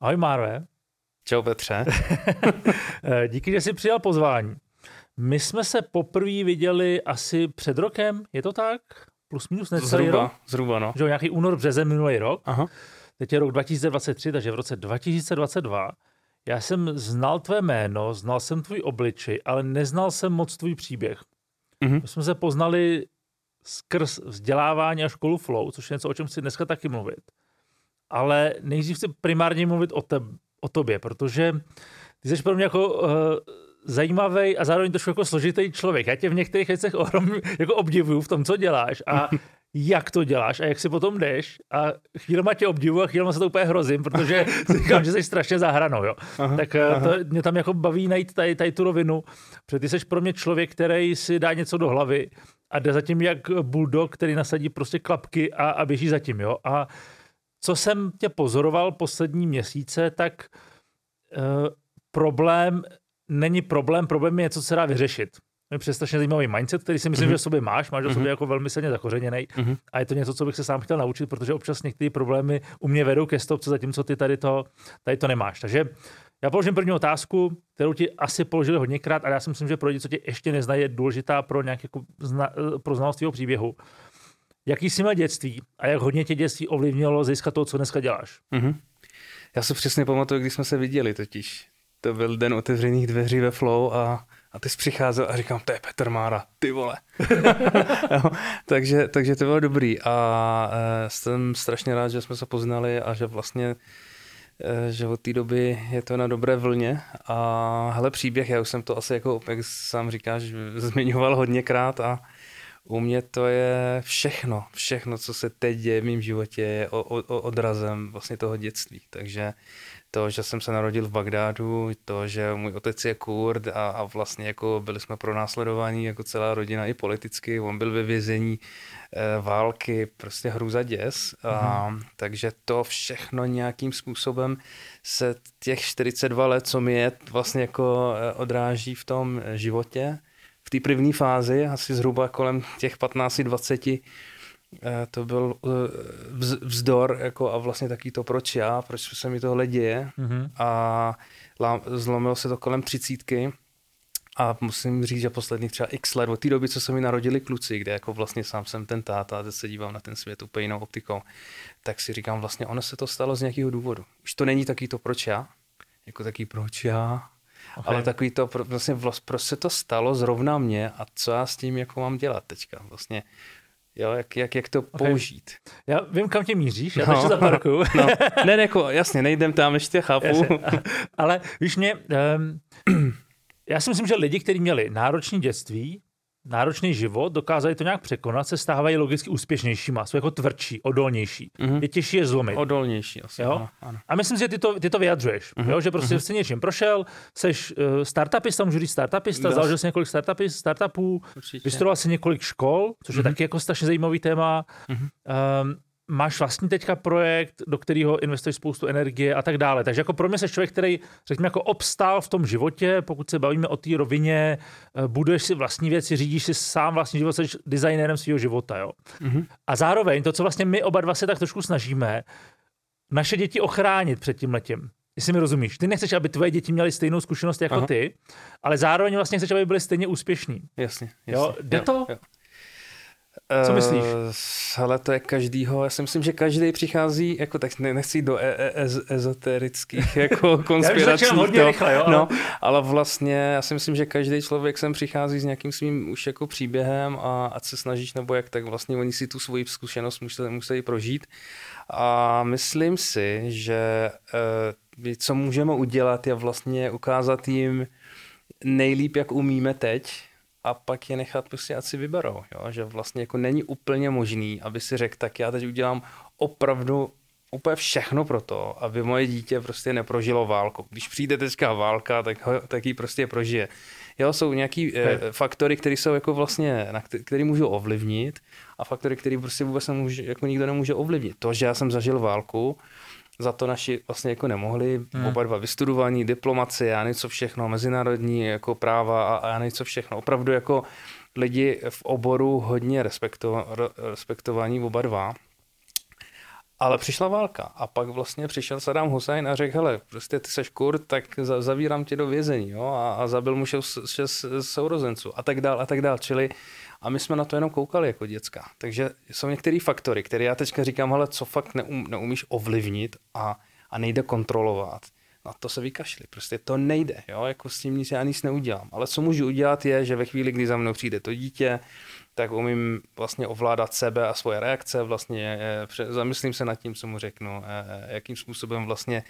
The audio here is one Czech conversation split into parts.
Ahoj Marve. Čau Petře. Eh, díky, že jsi přijal pozvání. My jsme se poprvé viděli asi před rokem, je to tak? Plus minus necelý zhruba, rok? Zhruba, no. Že nějaký únor, březen minulý rok. Aha. Teď je rok 2023, takže v roce 2022 já jsem znal tvé jméno, znal jsem tvůj obličej, ale neznal jsem moc tvůj příběh. Mhm. My jsme se poznali skrz vzdělávání a školu Flow, což je něco, o čem chci dneska taky mluvit. Ale nejdřív chci primárně mluvit o, te, o tobě, protože ty jsi pro mě jako uh, zajímavý a zároveň trošku jako složitý člověk. Já tě v některých věcech ohromně jako obdivuju v tom, co děláš a jak to děláš a jak si potom jdeš a chvílema tě obdivuju a chvílema se to úplně hrozím, protože si říkám, že jsi strašně zahranou, jo. Aha, tak eh, to, mě tam jako baví najít tady, tady tu rovinu, protože ty jsi pro mě člověk, který si dá něco do hlavy a jde zatím jak bulldog, který nasadí prostě klapky a, a běží zatím, jo. A co jsem tě pozoroval poslední měsíce, tak uh, problém není problém, problém je něco, co se dá vyřešit. To je přesně zajímavý mindset, který si myslím, mm-hmm. že v sobě máš, máš v sobě jako velmi silně zakořeněný. Mm-hmm. A je to něco, co bych se sám chtěl naučit, protože občas některé problémy u mě vedou ke stopce, zatímco ty tady to, tady to nemáš. Takže já položím první otázku, kterou ti asi položili hodněkrát, ale já si myslím, že pro lidi, co tě ještě neznají, je důležitá pro nějaký jako zna, pro znalost tvého příběhu. Jaký jsi měl dětství a jak hodně tě dětství ovlivnilo získat toho, co dneska děláš? Mm-hmm. Já si přesně pamatuju, když jsme se viděli totiž. To byl den otevřených dveří ve Flow a, a ty jsi přicházel a říkám, to je Petr Mára, ty vole. jo, takže, takže to bylo dobrý a e, jsem strašně rád, že jsme se poznali a že vlastně e, že od té doby je to na dobré vlně a hele příběh, já už jsem to asi jako, jak sám říkáš, zmiňoval hodněkrát a u mě to je všechno, všechno, co se teď děje v mém životě, je o, o, odrazem vlastně toho dětství. Takže to, že jsem se narodil v Bagdádu, to, že můj otec je kurd a, a vlastně jako byli jsme pro následování jako celá rodina i politicky, on byl ve vězení e, války, prostě hruza děs, a, mm. takže to všechno nějakým způsobem se těch 42 let, co mi je, vlastně jako odráží v tom životě v té první fázi, asi zhruba kolem těch 15-20, to byl vzdor jako a vlastně taky to, proč já, proč se mi tohle děje mm-hmm. a zlomilo se to kolem třicítky a musím říct, že posledních třeba x let, od té doby, co se mi narodili kluci, kde jako vlastně sám jsem ten táta a teď se dívám na ten svět úplně jinou optikou, tak si říkám vlastně, ono se to stalo z nějakého důvodu. Už to není taky to, proč já, jako taký proč já, Okay. Ale takový to, vlastně vlast, proč se to stalo zrovna mě a co já s tím jako mám dělat teďka vlastně. Jo, jak, jak, jak to okay. použít. Já vím, kam tě míříš, já no. to ještě zaparkuju. no. Ne, ne, jako, jasně, nejdem tam ještě, chápu. Jasně. Ale víš mě, um, já si myslím, že lidi, kteří měli náročné dětství, náročný život, dokázali to nějak překonat, se stávají logicky úspěšnějšíma, jsou jako tvrdší, odolnější. Mm-hmm. Je těžší je zlomit. Odolnější, asi. Jo? Ano, ano. A myslím si, že ty to, ty to vyjadřuješ, mm-hmm. jo? že prostě mm-hmm. jsi něčím prošel, jsi uh, startupista, můžu říct startupista, Bez. založil jsi několik startupy, startupů, vystudoval si několik škol, což mm-hmm. je taky jako strašně zajímavý téma. Mm-hmm. Um, máš vlastní teďka projekt, do kterého investuješ spoustu energie a tak dále. Takže jako pro mě jsi člověk, který, řekněme, jako obstál v tom životě, pokud se bavíme o té rovině, eh, buduješ si vlastní věci, řídíš si sám vlastní život, jsi designérem svého života. Jo? Mm-hmm. A zároveň to, co vlastně my oba dva se tak trošku snažíme, naše děti ochránit před tím letím. Jestli mi rozumíš. Ty nechceš, aby tvoje děti měly stejnou zkušenost jako Aha. ty, ale zároveň vlastně chceš, aby byly stejně úspěšní. Jasně. jasně. Jo? Jde jo, to? Jo. Co myslíš? Uh, ale to je každýho, já si myslím, že každý přichází, jako tak nechci do e- e- ez- ezoterických jako konspiračních. hodně rychle, jo? No, ale vlastně já si myslím, že každý člověk sem přichází s nějakým svým už jako příběhem a ať se snažíš nebo jak, tak vlastně oni si tu svoji zkušenost musí, musí prožít. A myslím si, že uh, co můžeme udělat je vlastně ukázat jim nejlíp, jak umíme teď, a pak je nechat prostě, ať si vyberou. Jo? Že vlastně jako není úplně možný, aby si řekl, tak já teď udělám opravdu úplně všechno pro to, aby moje dítě prostě neprožilo válku. Když přijde teďka válka, tak, ho, tak ji prostě prožije. Jo, jsou nějaký eh, faktory, které jsou jako vlastně, na který můžu ovlivnit a faktory, které prostě vůbec nemůže, jako nikdo nemůže ovlivnit. To, že já jsem zažil válku, za to naši vlastně jako nemohli, hmm. oba dva vystudovaní, diplomacie, já něco všechno, mezinárodní jako práva a, a já něco všechno. Opravdu jako lidi v oboru hodně respektova, respektovaní oba dva. Ale přišla válka a pak vlastně přišel Saddam Hussein a řekl, hele, prostě ty seš kurd, tak zavírám tě do vězení, jo, a, a zabil mu šest, šest sourozenců a tak dál a tak dál, čili a my jsme na to jenom koukali jako děcka. Takže jsou některé faktory, které já teďka říkám, ale co fakt neum, neumíš ovlivnit a, a nejde kontrolovat. Na to se vykašli, prostě to nejde, jo, jako s tím nic já nic neudělám. Ale co můžu udělat je, že ve chvíli, kdy za mnou přijde to dítě, tak umím vlastně ovládat sebe a svoje reakce, vlastně eh, zamyslím se nad tím, co mu řeknu, eh, jakým způsobem vlastně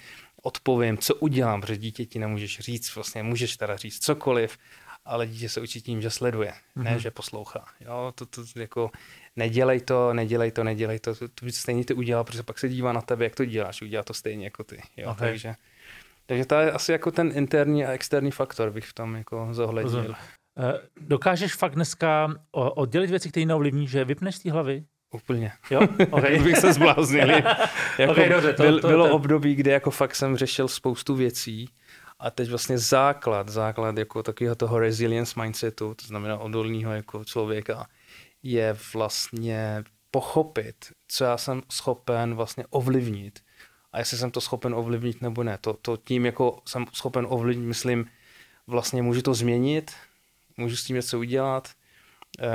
odpovím, co udělám, protože dítě ti nemůžeš říct, vlastně můžeš teda říct cokoliv, ale dítě se učí tím, že sleduje, mm-hmm. ne, mhm. že poslouchá. Jo, to, to, jako nedělej to, nedělej to, nedělej to, to, to stejně ty udělá, protože pak se dívá na tebe, jak to děláš, udělá to stejně jako ty. Jo, okay. takže, takže to je asi jako ten interní a externí faktor, bych v tom jako zohlednil. Eh, dokážeš fakt dneska oddělit věci, které neovlivní, že vypneš z té hlavy? Úplně. Jo? Okay. bych se zbláznil. jako okay, dobře, to, byl, to, bylo to... období, kdy jako fakt jsem řešil spoustu věcí a teď vlastně základ, základ jako takového toho resilience mindsetu, to znamená odolného jako člověka, je vlastně pochopit, co já jsem schopen vlastně ovlivnit a jestli jsem to schopen ovlivnit nebo ne. To, to tím, jako jsem schopen ovlivnit, myslím, vlastně můžu to změnit, můžu s tím něco udělat, eh,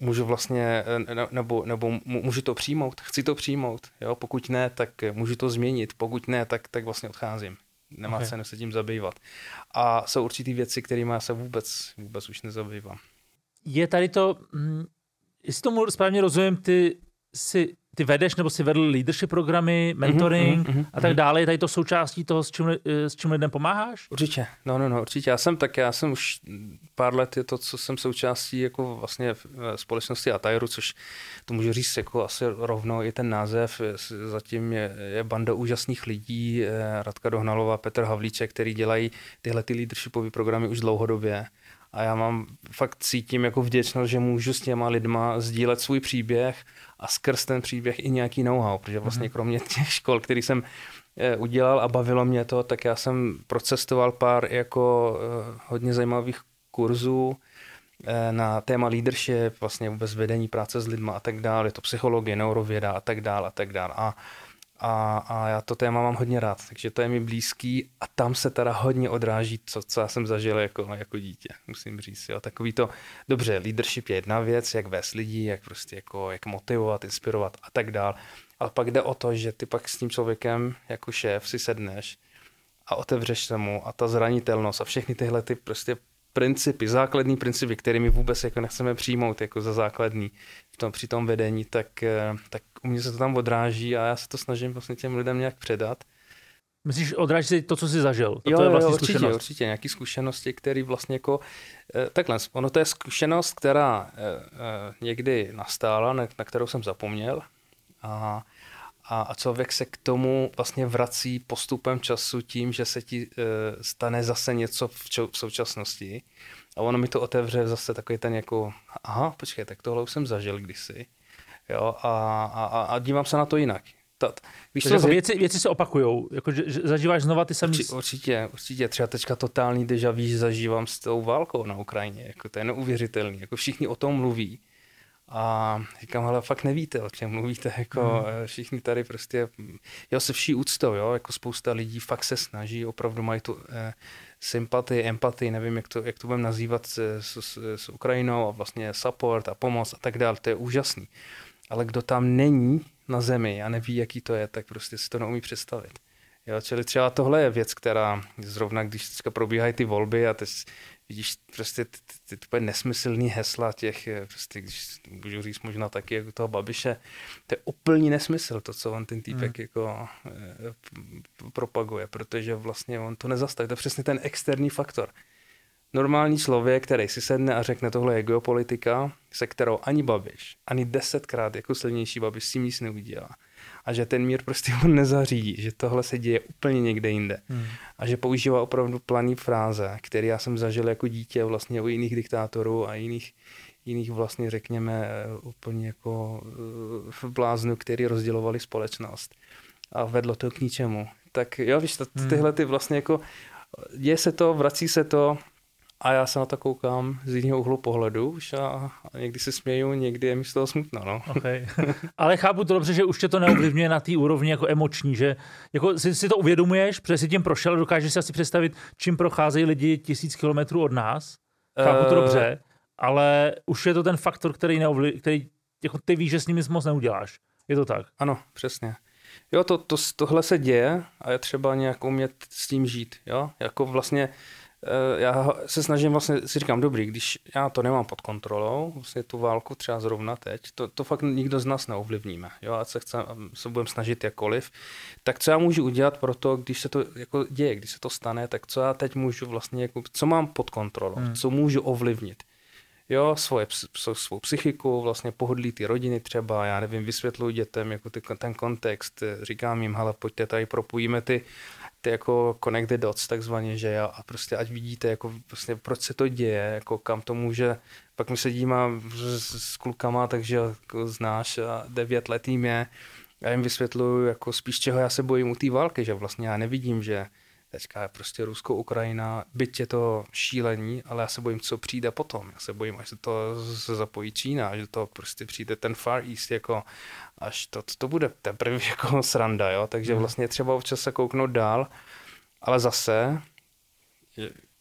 můžu vlastně, eh, nebo, nebo můžu to přijmout, chci to přijmout, jo? pokud ne, tak můžu to změnit, pokud ne, tak, tak vlastně odcházím. Nemá okay. cenu se tím zabývat. A jsou určitý věci, kterými já se vůbec, vůbec už nezabývám. Je tady to, hm, jestli tomu správně rozumím, ty si ty vedeš nebo si vedl leadership programy, mentoring mm-hmm, mm-hmm, a tak mhm. dále. Je tady to součástí toho, s čím, s čím lidem pomáháš? Určitě, no, no, no, určitě. Já jsem tak, já jsem už pár let je to, co jsem součástí jako vlastně v společnosti Atairu, což to můžu říct jako asi rovno i ten název. Zatím je, je banda úžasných lidí, eh, Radka Dohnalová, Petr Havlíček, který dělají tyhle ty leadershipové programy už dlouhodobě a já mám fakt cítím jako vděčnost, že můžu s těma lidma sdílet svůj příběh a skrz ten příběh i nějaký know-how, protože vlastně kromě těch škol, který jsem eh, udělal a bavilo mě to, tak já jsem procestoval pár jako eh, hodně zajímavých kurzů eh, na téma leadership, vlastně vůbec vedení práce s lidma a tak dále, je to psychologie, neurověda a tak dále a tak dále. A a, a já to téma mám hodně rád, takže to je mi blízký a tam se teda hodně odráží, co, co já jsem zažil jako, jako dítě, musím říct. Jo. Takový to, dobře, leadership je jedna věc, jak vést lidi, jak prostě jako, jak motivovat, inspirovat a tak dál. Ale pak jde o to, že ty pak s tím člověkem jako šéf si sedneš a otevřeš se mu a ta zranitelnost a všechny tyhle ty prostě principy, základní principy, které my vůbec jako nechceme přijmout jako za základní v tom, při tom vedení, tak, eh, tak u mě se to tam odráží a já se to snažím vlastně těm lidem nějak předat. Myslíš, odráží si to, co jsi zažil? To, jo, to je vlastně jo, určitě, zkušenost. určitě. Nějaké zkušenosti, které vlastně jako... Eh, takhle, ono to je zkušenost, která eh, někdy nastála, na, na kterou jsem zapomněl. A a, a člověk se k tomu vlastně vrací postupem času tím, že se ti e, stane zase něco v, čo, v současnosti. A ono mi to otevře zase takový ten jako, aha, počkej, tak tohle už jsem zažil kdysi. Jo, a, a, a dívám se na to jinak. Ta, víš, co, jako věci, věci se opakují, jako, že, že zažíváš znova ty samé... Určitě, určitě, určitě, třeba teďka totální deja vu zažívám s tou válkou na Ukrajině, jako to je neuvěřitelný, jako všichni o tom mluví, a říkám, ale fakt nevíte, o čem mluvíte, jako mm. všichni tady prostě, jo, se vší úctou, jo, jako spousta lidí fakt se snaží, opravdu mají tu eh, sympatii, empatii, nevím, jak to, jak to budeme nazývat s, s, s Ukrajinou a vlastně support a pomoc a tak dále, to je úžasný. Ale kdo tam není na zemi a neví, jaký to je, tak prostě si to neumí představit. Jo, čili třeba tohle je věc, která zrovna, když teďka probíhají ty volby a teď vidíš prostě ty, ty, ty, ty nesmyslný hesla těch, eh, prostě, když můžu říct možná taky jako toho Babiše, to je úplný nesmysl, to, co on ten týpek hmm. jako e, propaguje, protože vlastně on to nezastaví, to je přesně ten externí faktor. Normální člověk, který si sedne a řekne, tohle je geopolitika, se kterou ani Babiš, ani desetkrát jako silnější Babiš s tím nic neudělá a že ten mír prostě on nezařídí, že tohle se děje úplně někde jinde. Hmm. A že používá opravdu planý fráze, který já jsem zažil jako dítě vlastně u jiných diktátorů a jiných, jiných vlastně řekněme úplně jako uh, bláznů, který rozdělovali společnost. A vedlo to k ničemu. Tak jo, víš, hmm. tyhle ty vlastně jako děje se to, vrací se to a já se na to koukám z jiného úhlu pohledu už a, a někdy si směju, někdy je mi z toho smutno. No. Okay. Ale chápu to dobře, že už tě to neovlivňuje na té úrovni jako emoční, že jako si, si to uvědomuješ, protože si tím prošel, dokážeš si asi představit, čím procházejí lidi tisíc kilometrů od nás. Chápu to dobře, ale už je to ten faktor, který, neovli, který jako ty víš, že s nimi moc neuděláš. Je to tak? Ano, přesně. Jo, to, to, tohle se děje a je třeba nějak umět s tím žít. Jo? Jako vlastně Eh, já se snažím vlastně, si říkám, dobrý, když já to nemám pod kontrolou, vlastně tu válku třeba zrovna teď, to, to fakt nikdo z nás neovlivníme, jo, a se, chce, se budeme snažit jakkoliv, tak co já můžu udělat pro to, když se to jako děje, když se to stane, tak co já teď můžu vlastně, jako, co mám pod kontrolou, hmm. co můžu ovlivnit. Jo, svoje, svou psychiku, vlastně pohodlí ty rodiny třeba, já nevím, vysvětluji dětem jako ty, ten kontext, říkám jim, hele, pojďte tady propojíme ty ty jako connect the dots takzvaně, že jo, a prostě ať vidíte, jako prostě proč se to děje, jako kam to může, pak my sedíme s, s klukama, takže jako znáš, a devět let jim je, já jim vysvětluju, jako spíš čeho já se bojím u té války, že vlastně já nevidím, že teďka je prostě Rusko-Ukrajina, byť je to šílení, ale já se bojím, co přijde potom. Já se bojím, až se to se zapojí Čína, že to prostě přijde ten Far East, jako až to, to bude teprve jako sranda, jo? takže hmm. vlastně třeba občas se kouknout dál, ale zase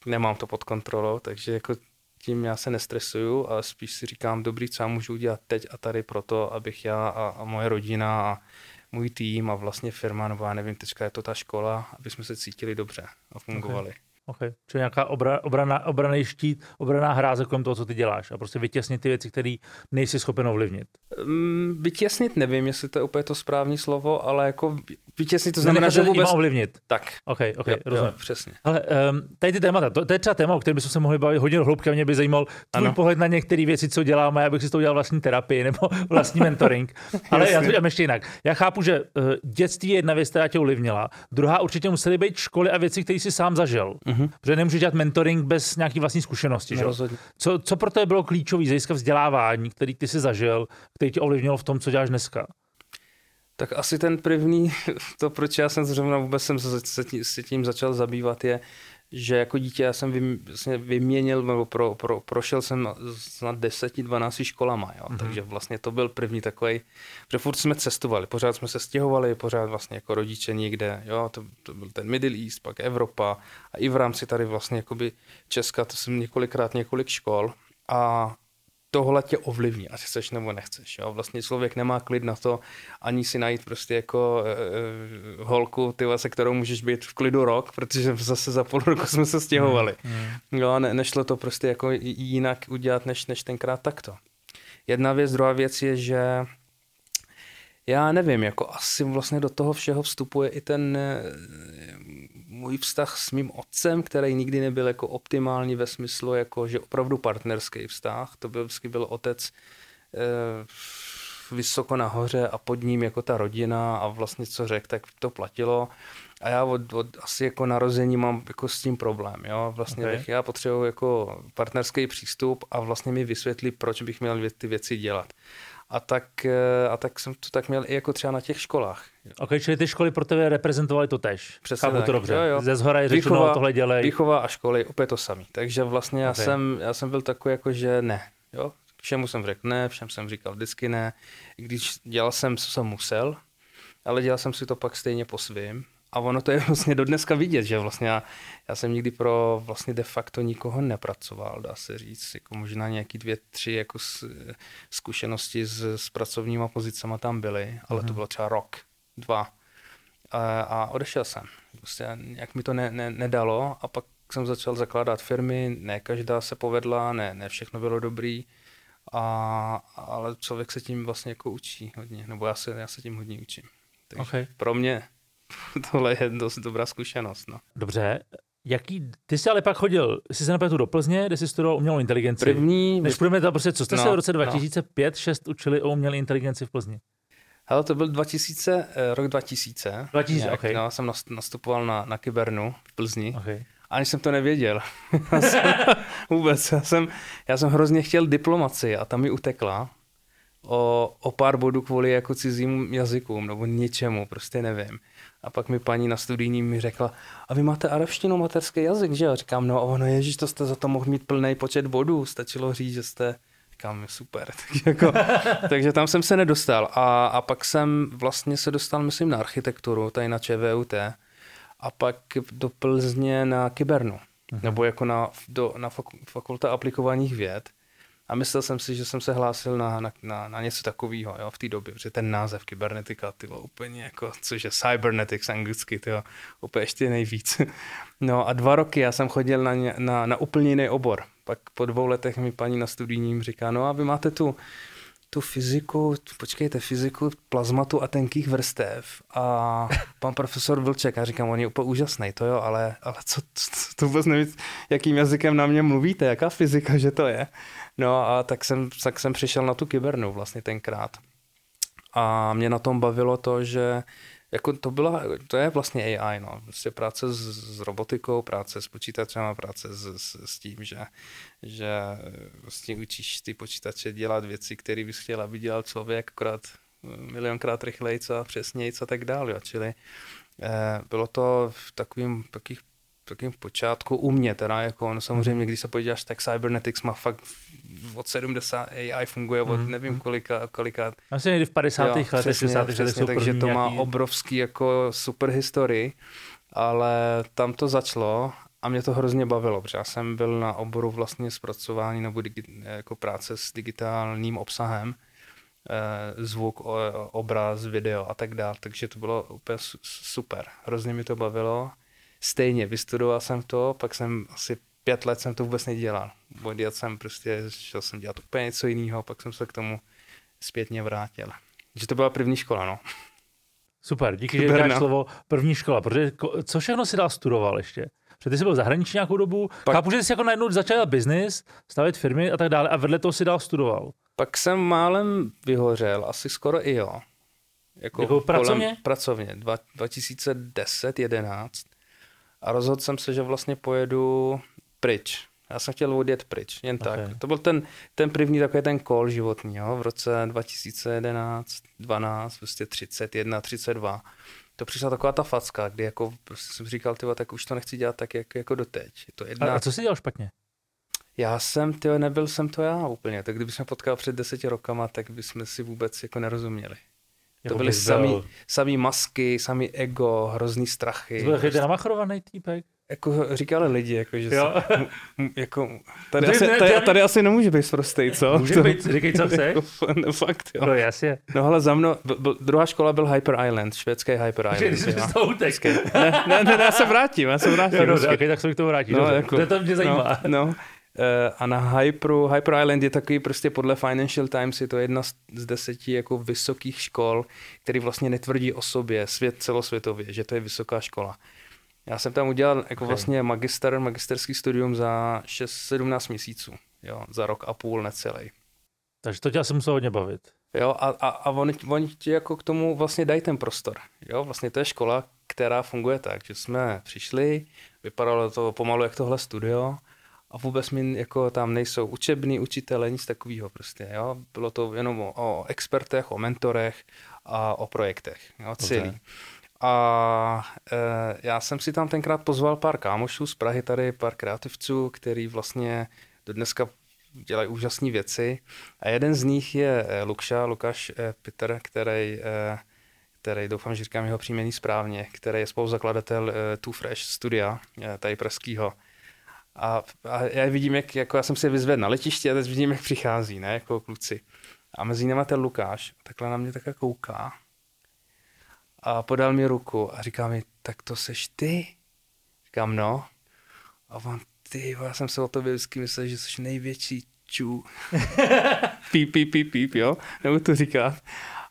nemám to pod kontrolou, takže jako tím já se nestresuju a spíš si říkám, dobrý, co já můžu udělat teď a tady proto, abych já a, a moje rodina a můj tým a vlastně firma, nebo já nevím, teďka je to ta škola, aby jsme se cítili dobře a fungovali. Okay. Okay. Čili nějaká obra, obrana, obraný štít, obraná hráze kolem toho, co ty děláš a prostě vytěsnit ty věci, které nejsi schopen ovlivnit. Um, vytěsnit nevím, jestli to je úplně to správné slovo, ale jako vytěsnit to znamená, že vůbec... ovlivnit. Tak. OK, OK, jo, rozumím. Jo, přesně. Ale um, tady ty témata, to, to, je třeba téma, o kterém bychom se mohli bavit hodně hloubky a mě by zajímal tvůj ano. pohled na některé věci, co děláme, já bych si to udělal vlastní terapii nebo vlastní mentoring. Ale já to dělám ještě jinak. Já chápu, že uh, dětství je jedna věc, která tě ovlivnila. Druhá určitě musely být školy a věci, které jsi sám zažil. Uh-huh. Protože nemůžeš dělat mentoring bez nějaký vlastní zkušenosti. No, že? Co, co pro tebe bylo klíčové z hlediska vzdělávání, který ty jsi zažil, který tě ovlivnil v tom, co děláš dneska? Tak asi ten první, to proč já jsem zrovna vůbec jsem se tím začal zabývat, je, že jako dítě já jsem vym, vlastně vyměnil, nebo pro, pro, prošel jsem snad 10-12 školama, jo? Mm-hmm. takže vlastně to byl první takový, že furt jsme cestovali, pořád jsme se stěhovali, pořád vlastně jako rodiče někde, jo? To, to byl ten Middle East, pak Evropa a i v rámci tady vlastně jakoby Česka, to jsem několikrát několik škol a tohle tě ovlivní, ať chceš nebo nechceš. Jo? Vlastně člověk nemá klid na to ani si najít prostě jako uh, holku, ty se kterou můžeš být v klidu rok, protože zase za půl roku jsme se stěhovali. Mm, mm. Jo, ne, nešlo to prostě jako jinak udělat, než, než tenkrát takto. Jedna věc, druhá věc je, že já nevím, jako asi vlastně do toho všeho vstupuje i ten můj vztah s mým otcem, který nikdy nebyl jako optimální ve smyslu, jako že opravdu partnerský vztah. To byl vždycky byl otec eh, vysoko nahoře a pod ním jako ta rodina a vlastně co řekl, tak to platilo. A já od, od asi jako narození mám jako s tím problém, jo. Vlastně okay. já potřebuji jako partnerský přístup a vlastně mi vysvětlit, proč bych měl ty věci dělat. A tak, eh, a tak jsem to tak měl i jako třeba na těch školách. Ok, čili ty školy pro tebe reprezentovaly to tež. Přesně Chápu to dobře. Jo, jo. Ze zhora je řečeno, výchova, tohle dělej. Výchova a školy, opět to samý. Takže vlastně já, okay. jsem, já jsem byl takový jako, že ne. Jo? Všemu jsem řekl ne, všem jsem říkal vždycky ne. I když dělal jsem, co jsem musel, ale dělal jsem si to pak stejně po svým. A ono to je vlastně do dneska vidět, že vlastně já, já jsem nikdy pro vlastně de facto nikoho nepracoval, dá se říct, jako možná nějaký dvě, tři jako zkušenosti s, s pracovníma pozicama tam byly, ale mm. to mhm. bylo třeba rok, dva. A, a odešel jsem. Prostě jak mi to ne, ne, nedalo a pak jsem začal zakládat firmy, ne každá se povedla, ne, ne všechno bylo dobrý, a, ale člověk se tím vlastně jako učí hodně, nebo já se, já se tím hodně učím. Takže okay. pro mě tohle je dost dobrá zkušenost. No. Dobře, Jaký, ty jsi ale pak chodil, jsi se napětu do Plzně, kde jsi studoval umělou inteligenci. První... Než půjdeme tam prostě, co jste no, se v roce 2005-6 no. učili o umělé inteligenci v Plzni? Hele, to byl 2000, eh, rok 2000. 2000, nějak, okay. no, jsem nastupoval na, na Kybernu v Plzni. Okay. Ani jsem to nevěděl. já jsem, vůbec. Já jsem, já jsem hrozně chtěl diplomaci a tam mi utekla o, o pár bodů kvůli jako cizím jazykům nebo něčemu, prostě nevím. A pak mi paní na studijní mi řekla, a vy máte arabštinu materský jazyk, že jo? Říkám, no a ono, ježíš, to jste za to mohl mít plný počet bodů, stačilo říct, že jste Říkám, super. tak jako, takže tam jsem se nedostal. A, a pak jsem vlastně se dostal, myslím, na architekturu, tady na ČVUT. A pak do Plzně na Kybernu. Uh-huh. Nebo jako na, do, na fakulta aplikovaných věd. A myslel jsem si, že jsem se hlásil na, na, na, na něco takového jo, v té době, protože ten název kybernetika, ty úplně jako, což je cybernetics anglicky, ty úplně ještě nejvíc. No a dva roky já jsem chodil na, na, na úplně jiný obor. Pak po dvou letech mi paní na studijním říká, no a vy máte tu, tu fyziku, počkejte, fyziku plazmatu a tenkých vrstev a pan profesor Vlček, a říkám, on je úplně úžasný, to jo, ale, ale co, co, to vůbec nevím, jakým jazykem na mě mluvíte, jaká fyzika, že to je. No a tak jsem, tak jsem přišel na tu kybernu vlastně tenkrát. A mě na tom bavilo to, že jako to, byla, to je vlastně AI, no. Prostě práce s, s robotikou, práce s počítačem a práce s, s, s tím, že, že vlastně učíš ty počítače dělat věci, které bys chtěl, aby dělal člověk, akorát milionkrát rychleji a přesněji a tak dále. Čili eh, bylo to v takovým, takových takovým počátku u mě teda, jako ono samozřejmě, když se podíváš, tak Cybernetics má fakt od 70 AI funguje od mm. nevím kolika, kolika. Asi někdy v 50. letech, 60. letech takže to má nějaký... obrovský jako super historii, ale tam to začalo a mě to hrozně bavilo, protože já jsem byl na oboru vlastně zpracování nebo digi- jako práce s digitálním obsahem, eh, zvuk, obraz, video a tak dále, takže to bylo úplně super, hrozně mi to bavilo stejně, vystudoval jsem to, pak jsem asi pět let jsem to vůbec nedělal. Dělat jsem prostě, šel jsem dělat úplně něco jiného, pak jsem se k tomu zpětně vrátil. Že to byla první škola, no. Super, díky, že dáš slovo první škola, protože co všechno si dál studoval ještě? Protože ty jsi byl v zahraničí nějakou dobu, pak, chápu, že jsi jako najednou začal dělat biznis, stavět firmy a tak dále a vedle toho si dál studoval. Pak jsem málem vyhořel, asi skoro i jo. Jako, jako pracovně? pracovně, 2010, 11 a rozhodl jsem se, že vlastně pojedu pryč. Já jsem chtěl odjet pryč, jen okay. tak. To byl ten, ten první takový ten kol životní, jo, v roce 2011, 12, prostě 31, 32. To přišla taková ta facka, kdy jako prostě jsem říkal, tyva, tak už to nechci dělat tak, jak, jako doteď. Je to jedna... a, a co jsi dělal špatně? Já jsem, ty nebyl jsem to já úplně. Tak kdybychom potkal před deseti rokama, tak bychom si vůbec jako nerozuměli. To jako byly samý, samý masky, samý ego, hrozný strachy. To byl prostě. namachrovaný týpek? Jako říkali lidi, jako, že jo. Se, jako, tady, asi, tady, tady, asi nemůže být prostý, co? Může to, být, říkej, co chceš. Jako, no, fakt, jo. No jasně. No ale za mnou, byl, druhá škola byl Hyper Island, švédský Hyper Island. Ty jsi utek. Ne, ne, ne, já se vrátím, já se vrátím. Jo, no, okay, tak se k tomu vrátím. No, jako, to mě no, zajímá. No, no. Eh, a na Hyperu, Hyper Island je takový prostě podle Financial Times je to jedna z deseti jako vysokých škol, který vlastně netvrdí o sobě svět celosvětově, že to je vysoká škola. Já jsem tam udělal jako okay. vlastně magister, magisterský studium za 6-17 měsíců, jo, za rok a půl necelý. Takže to tě asi muselo hodně bavit. Jo, a, a, a oni, oni ti jako k tomu vlastně dají ten prostor. Jo, vlastně to je škola, která funguje tak, že jsme přišli, vypadalo to pomalu jak tohle studio, a vůbec mi jako tam nejsou učební učitele, nic takového prostě, jo. Bylo to jenom o, o expertech, o mentorech a o projektech, jo, celý. Okay. A e, já jsem si tam tenkrát pozval pár kámošů z Prahy, tady pár kreativců, který vlastně do dneska dělají úžasné věci. A jeden z nich je e, Lukša, Lukáš e, Peter, který, e, který doufám, že říkám jeho příjmení správně, který je spoluzakladatel e, Too Fresh studia, e, tady pražského. A, a já vidím, jak jako já jsem si vyzvedl na letiště a teď vidím, jak přichází, ne, jako kluci. A mezi nimi ten Lukáš, takhle na mě takhle kouká a podal mi ruku a říká mi, tak to seš ty? Říkám, no. A on, ty, já jsem se o tobě vždycky myslel, že jsi největší čů. píp, píp, píp, píp, jo? Nebo to říká.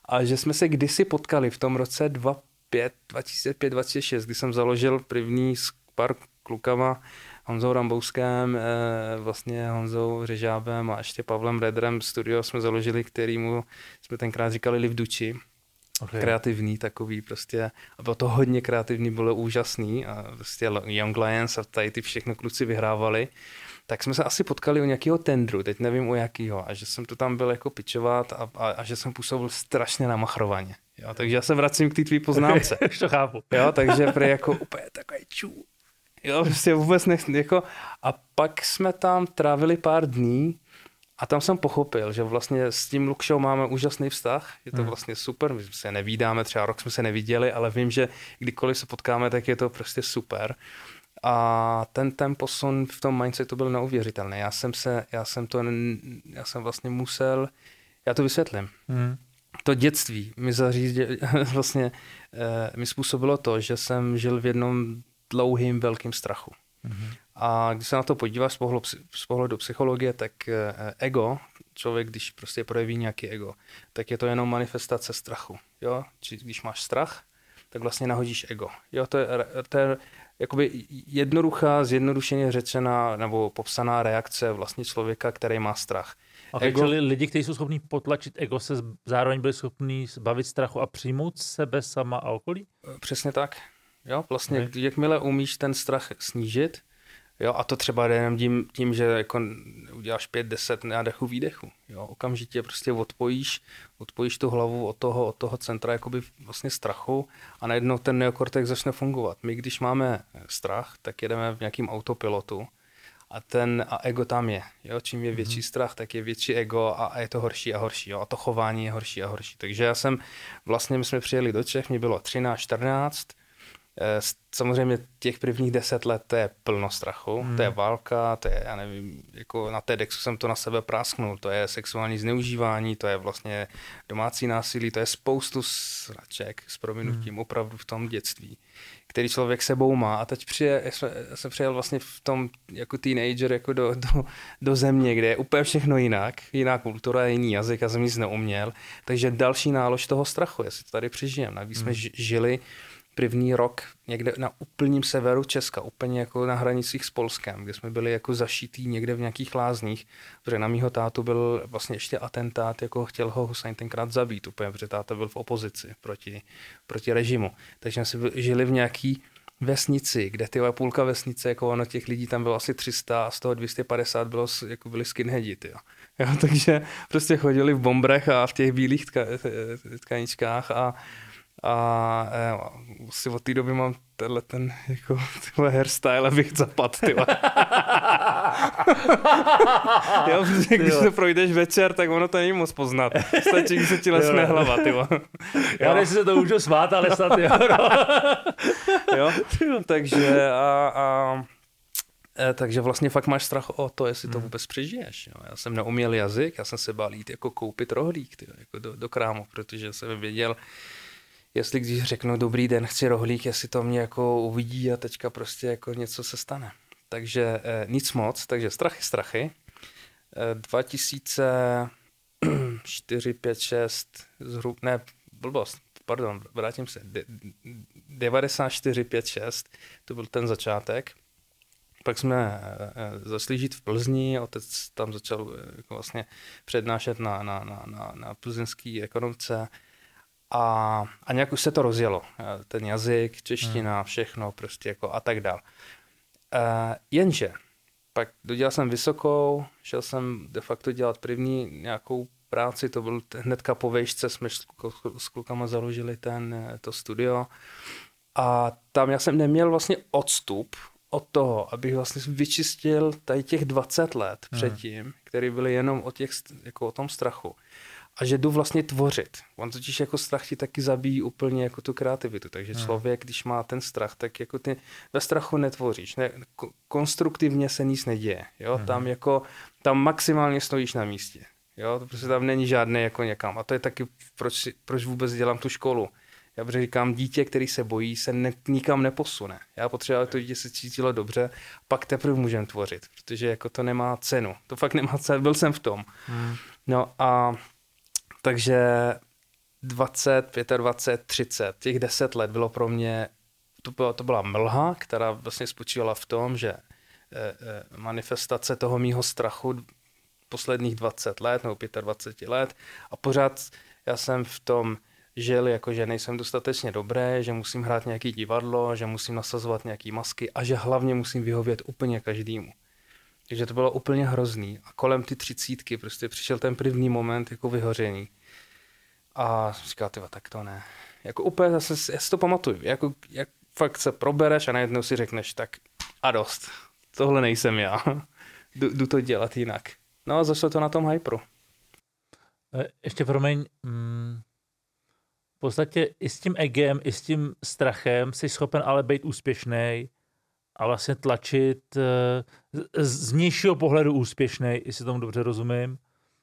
A že jsme se kdysi potkali v tom roce 2005, 2006, kdy jsem založil první pár klukama Honzou Rambouskem, eh, vlastně Honzou Řežábem a ještě Pavlem Redrem studio jsme založili, kterýmu jsme tenkrát říkali Liv Duči. Okay. Kreativní takový prostě. A bylo to hodně kreativní, bylo úžasný. A prostě Young Lions a tady ty všechno kluci vyhrávali. Tak jsme se asi potkali u nějakého tendru, teď nevím u jakého. A že jsem to tam byl jako pičovat a, a, a že jsem působil strašně na machrovaně. Jo, takže já se vracím k té tvý poznámce. to chápu. Jo, takže prý jako úplně takový čů. Jo, prostě vůbec nech, jako, a pak jsme tam trávili pár dní a tam jsem pochopil, že vlastně s tím Lukšou máme úžasný vztah, je to hmm. vlastně super, my se nevídáme, třeba rok jsme se neviděli, ale vím, že kdykoliv se potkáme, tak je to prostě super. A ten, ten posun v tom mindsetu byl neuvěřitelný. Já jsem se, já jsem to, já jsem vlastně musel, já to vysvětlím. Hmm. To dětství mi zařídě, vlastně eh, mi způsobilo to, že jsem žil v jednom dlouhým velkým strachu. Hmm. A když se na to podíváš z pohledu, z pohledu psychologie, tak eh, ego, člověk, když prostě projeví nějaký ego, tak je to jenom manifestace strachu. Jo? Či když máš strach, tak vlastně nahodíš ego. Jo, to je, to je jakoby jednoduchá, zjednodušeně řečená nebo popsaná reakce vlastně člověka, který má strach. A ego... Čili lidi, kteří jsou schopní potlačit ego, se zároveň byli schopní zbavit strachu a přijmout sebe sama a okolí? Přesně tak. Jo, vlastně, okay. jakmile umíš ten strach snížit, Jo, a to třeba jde jenom tím, tím že jako uděláš 5-10 nádechu, výdechu. Jo, okamžitě prostě odpojíš, odpojíš tu hlavu od toho, od toho centra jakoby vlastně strachu a najednou ten neokortex začne fungovat. My, když máme strach, tak jedeme v nějakým autopilotu a ten a ego tam je. Jo? Čím je větší mm-hmm. strach, tak je větší ego a, a je to horší a horší. Jo? A to chování je horší a horší. Takže já jsem, vlastně my jsme přijeli do Čech, mě bylo 13, 14, Eh, samozřejmě těch prvních deset let to je plno strachu, hmm. to je válka, to je, já nevím, jako na TEDxu jsem to na sebe prásknul, to je sexuální zneužívání, to je vlastně domácí násilí, to je spoustu sraček s prominutím hmm. opravdu v tom dětství, který člověk sebou má a teď přijel, já jsem přijel vlastně v tom jako teenager jako do, do, do země, kde je úplně všechno jinak, jiná kultura, jiný jazyk, já jsem nic neuměl, takže další nálož toho strachu, jestli to tady přežijem, navíc hmm. jsme žili první rok někde na úplním severu Česka, úplně jako na hranicích s Polskem, kde jsme byli jako zašitý někde v nějakých lázních, protože na mýho tátu byl vlastně ještě atentát, jako chtěl ho Hussein tenkrát zabít, úplně, protože táta byl v opozici proti, proti režimu. Takže jsme žili v nějaký vesnici, kde ty půlka vesnice, jako ono těch lidí tam bylo asi 300 a z toho 250 bylo, jako byli skinheadi, Jo, takže prostě chodili v bombrech a v těch bílých tka, tkaničkách a a e, si od té doby mám tenhle ten jako, tyhle hairstyle, abych zapad, tyhle. jo, protože když se projdeš večer, tak ono to není moc poznat. Stačí, když se ti lesne hlava, tyhle. Já nevím, se to můžu svát, ale snad jo. jo, takže a, a e, takže vlastně fakt máš strach o to, jestli to hmm. vůbec přežiješ. Jo. Já jsem neuměl jazyk, já jsem se bál jít jako koupit rohlík tyjo, jako do, do krámu, protože jsem věděl, jestli když řeknu dobrý den, chci rohlík, jestli to mě jako uvidí a teďka prostě jako něco se stane. Takže eh, nic moc, takže strachy, strachy. Eh, 2004, 5, 6, zhrub, ne, blbost, pardon, vrátím se, De, 94, 5, 6, to byl ten začátek. Pak jsme eh, zašli žít v Plzni, otec tam začal eh, jako vlastně přednášet na, na, na, na, na plzeňský ekonomce a, a nějak už se to rozjelo. Eh, ten jazyk, čeština, hmm. všechno prostě jako a tak dál. Uh, jenže pak dodělal jsem vysokou, šel jsem de facto dělat první nějakou práci, to byl hnedka po vejšce, jsme s klukama založili ten, eh, to studio a tam já jsem neměl vlastně odstup od toho, abych vlastně vyčistil tady těch 20 let hmm. předtím, který byly jenom o, těch, jako o tom strachu a že jdu vlastně tvořit. On totiž jako strach ti taky zabíjí úplně jako tu kreativitu, takže hmm. člověk, když má ten strach, tak jako ty ve strachu netvoříš, ne, konstruktivně se nic neděje, jo, hmm. tam jako, tam maximálně stojíš na místě, jo, to prostě tam není žádné jako někam a to je taky, proč, proč vůbec dělám tu školu. Já říkám, dítě, který se bojí, se ne, nikam neposune. Já potřebuji, aby to dítě se cítilo dobře, pak teprve můžeme tvořit, protože jako to nemá cenu. To fakt nemá cenu, byl jsem v tom. Hmm. No a takže 20, 25, 30, těch 10 let bylo pro mě, to byla, to byla mlha, která vlastně spočívala v tom, že eh, eh, manifestace toho mýho strachu posledních 20 let nebo 25 let a pořád já jsem v tom žil jako, že nejsem dostatečně dobré, že musím hrát nějaký divadlo, že musím nasazovat nějaký masky a že hlavně musím vyhovět úplně každému. Takže to bylo úplně hrozný. A kolem ty třicítky prostě přišel ten první moment jako vyhoření. A říkal, ty tak to ne. Jako úplně zase, já si to pamatuju, jako, jak fakt se probereš a najednou si řekneš, tak a dost, tohle nejsem já, jdu, jdu to dělat jinak. No a zašlo to na tom Hypru. E, ještě promiň, mm, v podstatě i s tím egem, i s tím strachem jsi schopen ale být úspěšný a vlastně tlačit e, z vnějšího pohledu úspěšný, jestli tomu dobře rozumím.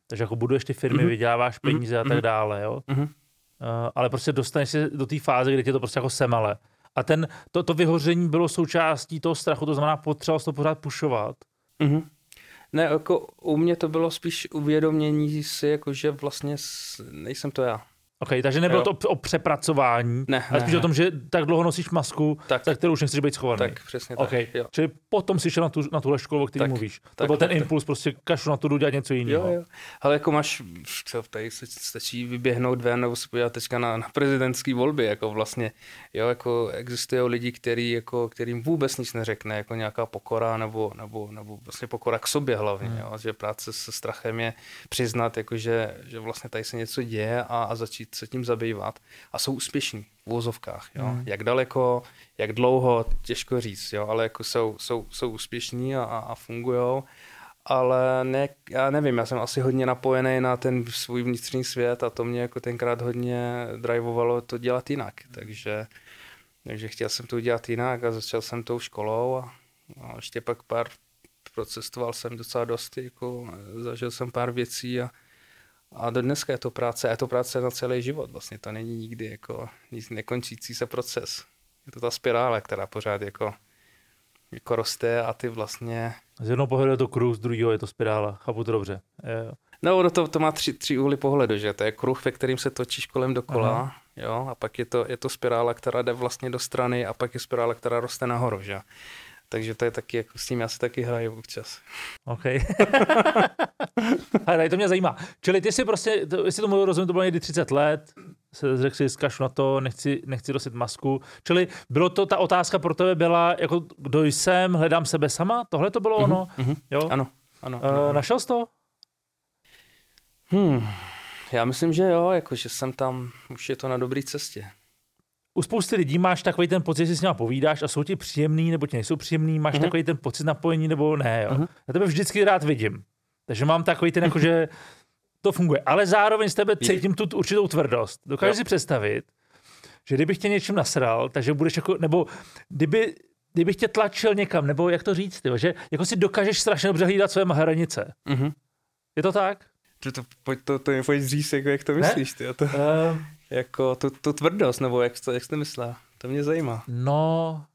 Takže jako buduješ ty firmy, mm-hmm. vyděláváš mhm. peníze mm-hmm. a tak mhm. dále, jo. Mm-hmm. Uh, ale prostě dostaneš se do té fáze, kdy tě to prostě jako semale. A ten, to, to vyhoření bylo součástí toho strachu, to znamená, potřeboval to pořád pušovat. Mm-hmm. Ne, jako u mě to bylo spíš uvědomění si, jako že vlastně nejsem to já. OK, takže nebylo jo. to o přepracování, ne, ale spíš ne. o tom, že tak dlouho nosíš masku, tak, tak kterou už nechceš být schovaný. Tak, přesně okay. tak. Jo. Čili potom si šel na, tu, na tuhle školu, o které mluvíš. Tak, to byl tak, ten tak, impuls, prostě kašu na to dělat něco jiného. Jo, jo. Ale jako máš, co, tady se stačí vyběhnout ven nebo se podívat teďka na, na prezidentské volby, jako vlastně, jo, jako existují lidi, který, jako, kterým vůbec nic neřekne, jako nějaká pokora nebo, nebo, nebo vlastně pokora k sobě hlavně, hmm. jo, že práce se strachem je přiznat, jako že, že vlastně tady se něco děje a, a začít se tím zabývat a jsou úspěšní v úvozovkách. Jo? Mm. Jak daleko, jak dlouho, těžko říct, jo? ale jako jsou, jsou, jsou úspěšní a, a fungují. Ale ne, já nevím, já jsem asi hodně napojený na ten svůj vnitřní svět a to mě jako tenkrát hodně drivovalo to dělat jinak. Takže, takže chtěl jsem to udělat jinak a začal jsem tou školou a, a ještě pak pár procestoval jsem docela dost, jako, zažil jsem pár věcí a, a do dneska je to práce, a je to práce na celý život. Vlastně to není nikdy jako nic nekončící se proces. Je to ta spirála, která pořád jako, jako roste a ty vlastně... Z jednoho pohledu je to kruh, z druhého je to spirála. Chápu to dobře. Je. No, to, to má tři, tři úhly pohledu, že to je kruh, ve kterým se točíš kolem dokola, Aha. jo, a pak je to, je to spirála, která jde vlastně do strany a pak je spirála, která roste nahoru, že? Takže to je taky, jako s tím já se taky hraju občas. OK. Ale to mě zajímá. Čili ty si prostě, to, jestli tomu rozumím, to bylo někdy 30 let, se řekl si, zkašu na to, nechci, nechci dosit masku. Čili bylo to, ta otázka pro tebe byla, jako kdo jsem, hledám sebe sama? Tohle to bylo mm-hmm, ono? Mm-hmm. Jo? Ano, ano, ano, uh, ano. Našel jsi to? Hmm, já myslím, že jo, jako, že jsem tam, už je to na dobré cestě u spousty lidí máš takový ten pocit, že si s nimi povídáš a jsou ti příjemný nebo ti nejsou příjemný, máš uh-huh. takový ten pocit napojení nebo ne. Jo? Uh-huh. Já tebe vždycky rád vidím. Takže mám takový ten, jako, že to funguje. Ale zároveň z tebe cítím tu určitou tvrdost. Dokážeš si představit, že kdybych tě něčím nasral, takže budeš jako, nebo kdyby, kdybych tě tlačil někam, nebo jak to říct, tyjo, že jako si dokážeš strašně dobře hlídat své hranice. Uh-huh. Je to tak? To, to, pojď to, to, to pojď říct, jako, jak to myslíš, ty. To... Uh, jako tu, tu tvrdost, nebo jak, to, jak jsi to myslel? To mě zajímá. No,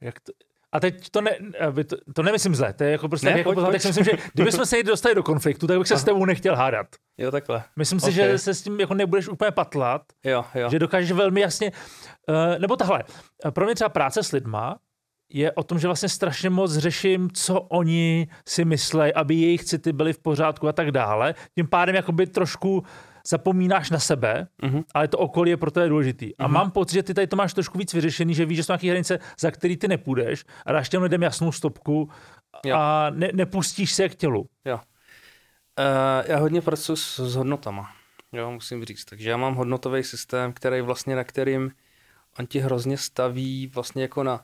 jak to, a teď to, ne, to, to nemyslím zle, to je jako prostě ne, jako pojď, pojď. myslím, že kdybychom se dostali do konfliktu, tak bych se Aha. s tebou nechtěl hádat. Jo, takhle. Myslím si, okay. že se s tím jako nebudeš úplně patlat, jo, jo. že dokážeš velmi jasně, uh, nebo tahle, pro mě třeba práce s lidma je o tom, že vlastně strašně moc řeším, co oni si myslejí, aby jejich city byly v pořádku a tak dále. Tím pádem jakoby trošku zapomínáš na sebe, uh-huh. ale to okolí je pro tebe důležitý. Uh-huh. A mhm. mám pocit, že ty tady to máš trošku víc vyřešený, že víš, že jsou nějaké hranice, za který ty nepůjdeš a dáš těm lidem jasnou stopku jo. a ne, nepustíš se k tělu. Jo. Uh, já hodně pracuji s, s hodnotama, jo, musím říct. Takže já mám hodnotový systém, který vlastně na kterým on ti hrozně staví vlastně jako na,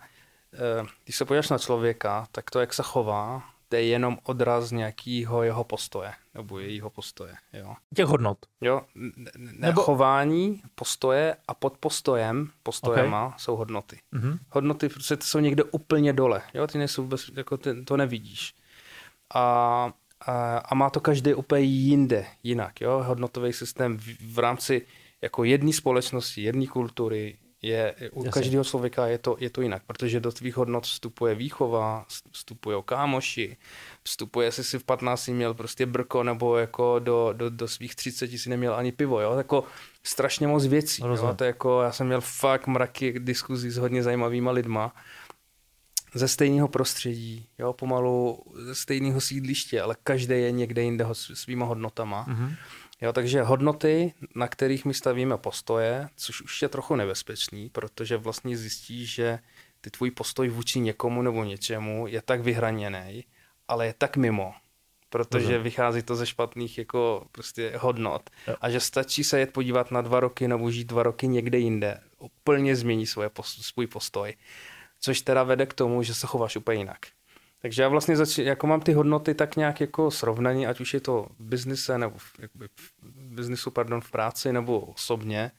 uh, když se podíváš na člověka, tak to, jak se chová, to je jenom odraz nějakého jeho postoje, nebo jejího postoje. Jo. Těch hodnot. Jo, ne, nebo... chování, postoje a pod postojem, postojema okay. jsou hodnoty. Mm-hmm. Hodnoty prostě jsou někde úplně dole, jo, ty nejsou vůbec, jako ty, to nevidíš. A, a, a má to každý úplně jinde, jinak, jo, hodnotový systém v, v rámci jako jedné společnosti, jedné kultury, je, u Jasně. každého člověka je to, je to jinak, protože do tvých hodnot vstupuje výchova, vstupuje kámoši, vstupuje, jestli si v 15 měl prostě brko, nebo jako do, do, do svých 30 si neměl ani pivo, jo, jako strašně moc věcí, jo? to jako, já jsem měl fakt mraky diskuzí s hodně zajímavýma lidma, ze stejného prostředí, jo, pomalu ze stejného sídliště, ale každý je někde jinde svýma hodnotama. Mm-hmm Jo, takže hodnoty, na kterých my stavíme postoje, což už je trochu nebezpečný, protože vlastně zjistíš, že ty tvůj postoj vůči někomu nebo něčemu je tak vyhraněný, ale je tak mimo, protože mm. vychází to ze špatných jako prostě hodnot jo. a že stačí se jet podívat na dva roky nebo žít dva roky někde jinde, úplně změní svoje, svůj postoj, což teda vede k tomu, že se chováš úplně jinak. Takže já vlastně zač- jako mám ty hodnoty tak nějak jako srovnaní, ať už je to v biznise nebo v, jakoby v biznisu, pardon, v práci nebo osobně.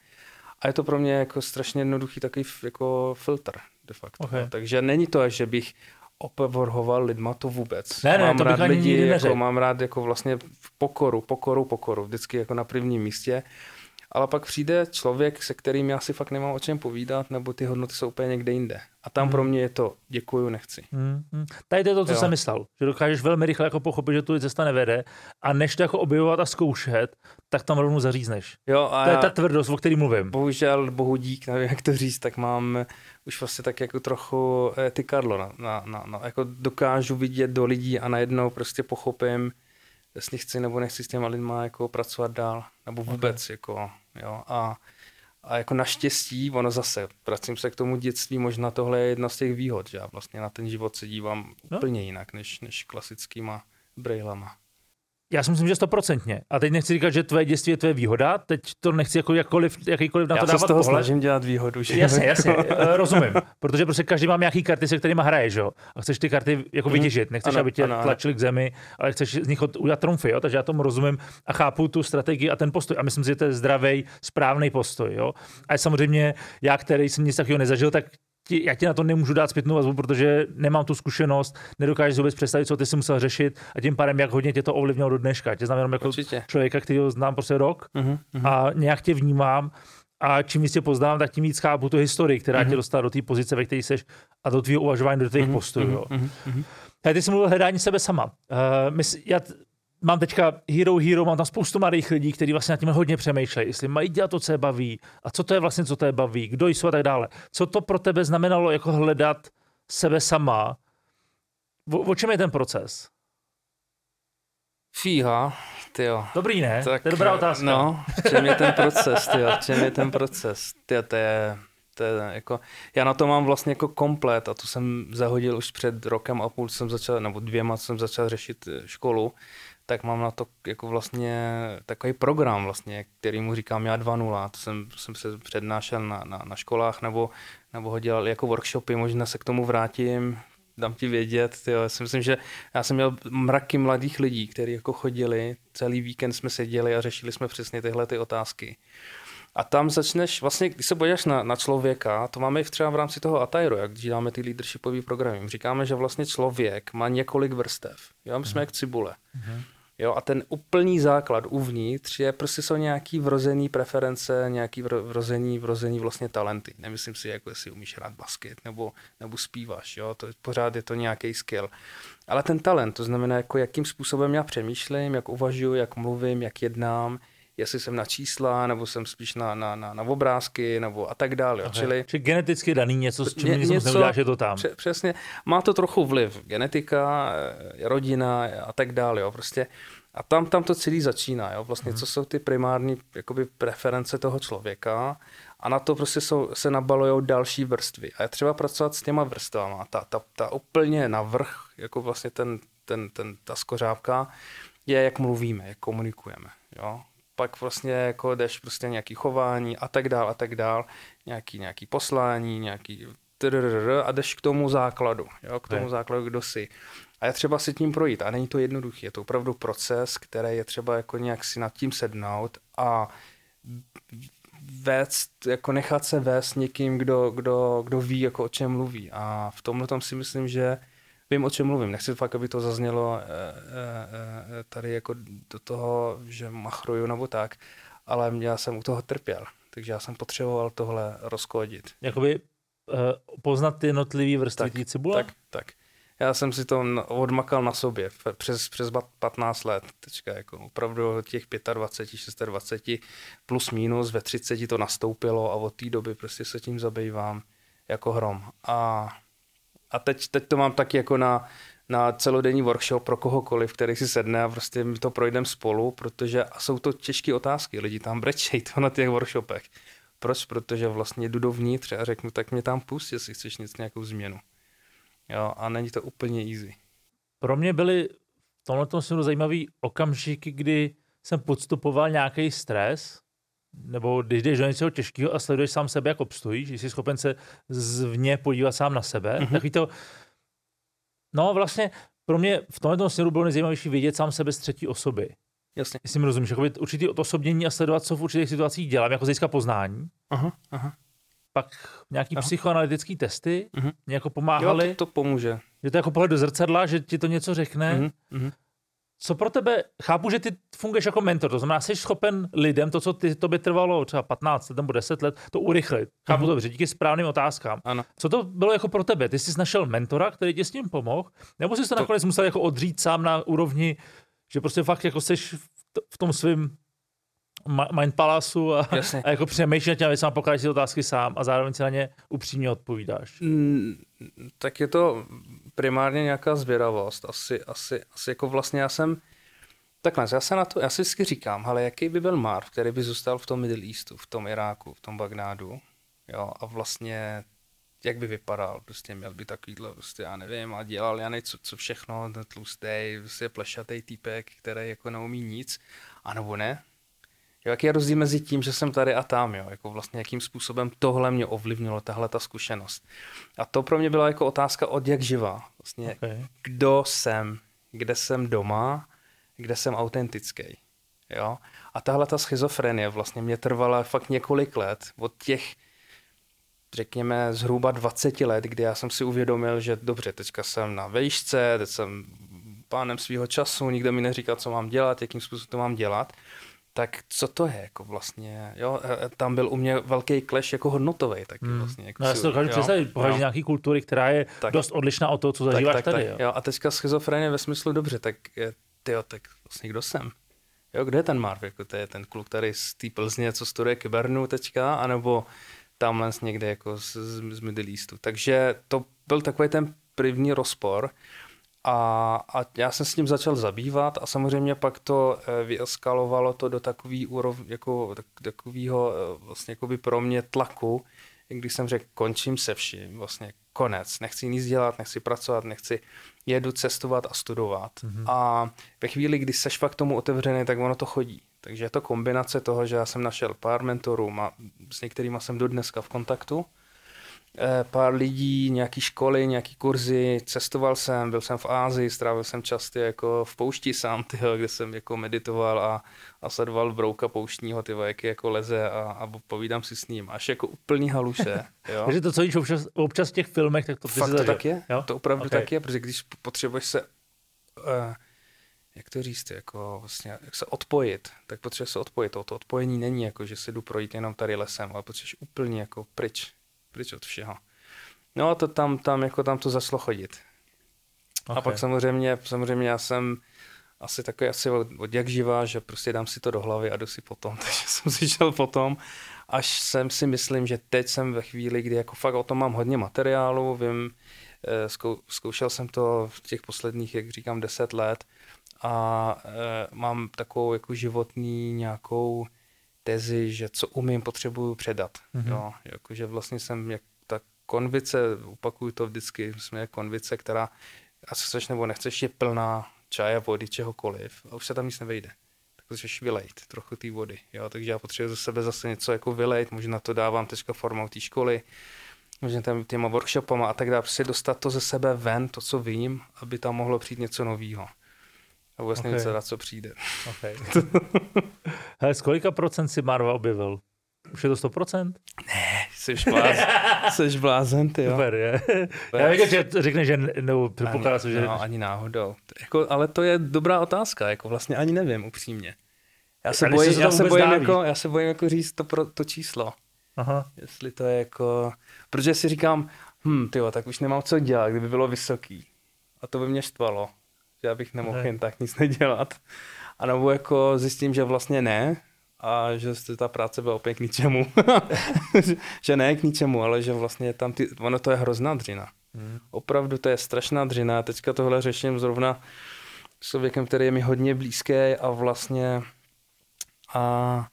A je to pro mě jako strašně jednoduchý takový jako filtr de facto. Okay. Takže není to, že bych opovrhoval lidma to vůbec. Ne, ne, mám to rád lidi, jako, mám rád jako vlastně pokoru, pokoru, pokoru, vždycky jako na prvním místě ale pak přijde člověk, se kterým já si fakt nemám o čem povídat, nebo ty hodnoty jsou úplně někde jinde. A tam hmm. pro mě je to děkuju, nechci. Hmm. hmm. Tady je to, co jo. jsem myslel, že dokážeš velmi rychle jako pochopit, že tu cesta nevede a než to jako objevovat a zkoušet, tak tam rovnou zařízneš. Jo, a to je ta tvrdost, o který mluvím. Bohužel, bohu dík, nevím, jak to říct, tak mám už vlastně tak jako trochu eh, ty Karlo, na, na, na, na, jako dokážu vidět do lidí a najednou prostě pochopím, jestli chci nebo nechci s těma lidma jako pracovat dál, nebo vůbec, okay. jako, jo, a, a jako naštěstí, ono zase, vracím se k tomu dětství, možná tohle je jedna z těch výhod, že já vlastně na ten život se dívám no. úplně jinak, než, než klasickýma brejlama. Já si myslím, že stoprocentně. A teď nechci říkat, že tvoje dětství je tvoje výhoda, teď to nechci jako jakkoliv, jakýkoliv na to Já dávat se z toho pohled. snažím dělat výhodu. Že? Jasně, jasně, eh, rozumím. Protože prostě každý má nějaký karty, se kterými hraje, že jo? A chceš ty karty jako mhm. vytěžit. Nechceš, ano, aby tě ano, tlačili k zemi, ale chceš z nich udělat trumfy, jo? Takže já tomu rozumím a chápu tu strategii a ten postoj. A myslím si, že to je zdravý, správný postoj, jo? A samozřejmě já, který jsem nic takového nezažil, tak ti, já ti na to nemůžu dát zpětnou vazbu, protože nemám tu zkušenost, nedokážeš vůbec představit, co ty si musel řešit a tím pádem, jak hodně tě to ovlivnilo do dneška. Tě znám jenom jako Určitě. člověka, který ho znám prostě rok uh-huh, uh-huh. a nějak tě vnímám a čím víc tě poznám, tak tím víc chápu tu historii, která uh-huh. tě dostala do té pozice, ve které jsi a do tvého uvažování, do těch uh-huh, postojů. Uh-huh, uh-huh. ty jsi mluvil hledání sebe sama. Uh, mysl, já mám teďka Hero Hero, mám tam spoustu mladých lidí, kteří vlastně nad tím hodně přemýšlejí, jestli mají dělat to, co je baví a co to je vlastně, co to je baví, kdo jsou a tak dále. Co to pro tebe znamenalo jako hledat sebe sama? O, o čem je ten proces? Fíha, tyjo. Dobrý, ne? Tak, to je dobrá otázka. No, v čem je ten proces, tyjo, v čem je ten proces? Tyjo, to je, to je jako, já na to mám vlastně jako komplet a to jsem zahodil už před rokem a půl jsem začal, nebo dvěma jsem začal řešit eh, školu tak mám na to jako vlastně takový program vlastně, který mu říkám já 2.0. To jsem, jsem se přednášel na, na, na školách nebo, nebo ho dělal jako workshopy, možná se k tomu vrátím, dám ti vědět. Tyjo. Já si myslím, že já jsem měl mraky mladých lidí, kteří jako chodili, celý víkend jsme seděli a řešili jsme přesně tyhle ty otázky. A tam začneš, vlastně, když se podíváš na, na člověka, to máme i třeba v rámci toho Atairu, jak děláme ty leadershipové programy. Říkáme, že vlastně člověk má několik vrstev. Jo, my jsme mm. jak cibule. Mm. Jo, a ten úplný základ uvnitř je prostě jsou nějaký vrozený preference, nějaký vrozený, vrozený vlastně talenty. Nemyslím si, jako jestli umíš hrát basket nebo, nebo zpíváš, jo, to pořád je to nějaký skill. Ale ten talent, to znamená, jako jakým způsobem já přemýšlím, jak uvažuji, jak mluvím, jak jednám, jestli jsem na čísla, nebo jsem spíš na, na, na, na obrázky, nebo a tak dále. Čili, Či geneticky daný něco, s čím ně, něco, neuděláš, je to tam. Pře, přesně, má to trochu vliv. Genetika, eh, rodina a tak dále. Jo. Prostě, a tam, tam to celý začíná. Jo. Vlastně, hmm. co jsou ty primární jakoby, preference toho člověka a na to prostě jsou, se nabalují další vrstvy. A je třeba pracovat s těma vrstvama. Ta, ta, ta úplně navrh, jako vlastně ten, ten, ten, ta skořápka, je, jak mluvíme, jak komunikujeme. Jo? Pak vlastně jako jdeš prostě nějaký chování a tak dál a tak dál, nějaký, nějaký poslání, nějaký a jdeš k tomu základu, jo, k tomu ne. základu, kdo jsi. A je třeba si tím projít. A není to jednoduchý, je to opravdu proces, který je třeba jako nějak si nad tím sednout a vést, jako nechat se vést někým, kdo, kdo, kdo ví, jako o čem mluví. A v tomhle tom si myslím, že vím, o čem mluvím. Nechci fakt, aby to zaznělo e, e, e, tady jako do toho, že machruju nebo tak, ale já jsem u toho trpěl. Takže já jsem potřeboval tohle rozkodit. Jakoby uh, poznat ty jednotlivé vrstvy té cibule? Tak, tak. Já jsem si to odmakal na sobě přes, přes 15 let. Teďka jako opravdu těch 25, 26 plus minus ve 30 to nastoupilo a od té doby prostě se tím zabývám jako hrom. A a teď, teď to mám taky jako na, na celodenní workshop pro kohokoliv, který si sedne a prostě my to projdeme spolu, protože a jsou to těžké otázky, lidi tam brečejí to na těch workshopech. Proč? Protože vlastně jdu dovnitř a řeknu, tak mě tam pust, jestli chceš něco nějakou změnu. Jo, a není to úplně easy. Pro mě byly v tomhle směru zajímavý okamžiky, kdy jsem podstupoval nějaký stres, nebo když jdeš do něčeho těžkého a sleduješ sám sebe, jak obstojíš, jsi schopen se zvně podívat sám na sebe, mm-hmm. takový to, no vlastně pro mě v tomhle směru bylo nejzajímavější vidět sám sebe z třetí osoby. Jasně. Jestli mi rozumíš, jako určitý osobnění a sledovat, co v určitých situacích dělám, jako získat poznání. Aha, aha. Pak nějaký aha. psychoanalytický testy uh-huh. mě jako pomáhaly. Jo, to, to pomůže. Že to jako pohled do zrcadla, že ti to něco řekne. Uh-huh. Uh-huh co pro tebe, chápu, že ty funguješ jako mentor, to znamená, jsi schopen lidem to, co ty, to by trvalo třeba 15 let nebo 10 let, to urychlit. Chápu uh-huh. dobře, díky správným otázkám. Ano. Co to bylo jako pro tebe? Ty jsi našel mentora, který ti s tím pomohl? Nebo jsi to, to... nakonec musel jako odřít sám na úrovni, že prostě fakt jako jsi v tom svém mind palasu a, a jako přemýšlíš na těmi věcmi, pokládáš si otázky sám a zároveň si na ně upřímně odpovídáš. Mm, tak je to primárně nějaká zvědavost. Asi, asi, asi jako vlastně já jsem Takhle, já se na to, já si vždycky říkám, ale jaký by byl Marv, který by zůstal v tom Middle Eastu, v tom Iráku, v tom Bagnádu, jo, a vlastně jak by vypadal, prostě měl by takovýhle, prostě já nevím, a dělal já co, co všechno, ten tlustý, prostě plešatý týpek, který jako neumí nic, anebo ne, Jo, jaký je rozdíl mezi tím, že jsem tady a tam, jo? Jako vlastně jakým způsobem tohle mě ovlivnilo, tahle ta zkušenost. A to pro mě byla jako otázka od jak živá. Vlastně, okay. kdo jsem, kde jsem doma, kde jsem autentický. Jo? A tahle ta schizofrenie vlastně mě trvala fakt několik let. Od těch, řekněme, zhruba 20 let, kdy já jsem si uvědomil, že dobře, teďka jsem na vejšce, teď jsem pánem svého času, nikdo mi neříká, co mám dělat, jakým způsobem to mám dělat tak co to je jako vlastně, jo, e, e, tam byl u mě velký clash jako hodnotový, tak hmm. vlastně. Jako no já si to dokážu představit, považuji nějaký kultury, která je tak, dost odlišná od toho, co zažíváš tak, tak, tady. Tak, jo. A teďka schizofrenie ve smyslu dobře, tak ty tak vlastně kdo jsem? Jo, kde je ten Marv? Jako to je ten kluk tady z té Plzně, co studuje kybernu teďka, anebo tamhle někde jako z, z Middle Eastu. Takže to byl takový ten první rozpor. A, a já jsem s tím začal zabývat a samozřejmě pak to eh, vyeskalovalo to do takový úrov, jako, tak, takovýho eh, vlastně jakoby pro mě tlaku, když jsem řekl, končím se vším, vlastně konec, nechci nic dělat, nechci pracovat, nechci jedu cestovat a studovat. Mm-hmm. A ve chvíli, kdy seš fakt tomu otevřený, tak ono to chodí. Takže je to kombinace toho, že já jsem našel pár mentorů, s některými jsem do dneska v kontaktu, pár lidí, nějaký školy, nějaký kurzy, cestoval jsem, byl jsem v Ázii, strávil jsem časty jako v poušti sám, tyho, kde jsem jako meditoval a, a sledoval brouka pouštního, ty jak jako leze a, a povídám si s ním, až jako úplný haluše. Jo. Takže to, co víš občas, občas v těch filmech, tak to Fakt to tak je, jo? to opravdu okay. tak je, protože když potřebuješ se, uh, jak to říct, jako vlastně, jak se odpojit, tak potřebuješ se odpojit. To, to odpojení není jako, že se jdu projít jenom tady lesem, ale potřebuješ úplně jako pryč pryč od všeho. No a to tam, tam, jako tam to zaslo chodit. Okay. A pak samozřejmě, samozřejmě já jsem asi takový asi od, od jak živá, že prostě dám si to do hlavy a jdu si potom, takže jsem si šel potom, až jsem si myslím, že teď jsem ve chvíli, kdy jako fakt o tom mám hodně materiálu, vím, eh, zkou, zkoušel jsem to v těch posledních, jak říkám, deset let a e, mám takovou jako životní nějakou tezi, že co umím, potřebuju předat. Mm-hmm. Jo, jakože vlastně jsem jak ta konvice, opakuju to vždycky, jsme konvice, která, a co chceš nebo nechceš, je plná čaje, vody, čehokoliv a už se tam nic nevejde. Tak potřebuješ vylejt trochu té vody. Jo? Takže já potřebuji za sebe zase něco jako vylejt, možná to dávám teďka formou té školy, možná tam těma workshopama a tak dále, prostě dostat to ze sebe ven, to, co vím, aby tam mohlo přijít něco nového. A vůbec okay. nevím, co, co přijde. Okay. Hele, z kolika procent si Marva objevil? Už je to 100%? Ne, jsi blázen, jsi blázen, ty jo. Super, je. Já vím, že řekne, že nebo předpokládá se, že... No, ani náhodou. Jako, ale to je dobrá otázka, jako vlastně ani nevím, upřímně. Já se, bojím, já se bojím, jako, já se bojím jako říct to, pro, to číslo. Aha. Jestli to je jako... Protože si říkám, hm, tyjo, tak už nemám co dělat, kdyby bylo vysoký. A to by mě štvalo že abych nemohl ne. jen tak nic nedělat. A nebo jako zjistím, že vlastně ne, a že ta práce byla opět k ničemu. že ne k ničemu, ale že vlastně tam ty, ono to je hrozná dřina. Hmm. Opravdu to je strašná dřina. Teďka tohle řeším zrovna s člověkem, který je mi hodně blízký a vlastně a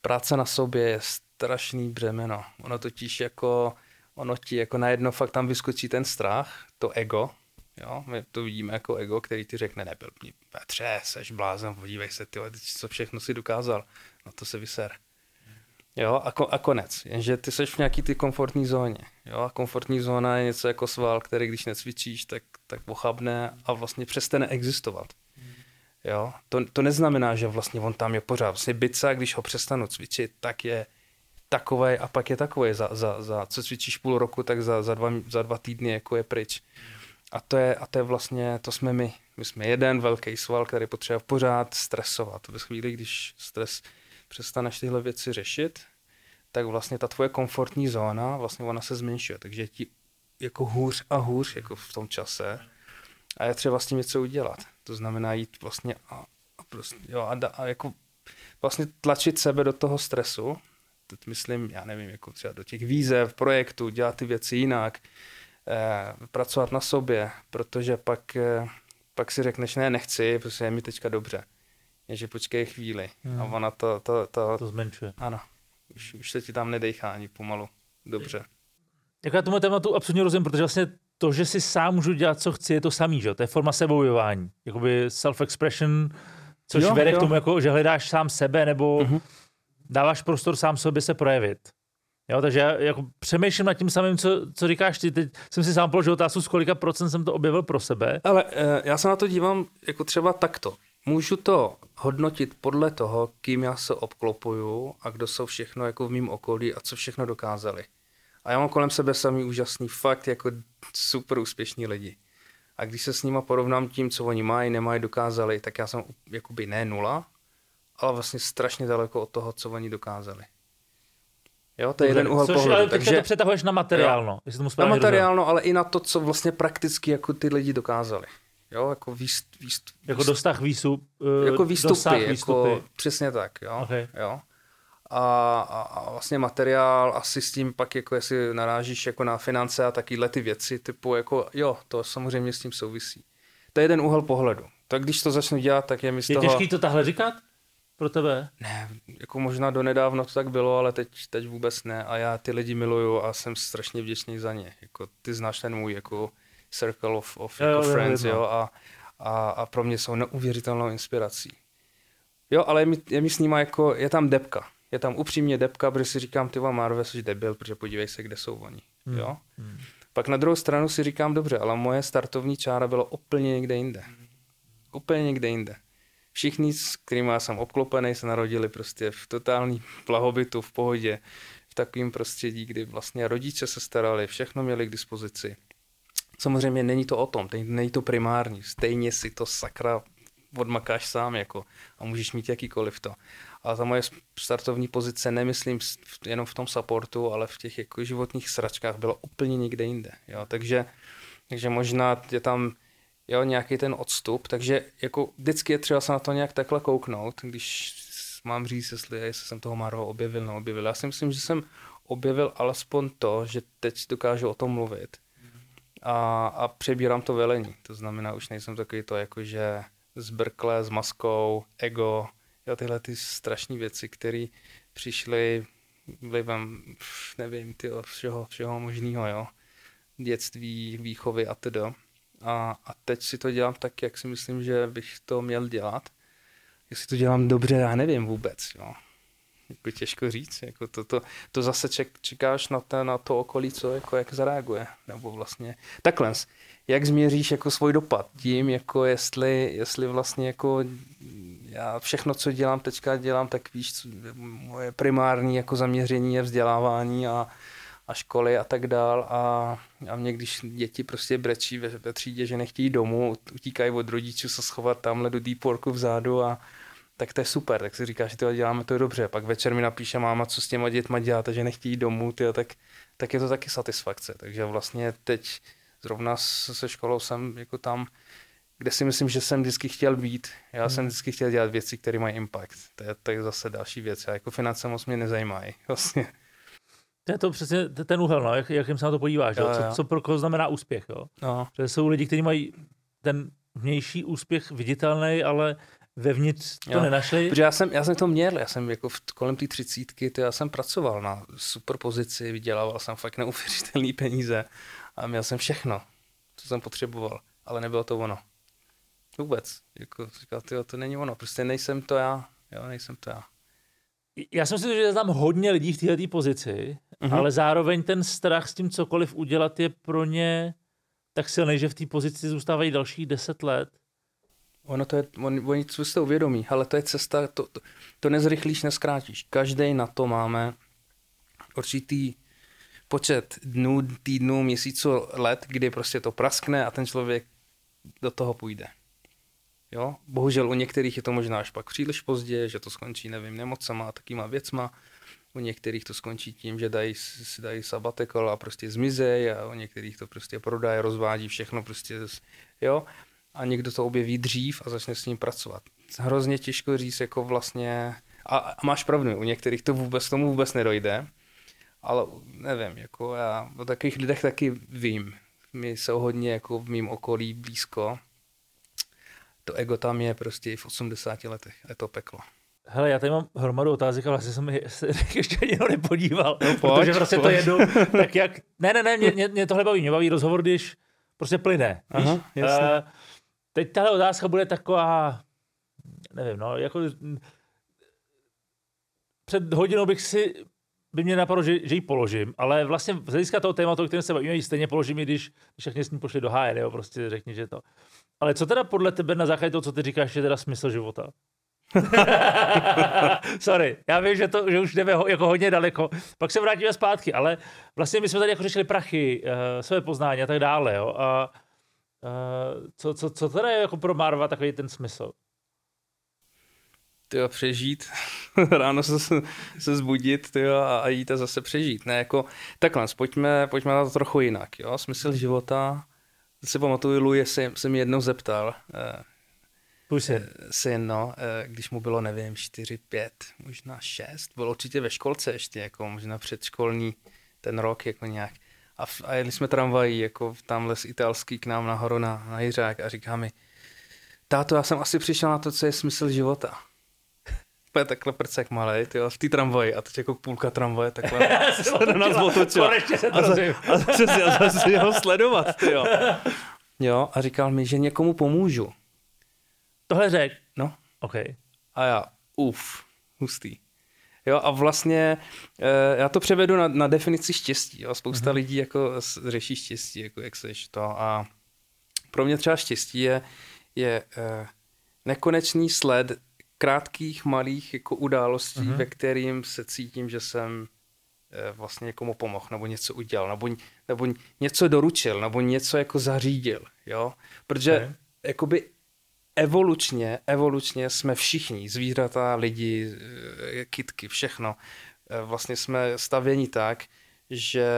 práce na sobě je strašný břemeno. Ono totiž jako, ono ti jako najednou fakt tam vyskočí ten strach, to ego, Jo, my to vidíme jako ego, který ti řekne, nebyl Petře, seš blázen, podívej se, ty, co všechno si dokázal, no to se vyser. Jo, a, ko, a konec. Jenže ty seš v nějaký ty komfortní zóně. Jo, a komfortní zóna je něco jako sval, který když necvičíš, tak, tak pochabne a vlastně přestane existovat. Jo, to, to neznamená, že vlastně on tam je pořád. Vlastně bica, když ho přestanu cvičit, tak je takový a pak je takový. Za, za, za, co cvičíš půl roku, tak za, za, dva, za dva týdny jako je pryč. A to je, a to je vlastně, to jsme my. My jsme jeden velký sval, který potřebuje pořád stresovat. Ve chvíli, když stres přestaneš tyhle věci řešit, tak vlastně ta tvoje komfortní zóna, vlastně ona se zmenšuje, takže ti jako hůř a hůř jako v tom čase a je třeba vlastně něco udělat. To znamená jít vlastně a, a, prostě, jo, a, da, a jako vlastně tlačit sebe do toho stresu, teď myslím, já nevím, jako třeba do těch výzev, projektů, dělat ty věci jinak, pracovat na sobě, protože pak, eh, pak si řekneš, ne, nechci, protože je mi teďka dobře. Je, že počkej chvíli. Hmm. A ona to, to, to, to zmenšuje. Ano. Už, už se ti tam nedejchá ani pomalu. Dobře. Jak já tomu tématu absolutně rozumím, protože vlastně to, že si sám můžu dělat, co chci, je to samý, že? To je forma sebojování. Jakoby self-expression, což jo, vede jo. k tomu, jako, že hledáš sám sebe nebo uh-huh. dáváš prostor sám sobě se projevit. Jo, takže já jako přemýšlím nad tím samým, co, co říkáš ty. Teď jsem si sám položil otázku, z kolika procent jsem to objevil pro sebe. Ale e, já se na to dívám jako třeba takto. Můžu to hodnotit podle toho, kým já se obklopuju a kdo jsou všechno jako v mém okolí a co všechno dokázali. A já mám kolem sebe samý úžasný, fakt jako super úspěšní lidi. A když se s nima porovnám tím, co oni mají, nemají, dokázali, tak já jsem jakoby ne nula, ale vlastně strašně daleko od toho, co oni dokázali. Jo, to je jeden úhel Což, pohledu. Ale takže to přetahuješ na materiálno. Jo, na materiálno, ale i na to, co vlastně prakticky jako ty lidi dokázali. Jo, jako výst, výst, Jako dostah výstup, uh, jako výstupy, dosah jako výstupy. Jako, přesně tak, jo. Okay. jo. A, a, a, vlastně materiál, asi s tím pak jako jestli narážíš jako na finance a takovéhle ty věci, typu jako jo, to samozřejmě s tím souvisí. To je jeden úhel pohledu. Tak když to začnu dělat, tak je mi z je toho... Je těžký to tahle říkat? Pro tebe? Ne, jako možná donedávno to tak bylo, ale teď, teď vůbec ne. A já ty lidi miluju a jsem strašně vděčný za ně. Jako, ty znáš ten můj jako circle of, of jo, jako jo, friends, jo, jo, a, a, a pro mě jsou neuvěřitelnou inspirací. Jo, ale je mi, je mi s nima jako, je tam depka. Je tam upřímně depka, protože si říkám, ty Marve, jsi debil, protože podívej se, kde jsou oni. Hmm. Jo? Hmm. Pak na druhou stranu si říkám, dobře, ale moje startovní čára bylo úplně někde jinde. Úplně někde jinde. Všichni, s kterými já jsem obklopený, se narodili prostě v totální blahobytu, v pohodě, v takovém prostředí, kdy vlastně rodiče se starali, všechno měli k dispozici. Samozřejmě není to o tom, není to primární, stejně si to sakra odmakáš sám jako a můžeš mít jakýkoliv to. A ta moje startovní pozice, nemyslím jenom v tom supportu, ale v těch jako životních sračkách byla úplně někde jinde. Jo? Takže, takže možná je tam jo, nějaký ten odstup, takže jako vždycky je třeba se na to nějak takhle kouknout, když mám říct, jestli, jestli jsem toho Maro objevil, neobjevil. Já si myslím, že jsem objevil alespoň to, že teď dokážu o tom mluvit a, a přebírám to velení. To znamená, už nejsem takový to, jako že zbrkle, s maskou, ego, jo, tyhle ty strašné věci, které přišly vlivem, nevím, tyjo, všeho, všeho možného, jo. Dětství, výchovy a tedy. A, a teď si to dělám tak, jak si myslím, že bych to měl dělat. Jestli to dělám dobře, já nevím vůbec, jo. Jako těžko říct, jako to, to, to zase ček, čekáš na, to, na to okolí, co jako jak zareaguje, nebo vlastně takhle, jak změříš jako svůj dopad tím, jako jestli, jestli vlastně jako já všechno, co dělám teďka, dělám tak víš, co, moje primární jako zaměření je vzdělávání a, a školy a tak dál a, a mě, když děti prostě brečí ve, ve třídě, že nechtějí domů, utíkají od rodičů se schovat tamhle do deep worku vzadu a tak to je super, tak si říkáš, že to děláme to dobře. Pak večer mi napíše máma, co s těma dětma děláte, že nechtějí domů, tyjo, tak, tak je to taky satisfakce. Takže vlastně teď zrovna se školou jsem jako tam, kde si myslím, že jsem vždycky chtěl být. Já hmm. jsem vždycky chtěl dělat věci, které mají impact. To je, to je zase další věc. A jako finance moc mě nezajímají. Vlastně. To je to přesně ten úhel, no, jak, jakým se na to podíváš, jo, Jo, co, co pro koho znamená úspěch. Jo. No, Že jsou lidi, kteří mají ten vnější úspěch viditelný, ale vevnitř to Jo. nenašli. Protože já jsem, já jsem to měl, já jsem jako v, kolem té třicítky, to já jsem pracoval na super pozici, vydělával jsem fakt neuvěřitelné peníze a měl jsem všechno, co jsem potřeboval, ale nebylo to ono. Vůbec. Jako říkal, tyjo, to není ono, prostě nejsem to já, jo, nejsem to já. Já si myslím, že znám hodně lidí v této pozici, Mhm. ale zároveň ten strach s tím cokoliv udělat je pro ně tak silný, že v té pozici zůstávají dalších deset let. Ono to je, on, oni co si to uvědomí, ale to je cesta, to, to, to nezrychlíš, neskrátíš. Každý na to máme určitý počet dnů, týdnů, měsíců, let, kdy prostě to praskne a ten člověk do toho půjde. Jo? Bohužel u některých je to možná až pak příliš pozdě, že to skončí, nevím, nemocama a takýma věcma. U některých to skončí tím, že dají, si dají sabatikal a prostě zmizej a u některých to prostě prodají, rozvádí všechno prostě, jo a někdo to objeví dřív a začne s ním pracovat. Hrozně těžko říct, jako vlastně, a, a máš pravdu, u některých to vůbec, tomu vůbec nedojde, ale nevím, jako já o takových lidech taky vím. My jsou hodně jako v mém okolí blízko. To ego tam je prostě i v 80 letech. Je to peklo. Hele, já tady mám hromadu otázek a vlastně jsem se ještě ani nepodíval, No, pojď, protože prostě to pojď. jedu tak jak... Ne, ne, ne, mě, mě, mě tohle baví, mě baví rozhovor, když prostě plyne. víš? Aha, jasně. Eh, teď tahle otázka bude taková, nevím, no, jako mm, před hodinou bych si by mě napadlo, že, že ji položím, ale vlastně z hlediska toho tématu, o kterém se bavíme, ji stejně položím, i když, když všechny s ní pošli do háje, jo, prostě řekni, že to. Ale co teda podle tebe na základě toho, co ty říkáš, je teda smysl života? Sorry, já vím, že, to, že už jdeme ho, jako hodně daleko. Pak se vrátíme zpátky, ale vlastně my jsme tady jako řešili prachy, uh, své poznání a tak dále. Jo? A uh, co, co, co teda je jako pro Marva takový ten smysl? Tyjo, přežít, ráno se, se zbudit tyjo, a, a jít a zase přežít. Ne, jako, takhle, pojďme, pojďme na to trochu jinak. Jo? Smysl života, si pamatuju, Louis se, se mi jednou zeptal, eh, Tvůj syn. syn, no, eh, když mu bylo, nevím, 4, 5, možná 6, byl určitě ve školce ještě, jako možná předškolní ten rok, jako nějak. A, v, a jeli jsme tramvají, jako tamhle z italský k nám nahoru na, na Jiřák a říká mi, táto, já jsem asi přišel na to, co je smysl života. Úplně takhle prcek malej, tyjo, v té tramvaji a teď jako půlka tramvaje takhle se na nás otočila. Konečně se A, za, a ho sledovat, tyjo. Jo, a říkal mi, že někomu pomůžu. Tohle řek. No, OK. a já, uf, hustý. Jo, a vlastně e, já to převedu na, na definici štěstí. Jo. Spousta mm-hmm. lidí jako řeší štěstí, jako jak seš to. A pro mě třeba štěstí je, je e, nekonečný sled krátkých, malých jako událostí, mm-hmm. ve kterým se cítím, že jsem e, vlastně někomu pomohl, nebo něco udělal, nebo, nebo něco doručil, nebo něco jako zařídil. Jo? Protože Okay. jakoby evolučně, evolučně jsme všichni, zvířata, lidi, eh, kytky, všechno, eh, vlastně jsme stavěni tak, že,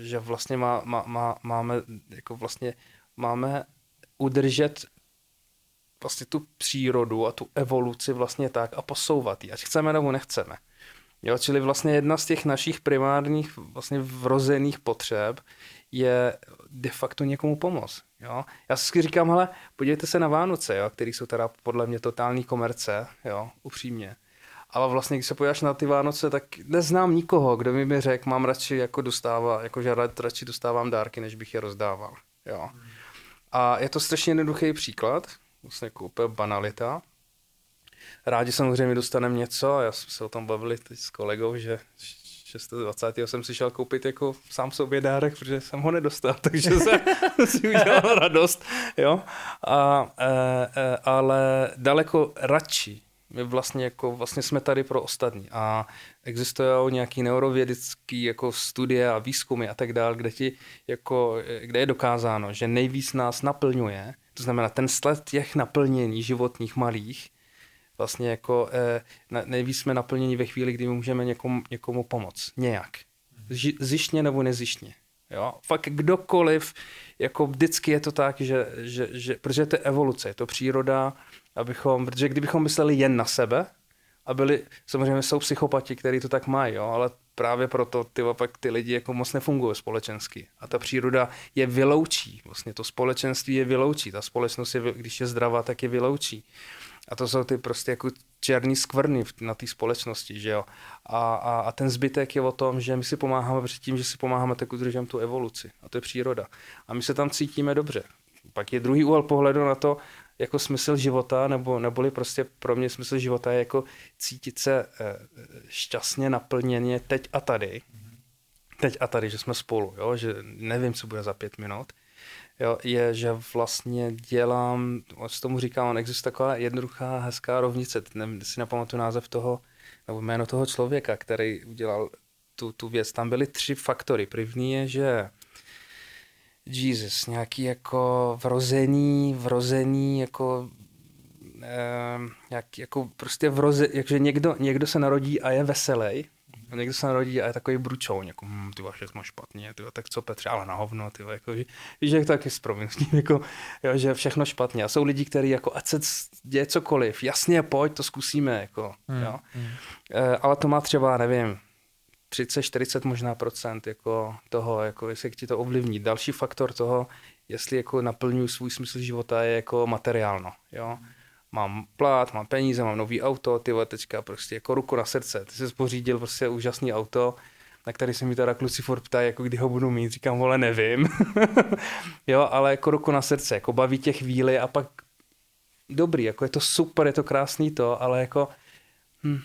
že vlastně má, má, má, máme, jako vlastně máme udržet vlastně tu přírodu a tu evoluci vlastně tak a posouvat ji, ať chceme nebo nechceme. Jo, čili vlastně jedna z těch našich primárních vlastně vrozených potřeb je de facto někomu pomoct. Jo? Já si říkám, hele, podívejte se na Vánoce, jo, který jsou teda podle mě totální komerce, jo, upřímně. Ale vlastně, když se podíváš na ty Vánoce, tak neznám nikoho, kdo mi by řekl, mám radši jako dostává, jako že rad- radši dostávám dárky, než bych je rozdával. Jo. A je to strašně jednoduchý příklad, vlastně jako úplně banalita. Rádi samozřejmě dostaneme něco, já jsme se o tom bavili teď s kolegou, že 26. jsem si šel koupit jako sám sobě dárek, protože jsem ho nedostal, takže jsem si udělal radost, jo. A, e, e, ale daleko radši my vlastně jako vlastně jsme tady pro ostatní a existují nějaký neurovědecký jako studie a výzkumy a tak dále, kde ti jako, kde je dokázáno, že nejvíc nás naplňuje, to znamená ten sled těch naplnění životních malých, vlastně jako eh, nejvíc jsme naplněni ve chvíli, kdy můžeme někomu, někomu pomoct. Nějak. Zištně nebo nezištně. Jo? Fakt kdokoliv, jako vždycky je to tak, že, že, že protože to je evoluce, je to příroda, abychom, protože kdybychom mysleli jen na sebe, a byli, samozřejmě jsou psychopati, kteří to tak mají, jo, ale právě proto ty, pak ty lidi jako moc nefungují společensky. A ta příroda je vyloučí. Vlastně to společenství je vyloučí. Ta společnost, je, když je zdravá, tak je vyloučí. A to jsou ty prostě jako černý skvrny na té společnosti, že jo. A, a, a, ten zbytek je o tom, že my si pomáháme před tím, že si pomáháme tak udržet tu evoluci. A to je příroda. A my se tam cítíme dobře. Pak je druhý úhel pohledu na to, jako smysl života, nebo, neboli prostě pro mě smysl života je jako cítit se eh, šťastně, naplněně teď a tady. Teď a tady, že jsme spolu, jo? že nevím, co bude za pět minut. Jo? Je, že vlastně dělám, s tomu říkám, on existuje taková jednoduchá, hezká rovnice, nevím, si nepamatuju název toho, nebo jméno toho člověka, který udělal tu, tu věc. Tam byly tři faktory. První je, že Jesus, nějaký jako vrozený, vrozený jako eh, jak, jako prostě vroze, jakže někdo, někdo se narodí a je veselý, a někdo se narodí a je takový bručou, jako, hm, ty všechno špatně, ty tak co Petře, ale na hovno, ty jako, že, víš, jak to taky s jako, jo, že všechno špatně. A jsou lidi, kteří jako, ať se děje cokoliv, jasně, pojď, to zkusíme, jako, hmm, jo. Hmm. E, ale to má třeba, nevím, 30, 40 možná procent jako toho, jako jestli ti to ovlivní. Další faktor toho, jestli jako naplňuji svůj smysl života, je jako materiálno. Jo? Mám plát, mám peníze, mám nový auto, ty teďka prostě jako ruku na srdce. Ty jsi pořídil prostě úžasný auto, na který se mi teda kluci furt ptají, jako kdy ho budu mít. Říkám, vole, nevím. jo, ale jako ruku na srdce, jako baví tě chvíli a pak dobrý, jako je to super, je to krásný to, ale jako hm,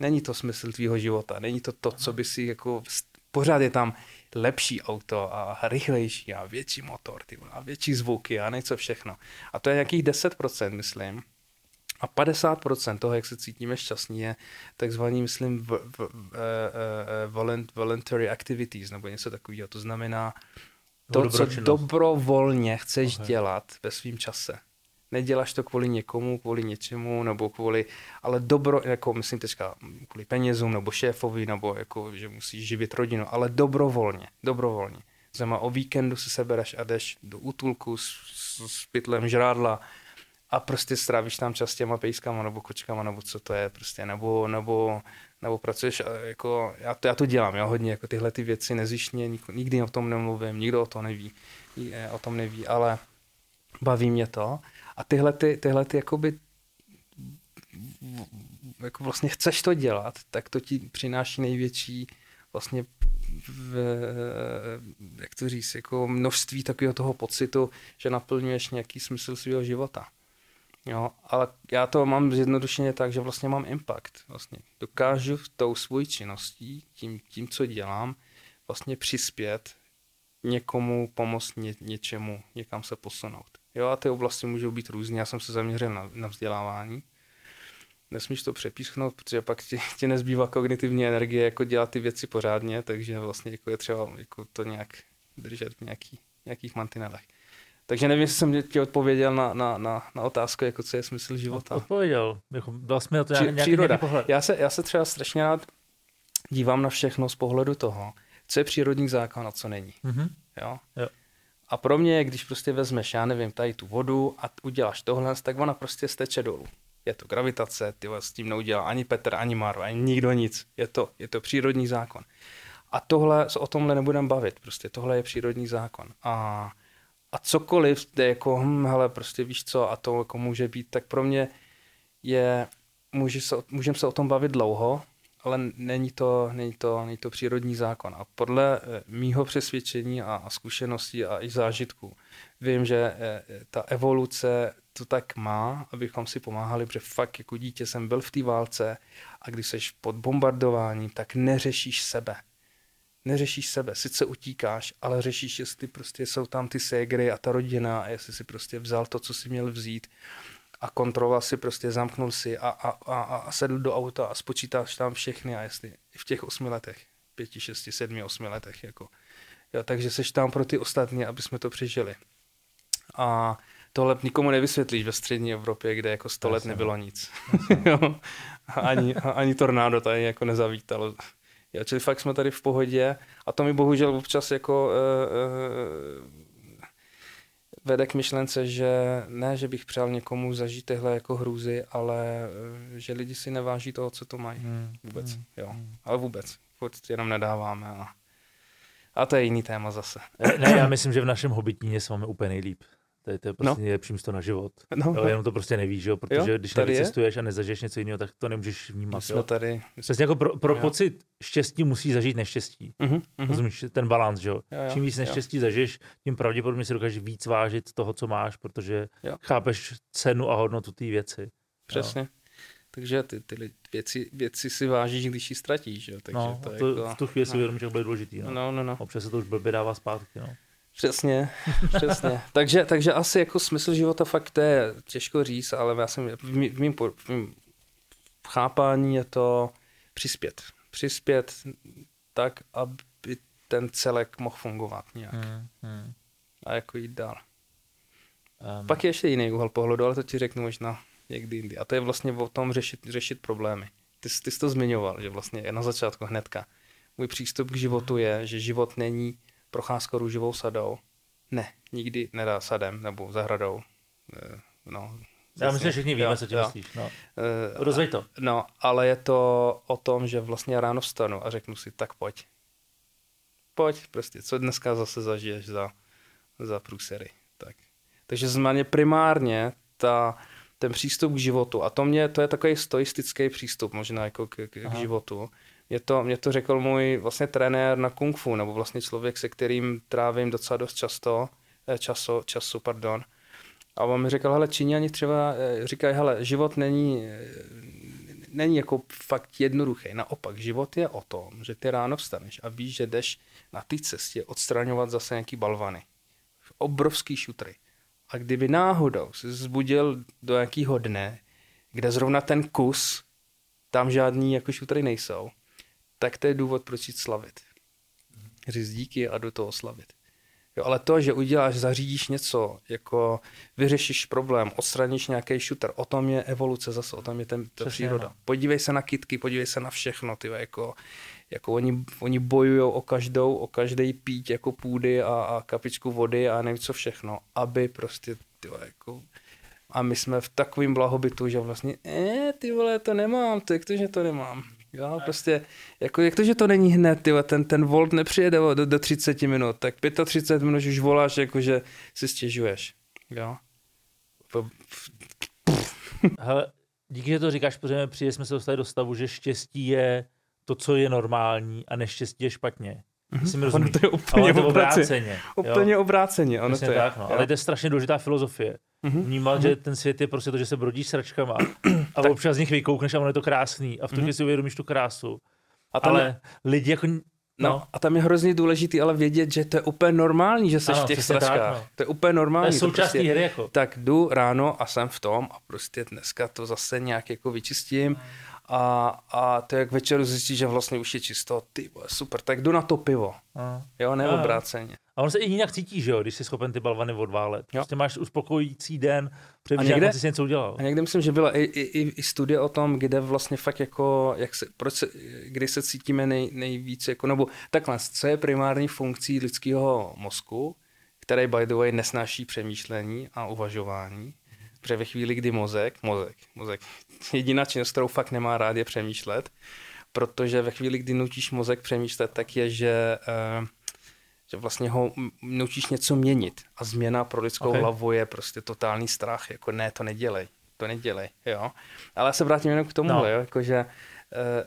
Není to smysl tvýho života, není to to, co by si jako, pořád je tam lepší auto a rychlejší a větší motor ty, a větší zvuky a něco všechno. A to je nějakých 10%, myslím. A 50% toho, jak se cítíme šťastní, je takzvaný, myslím, v, v, v, uh, voluntary activities, nebo něco takového. To znamená to, co dobrovolně chceš okay. dělat ve svém čase. Neděláš to kvůli někomu, kvůli něčemu, nebo kvůli, ale dobro, jako myslím teďka kvůli penězům, nebo šéfovi, nebo jako, že musíš živit rodinu, ale dobrovolně, dobrovolně. Znamená, o víkendu se sebereš a jdeš do útulku s, s, s pytlem žrádla a prostě strávíš tam čas těma pejskama nebo kočkama, nebo co to je prostě, nebo, nebo, nebo pracuješ, jako, já to, já to dělám, já hodně, jako tyhle ty věci nezištně, nikdy o tom nemluvím, nikdo o tom neví, o tom neví, ale baví mě to a tyhle, ty, tyhle ty jakoby jako vlastně chceš to dělat, tak to ti přináší největší vlastně v, jak to říct, jako množství takového toho pocitu, že naplňuješ nějaký smysl svého života. Jo, ale já to mám zjednodušeně tak, že vlastně mám impact. Vlastně dokážu tou svou činností, tím, tím, co dělám, vlastně přispět někomu, pomoct ně, něčemu, někam se posunout. Jo, a ty oblasti můžou být různé. Já jsem se zaměřil na, na vzdělávání. Nesmíš to přepísknout, protože pak ti, ti nezbývá kognitivní energie jako dělat ty věci pořádně, takže vlastně jako je třeba jako to nějak držet v nějaký, nějakých mantinelech. Takže nevím, jestli jsem ti odpověděl na, na, na, na otázku, jako co je smysl života. Odpověděl. Jako, dal jsme to nějaký, příroda. Nějaký pohled. Já se, já se třeba strašně rád dívám na všechno z pohledu toho, co je přírodní zákon a co není. Mm-hmm. Jo? Jo. A pro mě, když prostě vezmeš, já nevím, tady tu vodu a uděláš tohle, tak ona prostě steče dolů. Je to gravitace, ty s tím neudělá ani Petr, ani Maro, ani nikdo nic. Je to, je to přírodní zákon. A tohle, o tomhle nebudem bavit, prostě tohle je přírodní zákon. A, a cokoliv, je jako, hm, hele, prostě víš co, a to jako může být, tak pro mě je, může se, můžeme se o tom bavit dlouho, ale není to, není to, není to přírodní zákon. A podle eh, mýho přesvědčení a, zkušeností a i zážitků vím, že eh, ta evoluce to tak má, abychom si pomáhali, protože fakt jako dítě jsem byl v té válce a když jsi pod bombardováním, tak neřešíš sebe. Neřešíš sebe, sice utíkáš, ale řešíš, jestli prostě jsou tam ty ségry a ta rodina a jestli si prostě vzal to, co si měl vzít a kontrola si prostě zamknul si a, a, a, a sedl do auta a spočítáš tam všechny a jestli v těch osmi letech, pěti, šesti, sedmi, osmi letech, jako. Jo, takže seš tam pro ty ostatní, aby jsme to přežili. A tohle nikomu nevysvětlíš ve střední Evropě, kde jako sto let nebylo nic. ani, ani tornádo tady jako nezavítalo. Jo, čili fakt jsme tady v pohodě a to mi bohužel občas jako uh, uh, vede k myšlence, že ne, že bych přál někomu zažít tyhle jako hrůzy, ale eh, že lidi si neváží toho, co to mají. Hmm. Vůbec, Hmm. jo. Ale vůbec. Furt jenom nedáváme. A, a to je jiný téma zase. Ne, já myslím, že v našem hobitníně se máme úplně nejlíp. To je, to je prostě No. nejlepší místo na život. No, Jo, jenom to prostě nevíš, jo? protože Jo, když tady je. nevycestuješ a nezažiješ něco jiného, tak to nemůžeš my vnímat. jsme Jo? tady. Přesně jako pro, pro Jo. pocit štěstí musí zažít neštěstí. Mhm, mhm. Rozumíš, ten balans, že jo? Jo, jo, Čím víc jo. neštěstí zažiješ, tím pravděpodobně si dokážeš víc vážit toho, co máš, protože Jo. chápeš cenu a hodnotu té věci. Přesně. Takže ty, ty věci, věci si vážíš, když ji ztratíš. Jo? Takže no, to, je to, jako... v tu chvíli si no. uvědomíš, jak bude důležitý. No. No, no, no. Občas se to už blbě dává zpátky. No. Přesně, přesně. takže, takže asi jako smysl života fakt to je těžko říct, ale já jsem v mým, v mým, po- v mým chápání je to přispět. Přispět tak, aby ten celek mohl fungovat nějak Hmm, hmm. a jako jít dál. Um, Pak je ještě jiný úhel pohledu, ale to ti řeknu možná někdy jindy. A to je vlastně o tom řešit, řešit problémy. Ty, ty jsi to zmiňoval, že vlastně na začátku hnedka. Můj přístup k životu je, že život není procházka růžovou sadou. Ne, nikdy nedá sadem nebo zahradou. Eh, No, já myslím, že všichni víme, jo, co tím jo. myslíš. No. Eh, Rozvej to. No, ale je to o tom, že vlastně ráno vstanu a řeknu si, tak pojď. Pojď, prostě, co dneska zase zažiješ za, za průsery. Tak. Takže znamená primárně ta, ten přístup k životu, a to, mě, to je takový stoistický přístup možná jako k, k, k životu. Mě to, mě to řekl můj vlastně trenér na kung fu, nebo vlastně člověk, se kterým trávím docela dost často, eh, času, času, pardon. A on mi řekl, hele, Číňani třeba eh, říkají, hele, život není, eh, není jako fakt jednoduchý. Naopak, život je o tom, že ty ráno vstaneš a víš, že jdeš na té cestě odstraňovat zase nějaký balvany. Obrovský šutry. A kdyby náhodou se zbudil do nějakého dne, kde zrovna ten kus, tam žádný jako šutry nejsou, tak to je důvod, proč jít slavit. Říct díky a do toho slavit. Jo, ale to, že uděláš, zařídíš něco, jako vyřešíš problém, odstraníš nějaký šuter, o tom je evoluce zase, o tom je ten, ta Přesně, příroda. no. Podívej se na kitky, podívej se na všechno, ty jako, jako oni, oni bojují o každou, o každý pít jako půdy a, a kapičku vody a nevím co všechno, aby prostě, ty jako, a my jsme v takovém blahobytu, že vlastně, eh, ty vole, to nemám, to jak to, že to nemám. Jo, prostě, jako, jak to, že to není hned, ty vole, ten, ten volt nepřijede do, do 30 minut, tak 35 minut už voláš, jako, že si stěžuješ. Jo. Hele, díky, že to říkáš, protože přijde jsme se dostali do stavu, že štěstí je to, co je normální a neštěstí je špatně. Jestli mi Ono rozumíš. to je Ale úplně to obráceně. Úplně jo. obráceně, ono to je. tak, no. jo. Ale to je strašně důležitá filozofie. Mhm. Vnímat, že ten svět je prostě to, že se brodíš sračkama a občas z nich vykoukneš a ono je to krásný a v tu chvíli si uvědomíš tu krásu. Mhm. A tam, Ale lidi jako... No, No, a tam je hrozně důležitý ale vědět, že to je úplně normální, že jsi Ano, v těch přesně tak, sračkách. no. To je úplně to normální. je součástí prostě, hry jako. tak jdu ráno a jsem v tom a prostě dneska to zase nějak jako vyčistím a, a to jak večeru zjistíš, že vlastně už je čisto, ty vole, super, tak jdu na to pivo, No. jo, ne Jo, jo. obráceně. A on se i jinak cítí, že jo, když jsi schopen ty balvany odválet. Prostě máš uspokojící den, protože někde- jsi něco udělal. A někde myslím, že byla i, i, i, i studie o tom, kde vlastně fakt jako, jak se, proč se, kdy se cítíme nej, nejvíc, jako, nebo takhle, co je primární funkcí lidského mozku, který by the way nesnáší přemýšlení a uvažování, protože ve chvíli, kdy mozek, mozek, mozek, jediná činnost, kterou fakt nemá rád, je přemýšlet, protože ve chvíli, kdy nutíš mozek přemýšlet, tak je, že, eh, že vlastně ho nutíš něco měnit. A změna pro lidskou Ok. hlavu je prostě totální strach. Jako ne, to nedělej. To nedělej, jo. Ale já se vrátím jenom k tomu, No. jo, jakože eh,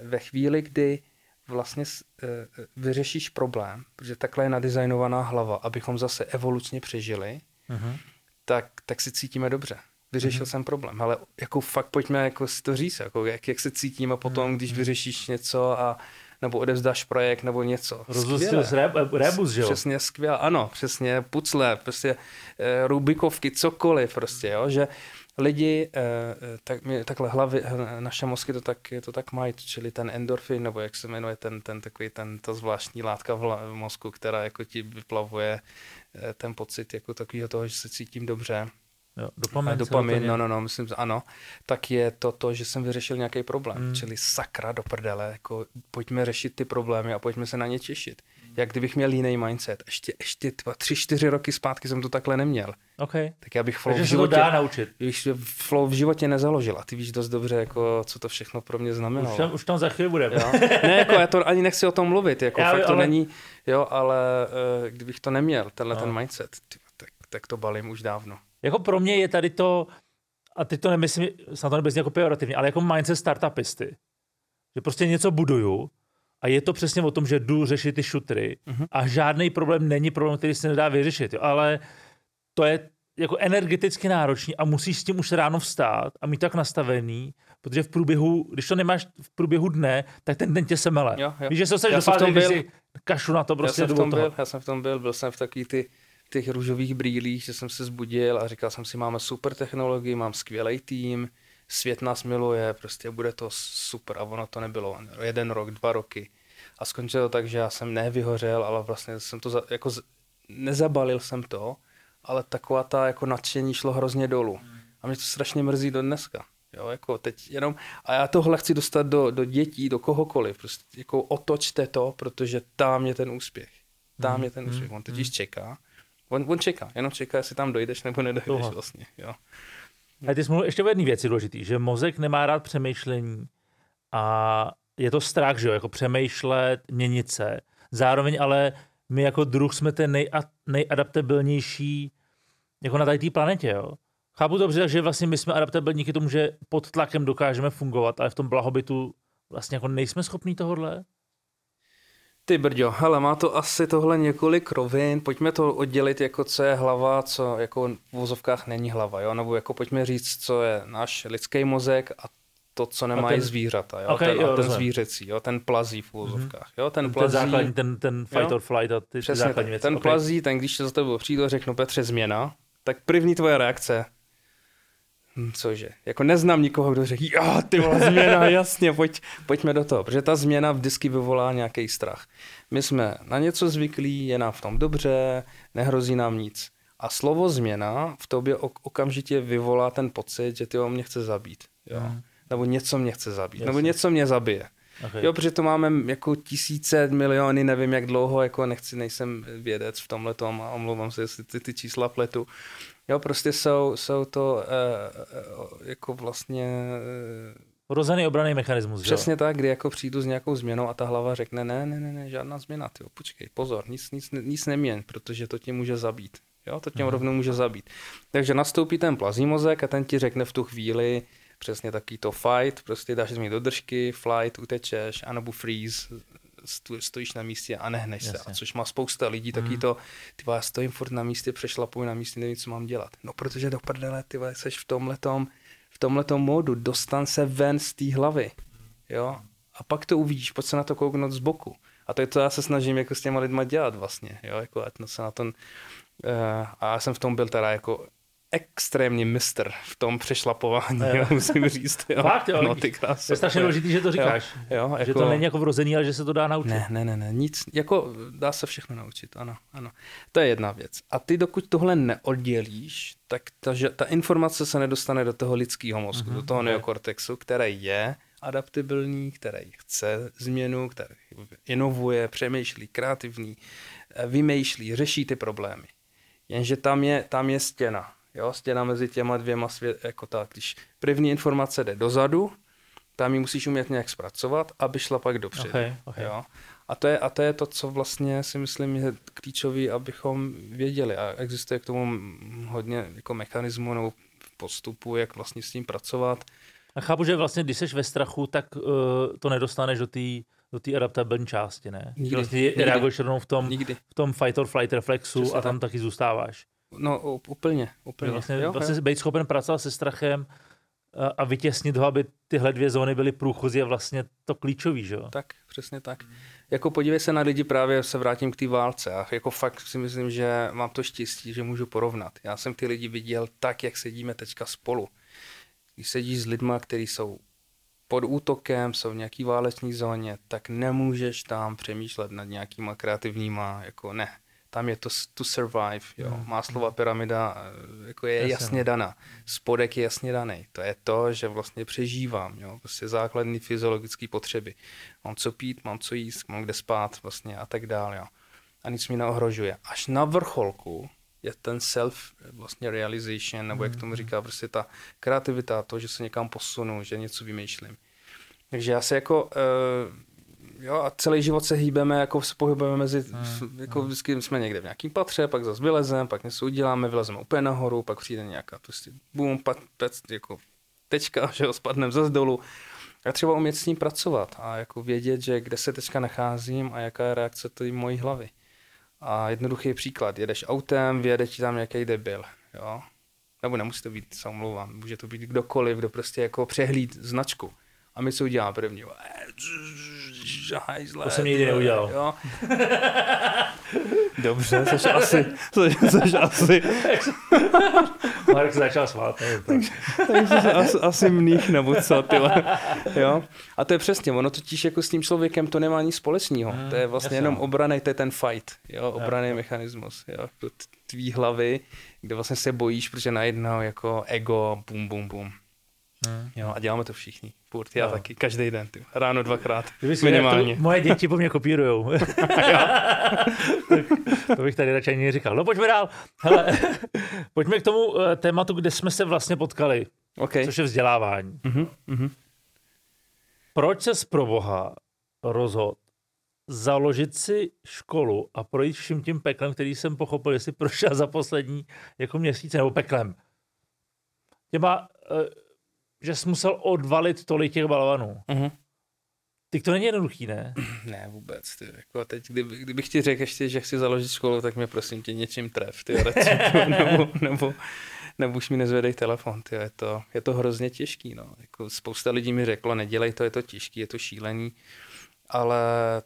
ve chvíli, kdy vlastně eh, vyřešíš problém, protože takhle je nadizajnovaná hlava, abychom zase evolučně přežili, Mhm. tak, tak si cítíme dobře. Vyřešil mm-hmm. jsem problém, ale jako fakt pojďme jako si to říct, jako jak, jak se cítíme potom, když vyřešíš něco a nebo odevzdáš projekt nebo něco. Rozlustil Skvěle. jsi reb- rebus, že jo? Přesně skvěle, ano, přesně, pucle, prostě e, rubikovky, cokoliv prostě, jo, že lidi, e, tak, my, takhle hlavy, naše mozky to tak, to tak mají, čili ten endorfin, nebo jak se jmenuje ten, ten takový, ten, ta zvláštní látka v, v mozku, která jako ti vyplavuje ten pocit jako takového toho, že se cítím dobře, jo dopamin, dopamin, no, no, no, myslím, že ano, tak je to to, že jsem vyřešil nějaký problém. Hmm. Mm. Čili sakra do prdele, jako pojďme řešit ty problémy a pojďme se na ně těšit. jak kdybych měl jiný mindset. Ještě, ještě dva, tři, čtyři roky zpátky jsem to takhle neměl. Okay. Tak já bych flow Takže v to životě, dá naučit. bych flow v životě nezaložil. A ty víš dost dobře, jako, co to všechno pro mě znamenalo. Už tam, už tam za chvíli budeme. Jo? Ne, jako já to ani nechci o tom mluvit, jako Já fakt to ale- není, jo, ale uh, kdybych to neměl, tenhle No. ten mindset, tak, tak to balím už dávno. Jako pro mě je tady to, a teď to nemyslím, snad to nemyslím jako pejorativně, ale jako mindset startupisty. Že prostě něco buduju a je to přesně o tom, že jdu řešit ty šutry Mhm. a žádný problém není problém, který se nedá vyřešit. Jo. Ale to je jako energeticky náročný a musíš s tím už ráno vstát a mít tak nastavený, protože v průběhu, když to nemáš v průběhu dne, tak ten den tě semele. Jo, jo. Víš, že se Já jsem v tom byl. kašu na to, prostě já, jsem jdu v tom byl, já jsem v tom byl, byl jsem v takový ty, těch růžových brýlích, že jsem se zbudil a říkal jsem si, máme super technologii, mám skvělý tým, svět nás miluje, prostě bude to super a ono to nebylo. Jeden rok, dva roky. A skončilo to tak, že já jsem nevyhořel, ale vlastně jsem to za, jako nezabalil jsem to, ale taková ta jako nadšení šlo hrozně dolů. A mě to strašně mrzí do dneska. Jo, jako teď jenom, a já tohle chci dostat do, do dětí, do kohokoliv, prostě jako otočte to, protože tam je ten úspěch. Tam je ten úspěch, on totiž čeká. On, on čeká, jenom čeká, jestli tam dojdeš nebo nedojdeš Tohle. vlastně, jo. A ty jsi mluvil ještě o jedné věci důležitý, že mozek nemá rád přemýšlení a je to strach, že jo, jako přemýšlet, měnit se. Zároveň ale my jako druh jsme ten nej, nejadaptabilnější jako na tady té planetě, jo. Chápu to dobře, že vlastně my jsme adaptabilní díky tomu, že pod tlakem dokážeme fungovat, ale v tom blahobytu vlastně jako nejsme schopní tohohle. Ty brďo, hele, má to asi tohle několik rovin, pojďme to oddělit jako co je hlava, co jako v vozovkách není hlava, jo, nebo jako pojďme říct, co je náš lidský mozek a to, co nemají ten- zvířata, jo, Ok, ten, jo, a ten rozumím. zvířecí, jo, ten plazí v vozovkách, jo, ten Ten, plazí, základní, ten, ten fight Jo. or flight a ty, ty přesně základní věci. ten Ok. plazí, ten když za tebou přijdu a řeknu Petře změna, tak první tvoje reakce, cože, jako neznám nikoho, kdo řekl, jo, ty vole, změna, jasně, pojď, pojďme do toho, protože ta změna vždycky vyvolá nějaký strach. My jsme na něco zvyklí, je nám v tom dobře, nehrozí nám nic. A slovo změna v tobě ok- okamžitě vyvolá ten pocit, že ty mě chce zabít. Jo? Mhm. Nebo něco mě chce zabít. Nebo Jasně. něco mě zabije. Okay. Jo, protože to máme jako tisíce, miliony, nevím jak dlouho, jako nechci, nejsem vědec v tomhle tom a omlouvám se, jestli ty, ty čísla pletu. Jo, prostě jsou, jsou to uh, jako vlastně uh, Rozený obraný mechanismus, že jo? přesně tak, kdy jako přijdu s nějakou změnou a ta hlava řekne, ne, ne, ne, ne žádná změna, tyjo, počkej, pozor, nic, nic, nic neměň, protože to tě může zabít. Jo, to tě Mhm. rovnou může zabít. Takže nastoupí ten plazí mozek a ten ti řekne v tu chvíli přesně taký to fight, prostě dáš mi do držky, flight, utečeš, anebo freeze, stojíš na místě a nehneš se. A Jasně. což má spousta lidí, taky Mhm. to, ty já stojím furt na místě, přešlapuju na místě, nevím, co mám dělat. No, protože do prdele, ty vole, seš v tomhletom, v tomhletom módu, dostan se ven z té hlavy. Jo? A pak to uvidíš, pojď se na to kouknout z boku. A to je to, já se snažím jako s těma lidma dělat vlastně, jo, jako ať se na tom, uh, a já jsem v tom byl teda jako extrémní mistr v tom přešlapování, Jo. jo, musím říct, jo. Fakt, jo, no, ty krásy. To je strašně důležité, že to říkáš. Jo, Že jako, to není jako vrozený, ale že se to dá naučit. ne, ne, ne, ne, nic, jako dá se všechno naučit, ano, ano. To je jedna věc. A ty dokud tohle neoddělíš, tak ta, že, ta informace se nedostane do toho lidského mozku, Mhm, do toho ok. neokortexu, který je adaptabilní, který chce změnu, který inovuje, přemýšlí, kreativní, eh, vymýšlí, řeší ty problémy. Jenže tam je, tam je stěna. Jo, stěna mezi těma dvěma svět, jako tak, když první informace jde dozadu, tam ji musíš umět nějak zpracovat, aby šla pak dopředu. Okay, okay. Jo? A, to je, a to je to, co vlastně si myslím je klíčové, abychom věděli. A existuje k tomu hodně jako mechanismů nebo postupu, jak vlastně s tím pracovat. A chápu, že vlastně, když jsi ve strachu, tak uh, to nedostaneš do té do té adaptabilní části, ne? Nikdy, vlastně nikdy. reaguješ rovnou v tom, Nikdy. v tom fight or flight reflexu Přesně a tam taky zůstáváš. No úplně, úplně. Že vlastně, jo, vlastně jo. být schopen pracovat se strachem a, a vytěsnit ho, aby tyhle dvě zóny byly průchozí je vlastně to klíčový, že jo? Tak, přesně tak. Jako podívej se na lidi, právě se vrátím k té válce. A jako fakt si myslím, že mám to štěstí, že můžu porovnat. Já jsem ty lidi viděl tak, jak sedíme teďka spolu. Když sedíš s lidma, kteří jsou pod útokem, jsou v nějaký váleční zóně, tak nemůžeš tam přemýšlet nad nějakýma kreativníma, jako ne. Tam je to to survive, jo. Mm. Máslova pyramida eh, jako je Jasně, jasně no. daná. Spodek je jasně daný. To je to, že vlastně přežívám, jo. Prostě základní fyziologické potřeby. Mám co pít, mám co jíst, mám kde spát vlastně a tak dále, jo. a nic mi neohrožuje. Až na vrcholku je ten self vlastně realization, nebo jak tomu říká, prostě ta kreativita, to, že se někam posunu, že něco vymýšlím. Takže já se jako, uh, jo, a celý život se hýbeme, jako se pohybujeme mezi, hmm. jako vždycky jsme někde v nějakým patře, pak zase vylezem, pak něco uděláme, vylezeme úplně nahoru, pak přijde nějaká prostě boom, pat, pec, jako tečka, že ho spadneme zase dolů. A třeba umět s ním pracovat a jako vědět, že kde se teďka nacházím a jaká je reakce té mojí hlavy. A jednoduchý příklad, jedeš autem, vyjede ti tam nějaký debil, jo? Nebo nemusí to být, se omlouvám, může to být kdokoliv, kdo prostě jako přehlíd značku. A my co uděláme první? Hajzle, to jsem nikdy neudělal. Jo? Dobře, což asi, což, což asi. Marek se začal svát. Takže, takže se asi, asi mných nebo co, tyhle. Jo? A to je přesně, ono totiž jako s tím člověkem to nemá nic společného. Hmm, to je vlastně jasný. jenom obraný, to je ten fight, jo, obraný mechanismus, jo, tvý hlavy, kde vlastně se bojíš, protože najednou jako ego, bum, bum, bum. Hmm. Jo, a děláme to všichni. Furt, já no. taky, každý den, ty. ráno dvakrát, Kdyby minimálně. To, moje děti po mě kopírujou. to bych tady radši ani říkal. No pojďme dál. Hele, pojďme k tomu uh, tématu, kde jsme se vlastně potkali. Okay. Což je vzdělávání. Uh-huh, uh-huh. Proč se z proboha rozhod založit si školu a projít vším tím peklem, který jsem pochopil, jestli prošel za poslední jako měsíce nebo peklem. Těma uh, že jsi musel odvalit tolik těch balvanů. Uh-huh. Ty to není jednoduchý, ne? Ne, vůbec. Ty. Jako teď, kdyby, kdybych ti řekl ještě, že chci založit školu, tak mě prosím tě něčím tref, ty, nebo, nebo, nebo už mi nezvedej telefon, ty. Je, to, je to hrozně těžký, no. Jako spousta lidí mi řeklo, nedělej to, je to těžký, je to šílený, ale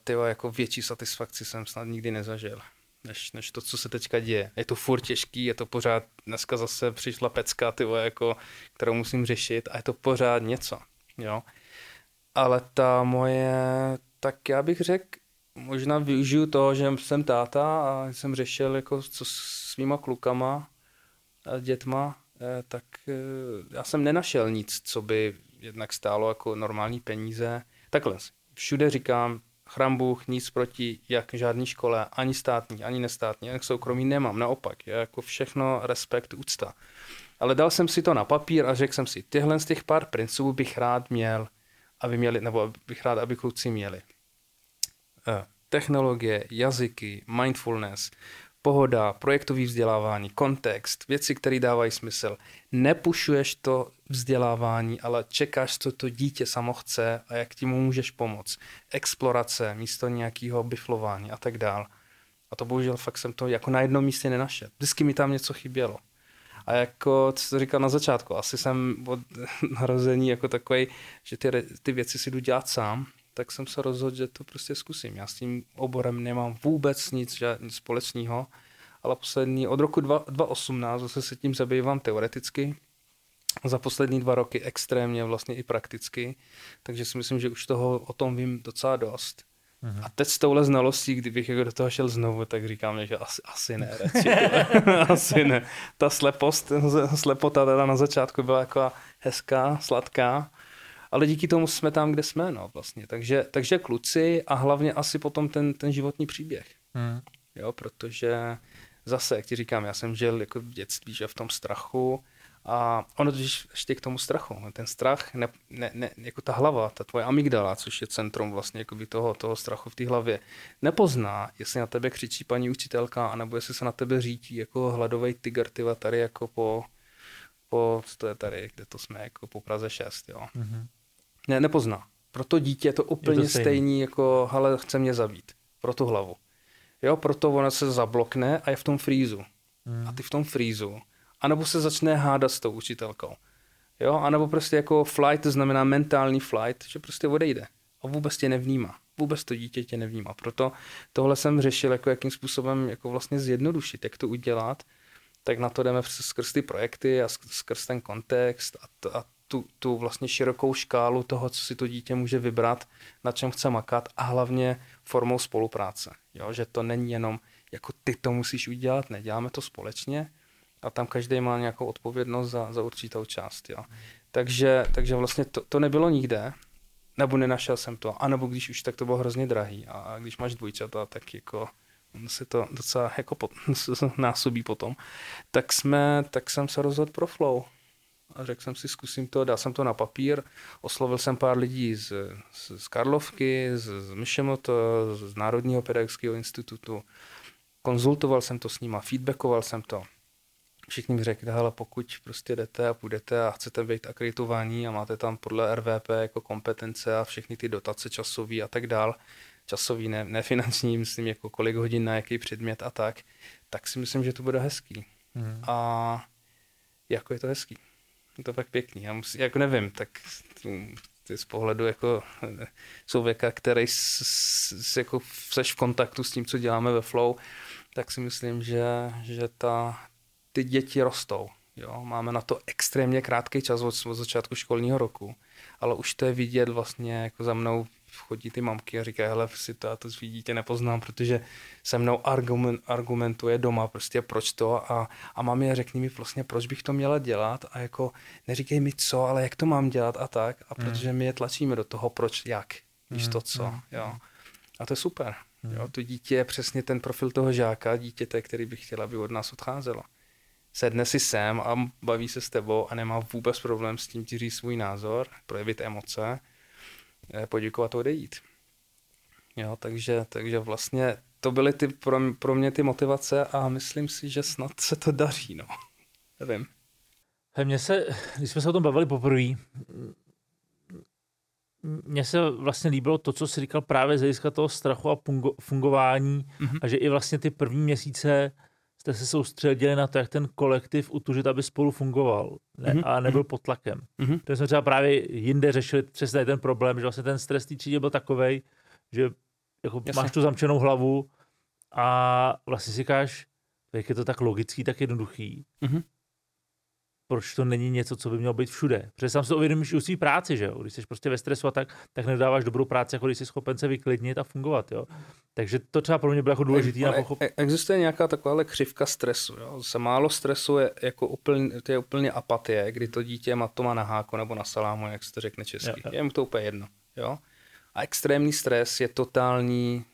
ty, jako větší satisfakci jsem snad nikdy nezažil než, než to, co se teďka děje. Je to furt těžký, je to pořád, dneska zase přišla pecka, ty jako, kterou musím řešit a je to pořád něco, jo. Ale ta moje, tak já bych řekl, možná využiju to, že jsem táta a jsem řešil jako co s svýma klukama a dětma, eh, tak eh, já jsem nenašel nic, co by jednak stálo jako normální peníze. Takhle, všude říkám, chrám Bůh, nic proti jak žádný škole, ani státní, ani nestátní, ani soukromí nemám, naopak, je jako všechno respekt, úcta. Ale dal jsem si to na papír a řekl jsem si, tyhle z těch pár principů bych rád měl, aby měli, nebo bych rád, aby kluci měli. Eh, technologie, jazyky, mindfulness, pohoda, projektový vzdělávání, kontext, věci, které dávají smysl. Nepušuješ to vzdělávání, ale čekáš, co to dítě samo chce a jak ti mu můžeš pomoct. Explorace místo nějakého biflování a tak dál. A to bohužel fakt jsem to jako na jednom místě nenašel. Vždycky mi tam něco chybělo. A jako, co to říkal na začátku, asi jsem od narození jako takový, že ty, ty věci si jdu dělat sám, tak jsem se rozhodl, že to prostě zkusím. Já s tím oborem nemám vůbec nic, nic společného, ale poslední, od roku 2018 zase se tím zabývám teoreticky, za poslední dva roky extrémně vlastně i prakticky, takže si myslím, že už toho o tom vím docela dost. Uh-huh. A teď s touhle znalostí, kdybych jako do toho šel znovu, tak říkám, že asi, asi ne, radši, asi ne. Ta slepost, slepota teda na začátku byla jako hezká, sladká, ale díky tomu jsme tam, kde jsme, no vlastně. Takže, takže kluci a hlavně asi potom ten, ten životní příběh. Hmm. Jo, protože zase, jak ti říkám, já jsem žil jako v dětství, že v tom strachu a ono totiž ještě k tomu strachu. Ten strach, ne, ne, ne, jako ta hlava, ta tvoje amygdala, což je centrum vlastně jako by toho, toho strachu v té hlavě, nepozná, jestli na tebe křičí paní učitelka, anebo jestli se na tebe řítí jako hladový tygr, tyva, tady jako po, po, co to je tady, kde to jsme, jako po Praze 6, jo. Mm-hmm. Ne, nepozná. Pro to dítě je to úplně je to stejný. stejný jako, hele, chce mě zabít. Pro tu hlavu. Jo, proto ona se zablokne a je v tom frýzu. Hmm. A ty v tom frýzu. A nebo se začne hádat s tou učitelkou. Jo, a nebo prostě jako flight, to znamená mentální flight, že prostě odejde. A vůbec tě nevnímá. Vůbec to dítě tě nevnímá. Proto tohle jsem řešil, jako jakým způsobem jako vlastně zjednodušit, jak to udělat, tak na to jdeme skrz ty projekty a skrz ten kontext a, to, a tu, tu vlastně širokou škálu toho, co si to dítě může vybrat, na čem chce makat a hlavně formou spolupráce. Jo? Že to není jenom jako ty to musíš udělat, neděláme to společně a tam každý má nějakou odpovědnost za, za určitou část. Jo? Takže, takže vlastně to, to nebylo nikde, nebo nenašel jsem to, anebo když už, tak to bylo hrozně drahý a když máš dvojčata, tak jako se to docela jako pot, násobí potom, tak, jsme, tak jsem se rozhodl pro flow. A řekl jsem si, zkusím to, dal jsem to na papír, oslovil jsem pár lidí z, z, z Karlovky, z, z MŠMT, z Národního pedagogického institutu, konzultoval jsem to s nima, feedbackoval jsem to. Všichni mi řekli, hele, pokud prostě jdete a půjdete a chcete být akreditovaní a máte tam podle RVP jako kompetence a všechny ty dotace časové a tak dál, časový, ne, ne finanční, myslím, jako kolik hodin na jaký předmět a tak, tak si myslím, že to bude hezký. Hmm. A jako je to hezký. To fakt pěkný. Já musím, jako nevím, tak ty z pohledu jako člověka, který s, s, jako seš v kontaktu s tím, co děláme ve Flow, tak si myslím, že, že ta, ty děti rostou. Jo? Máme na to extrémně krátký čas od, od začátku školního roku, ale už to je vidět vlastně jako za mnou chodí ty mamky a říkají, hele, si to, já to svý dítě nepoznám, protože se mnou argument, argumentuje doma, prostě proč to a, a mami řekni mi vlastně, proč bych to měla dělat a jako neříkej mi co, ale jak to mám dělat a tak a hmm. protože my je tlačíme do toho, proč, jak, víš to co, hmm. jo. A to je super. Jo, hmm. to dítě je přesně ten profil toho žáka, dítěte, který bych chtěla, aby od nás odcházelo. Sedne si sem a baví se s tebou a nemá vůbec problém s tím ti říct svůj názor, projevit emoce Eh, poděkovat a odejít. Jo, takže, takže vlastně to byly ty pro, pro mě ty motivace a myslím si, že snad se to daří, no. Nevím. Mně se, když jsme se o tom bavili poprvé, mně se vlastně líbilo to, co jsi říkal právě z hlediska toho strachu a fungování mm-hmm. a že i vlastně ty první měsíce jste se soustředili na to, jak ten kolektiv utužit, aby spolu fungoval ne, mm-hmm. a nebyl mhm. pod tlakem. Mm-hmm. To jsme třeba právě jinde řešili přesně ten problém, že vlastně ten stres té třídě byl takový, že jako máš tu zamčenou hlavu a vlastně si říkáš, jak je to tak logický, tak jednoduchý. Mm-hmm proč to není něco, co by mělo být všude. Protože sám si uvědomíš i u své práci, že jo? Když jsi prostě ve stresu a tak, tak nedáváš dobrou práci, jako když jsi schopen se vyklidnit a fungovat, jo? Takže to třeba pro mě bylo jako důležité na pochop... E- existuje nějaká taková křivka stresu, jo? Se málo stresu je jako úplně, to je úplně apatie, kdy to dítě má to má na háku nebo na salámu, jak se to řekne česky. Jo, jo. Je mu to úplně jedno, jo? A extrémní stres je totální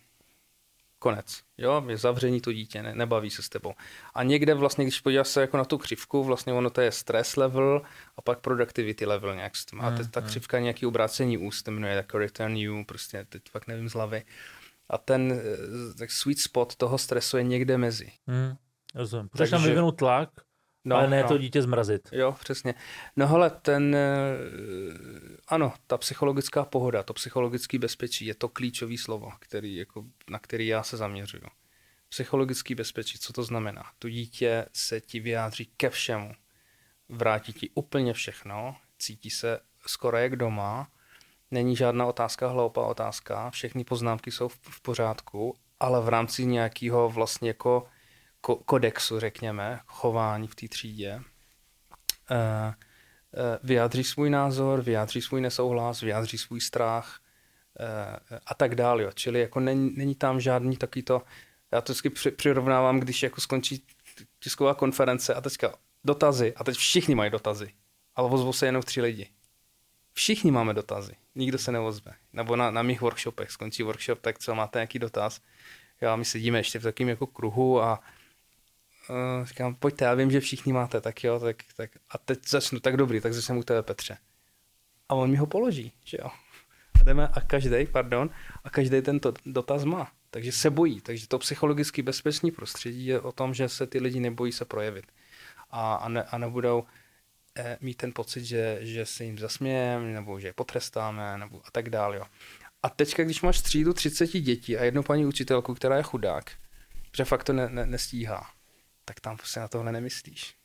konec. Jo, je zavření to dítě, ne, nebaví se s tebou. A někde vlastně, když podíváš se jako na tu křivku, vlastně ono to je stress level a pak productivity level nějak. A teď ta křivka nějaký obrácení úst, to jmenuje jako return you, prostě teď fakt nevím z hlavy. A ten eh, tak sweet spot toho stresu je někde mezi. Hmm, rozumím. Protože tam vyvinout tlak, No, ale ne no. to dítě zmrazit. Jo, přesně. No hele, ten, eh, ano, ta psychologická pohoda, to psychologické bezpečí je to klíčové slovo, který, jako, na který já se zaměřuju. Psychologický bezpečí, co to znamená? To dítě se ti vyjádří ke všemu. Vrátí ti úplně všechno, cítí se skoro jak doma, není žádná otázka hloupá otázka, všechny poznámky jsou v, v pořádku, ale v rámci nějakého vlastně jako kodexu, řekněme, chování v té třídě, eh, eh, vyjádří svůj názor, vyjádří svůj nesouhlas, vyjádří svůj strach eh, a tak dále. Čili jako není, není tam žádný takový to, já to vždycky přirovnávám, když jako skončí tisková konference a teďka dotazy a teď všichni mají dotazy, ale ozvou se jenom tři lidi. Všichni máme dotazy, nikdo se neozve. Nebo na, na mých workshopech skončí workshop, tak co máte nějaký dotaz? Já my sedíme ještě v takovém jako kruhu a uh, říkám, pojďte, já vím, že všichni máte, tak jo, tak, tak a teď začnu, tak dobrý, tak začnu u tebe Petře. A on mi ho položí, že jo. A jdeme a každý, pardon, a každý tento dotaz má. Takže se bojí. Takže to psychologicky bezpečný prostředí je o tom, že se ty lidi nebojí se projevit. A, a, ne, a nebudou eh, mít ten pocit, že, že se jim zasmějeme, nebo že je potrestáme, nebo a tak dále. Jo. A teďka, když máš třídu 30 dětí a jednu paní učitelku, která je chudák, že fakt to ne, ne, nestíhá, tak tam prostě na tohle nemyslíš.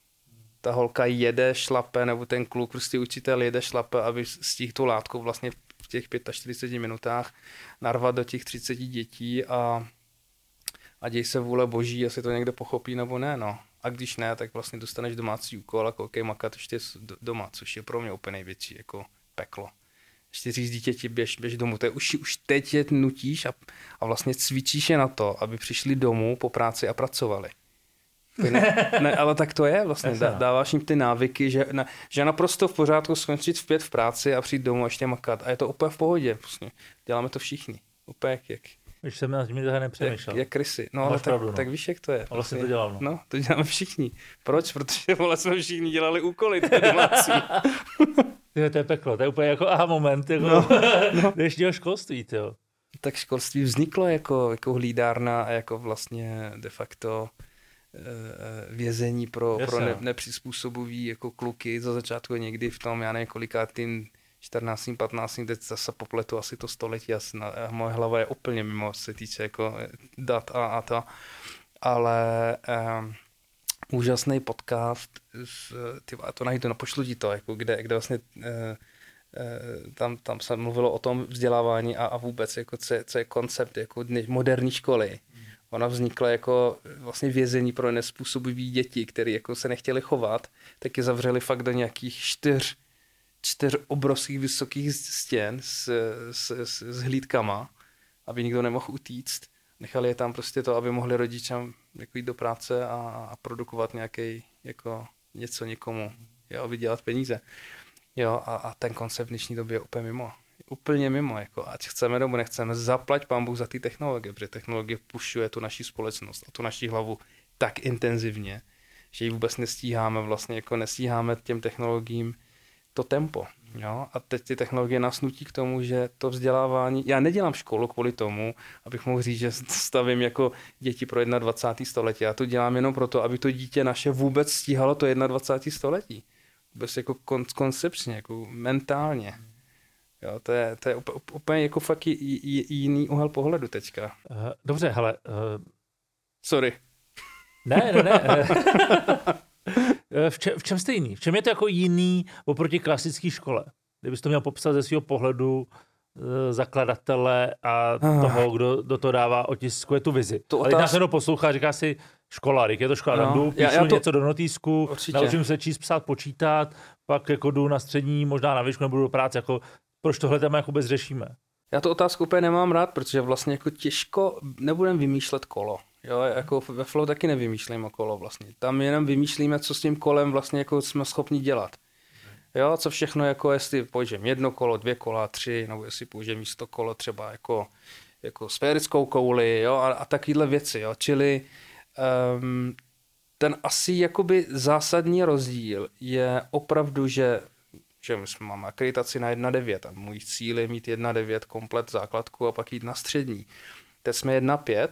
Ta holka jede, šlape, nebo ten kluk, prostě učitel jede, šlape, aby stihl tu látku vlastně v těch 45 minutách narvat do těch 30 dětí a, a děj se vůle boží, jestli to někdo pochopí nebo ne, no. A když ne, tak vlastně dostaneš domácí úkol a koukej makat ještě doma, což je pro mě úplně největší jako peklo. Ještě říct dítěti, běž, běž domů. To je už, už teď je nutíš a, a vlastně cvičíš je na to, aby přišli domů po práci a pracovali. Ne, ne, ale tak to je vlastně, dá, dáváš jim ty návyky, že, ne, že naprosto v pořádku skončit v pět v práci a přijít domů a ještě makat. A je to úplně v pohodě, vlastně. děláme to všichni. Úplně jak, jak, Když jsem na tím nepřemýšlel. Jak, jak krysy. No, ale tak, pravdu, no. tak víš, jak to je. Ale jsem to dělal, no. No, to děláme všichni. Proč? Protože vole jsme všichni dělali úkoly domácí. Tyhle, to je peklo, to je úplně jako aha moment, jako No, no. dnešního školství, tyjo. tak školství vzniklo jako, jako hlídárna a jako vlastně de facto vězení pro, Jasně, pro ne, no. nepřizpůsobivý jako kluky za začátku někdy v tom, já nevím, kolikátým 14. 15. teď zase popletu asi to století, asi na, moje hlava je úplně mimo, se týče jako eh, dat a, a to, ale um, úžasný podcast, s, ty, vole, to najdu, no pošlu ti to, jako kde, kde vlastně uh, Eh, tam, tam se mluvilo o tom vzdělávání a, a vůbec, jako co, je, co je koncept jako dne, moderní školy. Ona vznikla jako vlastně vězení pro nespůsobivý děti, které jako se nechtěli chovat, tak je zavřeli fakt do nějakých čtyř, čtyř obrovských vysokých stěn s, s, s, s hlídkama, aby nikdo nemohl utíct. Nechali je tam prostě to, aby mohli rodičům jako jít do práce a, a produkovat nějaký jako něco někomu, jo, vydělat peníze. Jo, a, a ten koncept v dnešní době je úplně mimo. Úplně mimo, jako ať chceme nebo nechceme, zaplať pán Bůh za ty technologie, protože technologie pušuje tu naší společnost a tu naší hlavu tak intenzivně, že ji vůbec nestíháme, vlastně jako nestíháme těm technologiím to tempo. Jo? A teď ty technologie nás nutí k tomu, že to vzdělávání, já nedělám školu kvůli tomu, abych mohl říct, že stavím jako děti pro 21. století. Já to dělám jenom proto, aby to dítě naše vůbec stíhalo to 21. století vůbec jako kon, koncepčně, jako mentálně. Jo, to je, to je úplně, jako fakt j, j, jiný úhel pohledu teďka. Uh, dobře, hele. Uh, Sorry. ne, ne, ne. Eh, v, čem, v čem jste jiný? V čem je to jako jiný oproti klasické škole? Kdybys to měl popsat ze svého pohledu zakladatele a Ah. toho, kdo do toho dává otiskuje tu vizi. To Ale otáz- někdo poslouchá, říká si, škola, je to škola, No, no, jdu, já- píšu já to- něco do notýsku, Určitě. naučím se číst, psát, počítat, pak jako jdu na střední, možná na výšku nebudu do práce, jako proč tohle téma jako vůbec řešíme? Já tu otázku úplně nemám rád, protože vlastně jako těžko nebudem vymýšlet kolo. Jo, jako ve Flow taky nevymýšlíme kolo vlastně. Tam jenom vymýšlíme, co s tím kolem vlastně jako jsme schopni dělat. Jo, co všechno, jako jestli použijem jedno kolo, dvě kola, tři, nebo jestli použijem místo kolo třeba jako, jako sférickou kouli, jo, a, a takovéhle věci, jo. Čili um, ten asi jakoby zásadní rozdíl je opravdu, že že my jsme máme akreditaci na 1.9 a můj cíl je mít 1.9 komplet základku a pak jít na střední. Teď jsme 1.5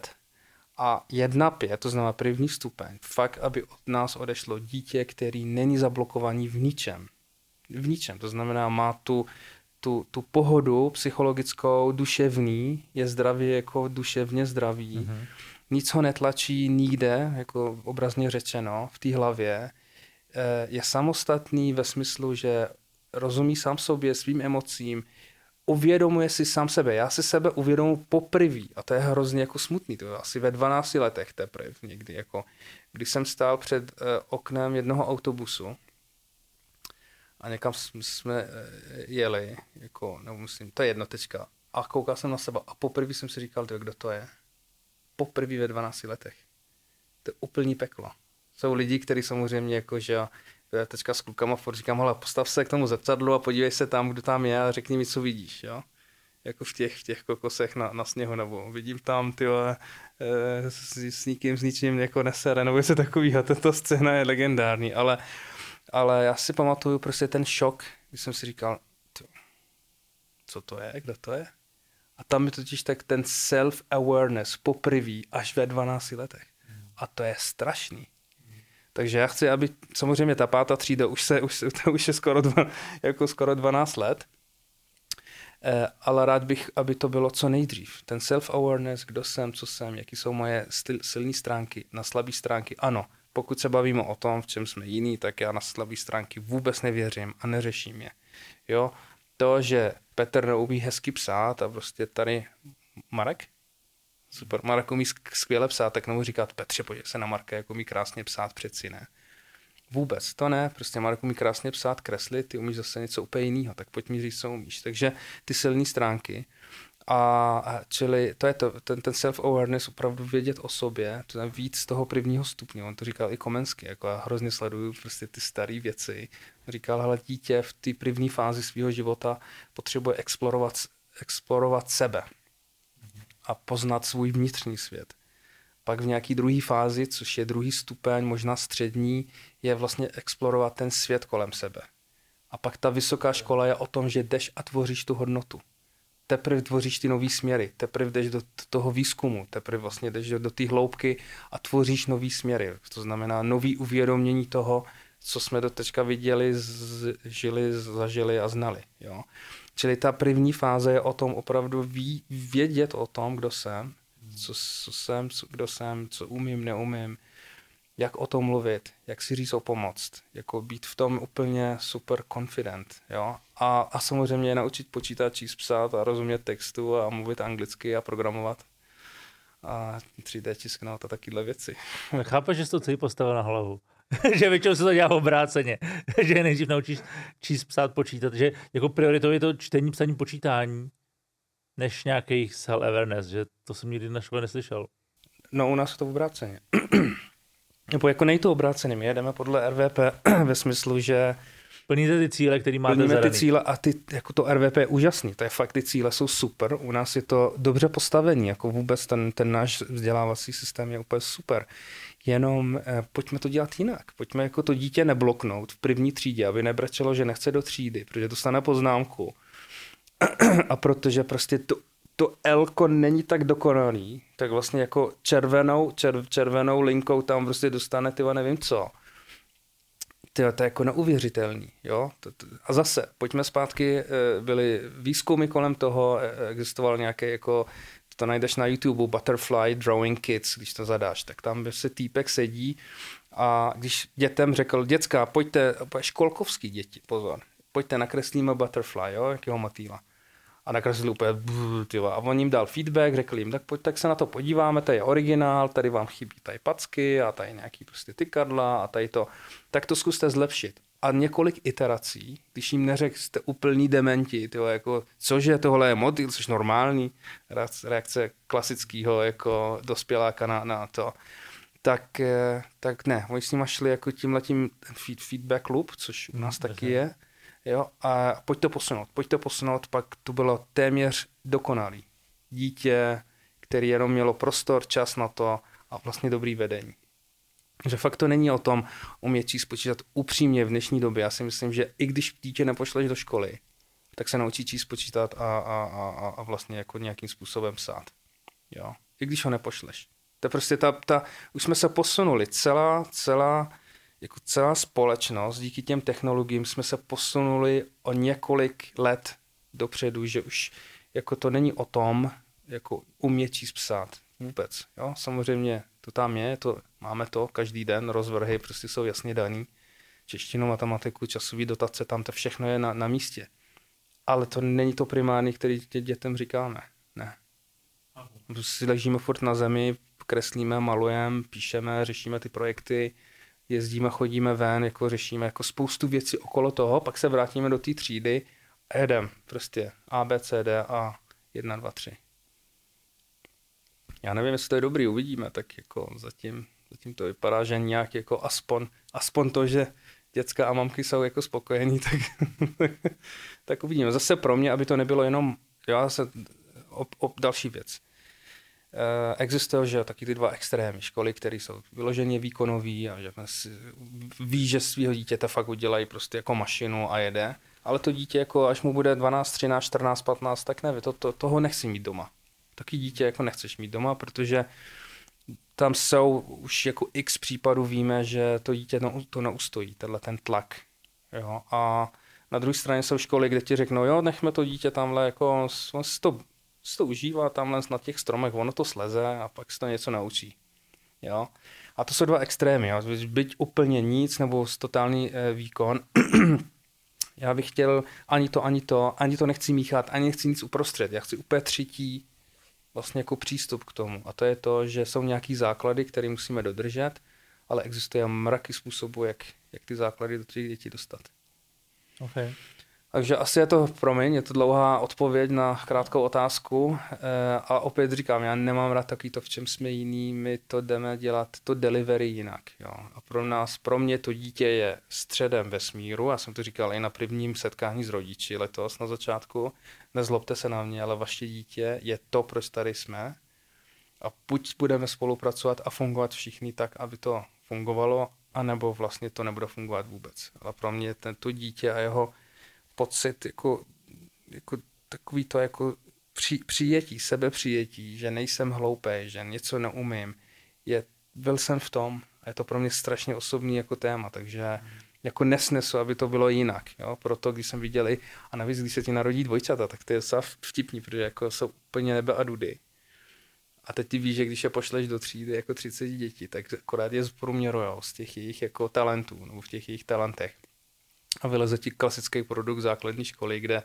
a 1.5, to znamená první stupeň, fakt, aby od nás odešlo dítě, který není zablokovaný v ničem. V ničem, to znamená má tu, tu, tu pohodu psychologickou, duševní, je zdravý jako duševně zdravý, mm-hmm. nic ho netlačí nikde, jako obrazně řečeno, v té hlavě, Eh, je samostatný ve smyslu, že rozumí sám sobě, svým emocím, uvědomuje si sám sebe. Já si sebe uvědomuji poprvé a to je hrozně jako smutný. To je asi ve 12 letech teprve někdy. Jako, když jsem stál před uh, oknem jednoho autobusu a někam jsme- uh, jeli, jako, nebo myslím, to je jedno teďka, a koukal jsem na sebe a poprvé jsem si říkal, tyjo, kdo to je. Poprvé ve 12 letech. To je úplný peklo. Jsou lidi, kteří samozřejmě jako, že teďka s klukama furt říkám, hele, postav se k tomu zrcadlu a podívej se tam, kdo tam je a řekni mi, co vidíš, jo. Jako v těch, v těch kokosech na, na sněhu, nebo vidím tam, ty e, s, s nikým, s ničím jako nesere, nebo něco takového. Tato scéna je legendární, ale, ale já si pamatuju prostě ten šok, když jsem si říkal, co to je, kdo to je? A tam je totiž tak ten self-awareness poprvé až ve 12 letech. A to je strašný. Takže já chci, aby samozřejmě ta pátá třída už, se, už, to už je skoro, dva, jako skoro 12 let, eh, ale rád bych, aby to bylo co nejdřív. Ten self-awareness, kdo jsem, co jsem, jaký jsou moje styl, silné stránky, na slabé stránky, ano. Pokud se bavíme o tom, v čem jsme jiný, tak já na slabé stránky vůbec nevěřím a neřeším je. Jo? To, že Petr neumí hezky psát a prostě tady Marek, Super, Marek umí sk- skvěle psát, tak nebo říkat, Petře, podívej se na Marka, jak umí krásně psát, přeci ne. Vůbec, to ne, prostě Marek umí krásně psát, kreslit, ty umíš zase něco úplně jiného, tak pojď mi říct, co umíš. Takže ty silné stránky, a, a čili to je to, ten, ten self-awareness, opravdu vědět o sobě, to je víc z toho prvního stupně, on to říkal i Komensky, jako já hrozně sleduju prostě ty staré věci. Říkal, hele, dítě v té první fázi svého života potřebuje explorovat, explorovat sebe a poznat svůj vnitřní svět. Pak v nějaký druhé fázi, což je druhý stupeň, možná střední, je vlastně explorovat ten svět kolem sebe. A pak ta vysoká škola je o tom, že jdeš a tvoříš tu hodnotu. Teprve tvoříš ty nové směry, teprve jdeš do toho výzkumu, teprve vlastně jdeš do, té hloubky a tvoříš nové směry. To znamená nový uvědomění toho, co jsme do teďka viděli, žili, zažili a znali. Jo? Čili ta první fáze je o tom opravdu ví, vědět o tom, kdo jsem, co, co jsem, co, kdo jsem, co umím, neumím, jak o tom mluvit, jak si říct o pomoc, jako být v tom úplně super confident, jo. A, a samozřejmě naučit počítat, číst, psát a rozumět textu a mluvit anglicky a programovat a 3D tisknout a takovéhle věci. Chápeš, že jsi to celý postavil na hlavu. že většinou se to dělá obráceně. že nejdřív naučíš číst, psát, počítat. Že jako prioritou je to čtení, psaní, počítání, než nějaký self-awareness, že to jsem nikdy na škole neslyšel. No u nás je to obráceně. Nebo jako nejto obráceně, my jedeme podle RVP ve smyslu, že Plníte ty cíle, které máte Plníme zadaný. ty cíle a ty, jako to RVP je úžasný, to je fakt, ty cíle jsou super, u nás je to dobře postavený, jako vůbec ten, ten náš vzdělávací systém je úplně super. Jenom eh, pojďme to dělat jinak, pojďme jako to dítě nebloknout v první třídě, aby nebrečelo, že nechce do třídy, protože dostane poznámku. a protože prostě to, to Elko není tak dokonalý, tak vlastně jako červenou, čer, červenou linkou tam prostě dostane ty nevím co tyjo, to je jako neuvěřitelný. Jo? A zase, pojďme zpátky, eh, byly výzkumy kolem toho, eh, existoval nějaký jako, to najdeš na YouTube, Butterfly Drawing Kids, když to zadáš, tak tam se týpek sedí a když dětem řekl, děcka, pojďte, školkovský děti, pozor, pojďte nakreslíme Butterfly, jo, jakého motýla a nakreslili úplně tyva. A on jim dal feedback, řekl jim, tak pojď, tak se na to podíváme, tady je originál, tady vám chybí tady packy a tady nějaký prostě tykadla a tady to. Tak to zkuste zlepšit. A několik iterací, když jim neřekl, jste úplný dementi, tyjo, jako, cože tohle je motýl, což normální, reakce klasického jako dospěláka na, na to, tak, eh, tak ne, oni s nimi šli jako tímhletím feedback loop, což u nás taky je Jo? A pojď to posunout, pojď to posunout, pak to bylo téměř dokonalý. Dítě, který jenom mělo prostor, čas na to a vlastně dobrý vedení. Že fakt to není o tom umět číst počítat upřímně v dnešní době. Já si myslím, že i když dítě nepošleš do školy, tak se naučí číst počítat a, a, a, a vlastně jako nějakým způsobem psát. Jo? I když ho nepošleš. To je prostě ta, ta, už jsme se posunuli. Celá, celá jako celá společnost díky těm technologiím jsme se posunuli o několik let dopředu, že už jako to není o tom, jako umět číst psát. Vůbec. Jo? Samozřejmě to tam je, to, máme to každý den, rozvrhy prostě jsou jasně daný. Češtinu, matematiku, časový dotace, tam to všechno je na, na místě. Ale to není to primární, který dě, dětem říkáme. Ne. Prostě ležíme furt na zemi, kreslíme, malujeme, píšeme, řešíme ty projekty, jezdíme, chodíme ven, jako řešíme jako spoustu věcí okolo toho, pak se vrátíme do té třídy a jedem prostě A, B, C, D a 1, 2, 3. Já nevím, jestli to je dobrý, uvidíme, tak jako zatím, zatím to vypadá, že nějak jako aspoň, aspoň to, že děcka a mamky jsou jako spokojení, tak, tak uvidíme. Zase pro mě, aby to nebylo jenom, já se, op, op, další věc Eh, existují že taky ty dva extrémy školy, které jsou vyloženě výkonové a že ví, že svého dítěte fakt udělají prostě jako mašinu a jede, ale to dítě jako až mu bude 12, 13, 14, 15, tak nevím, to, to, toho nechci mít doma. Taky dítě jako nechceš mít doma, protože tam jsou už jako x případů víme, že to dítě to neustojí, tenhle ten tlak. Jo? A na druhé straně jsou školy, kde ti řeknou, jo, nechme to dítě tamhle, jako, on si to si to užívá tamhle na těch stromech, ono to sleze a pak se to něco naučí. Jo? A to jsou dva extrémy. Jo? Byť úplně nic nebo totální e, výkon, já bych chtěl ani to, ani to, ani to nechci míchat, ani nechci nic uprostřed. Já chci úplně třetí vlastně jako přístup k tomu. A to je to, že jsou nějaký základy, které musíme dodržet, ale existuje mraky způsobů, jak, jak ty základy do těch dětí dostat. Okay. Takže asi je to, promiň, je to dlouhá odpověď na krátkou otázku. E, a opět říkám, já nemám rád taky to, v čem jsme jiný, my to jdeme dělat, to delivery jinak. Jo. A pro nás, pro mě to dítě je středem vesmíru, já jsem to říkal i na prvním setkání s rodiči letos na začátku, nezlobte se na mě, ale vaše dítě je to, proč tady jsme. A buď budeme spolupracovat a fungovat všichni tak, aby to fungovalo, anebo vlastně to nebude fungovat vůbec. Ale pro mě tento dítě a jeho pocit jako, jako takový to jako při, přijetí, sebepřijetí, že nejsem hloupý, že něco neumím, je, byl jsem v tom a je to pro mě strašně osobní jako téma, takže jako nesnesu, aby to bylo jinak. Jo? Proto, když jsem viděl a navíc, když se ti narodí dvojčata, tak to je docela vtipný, protože jako jsou úplně nebe a dudy. A teď ty víš, že když je pošleš do třídy jako 30 dětí, tak akorát je zprůměrujou z těch jejich jako talentů, nebo v těch jejich talentech a vyleze ti klasický produkt základní školy, kde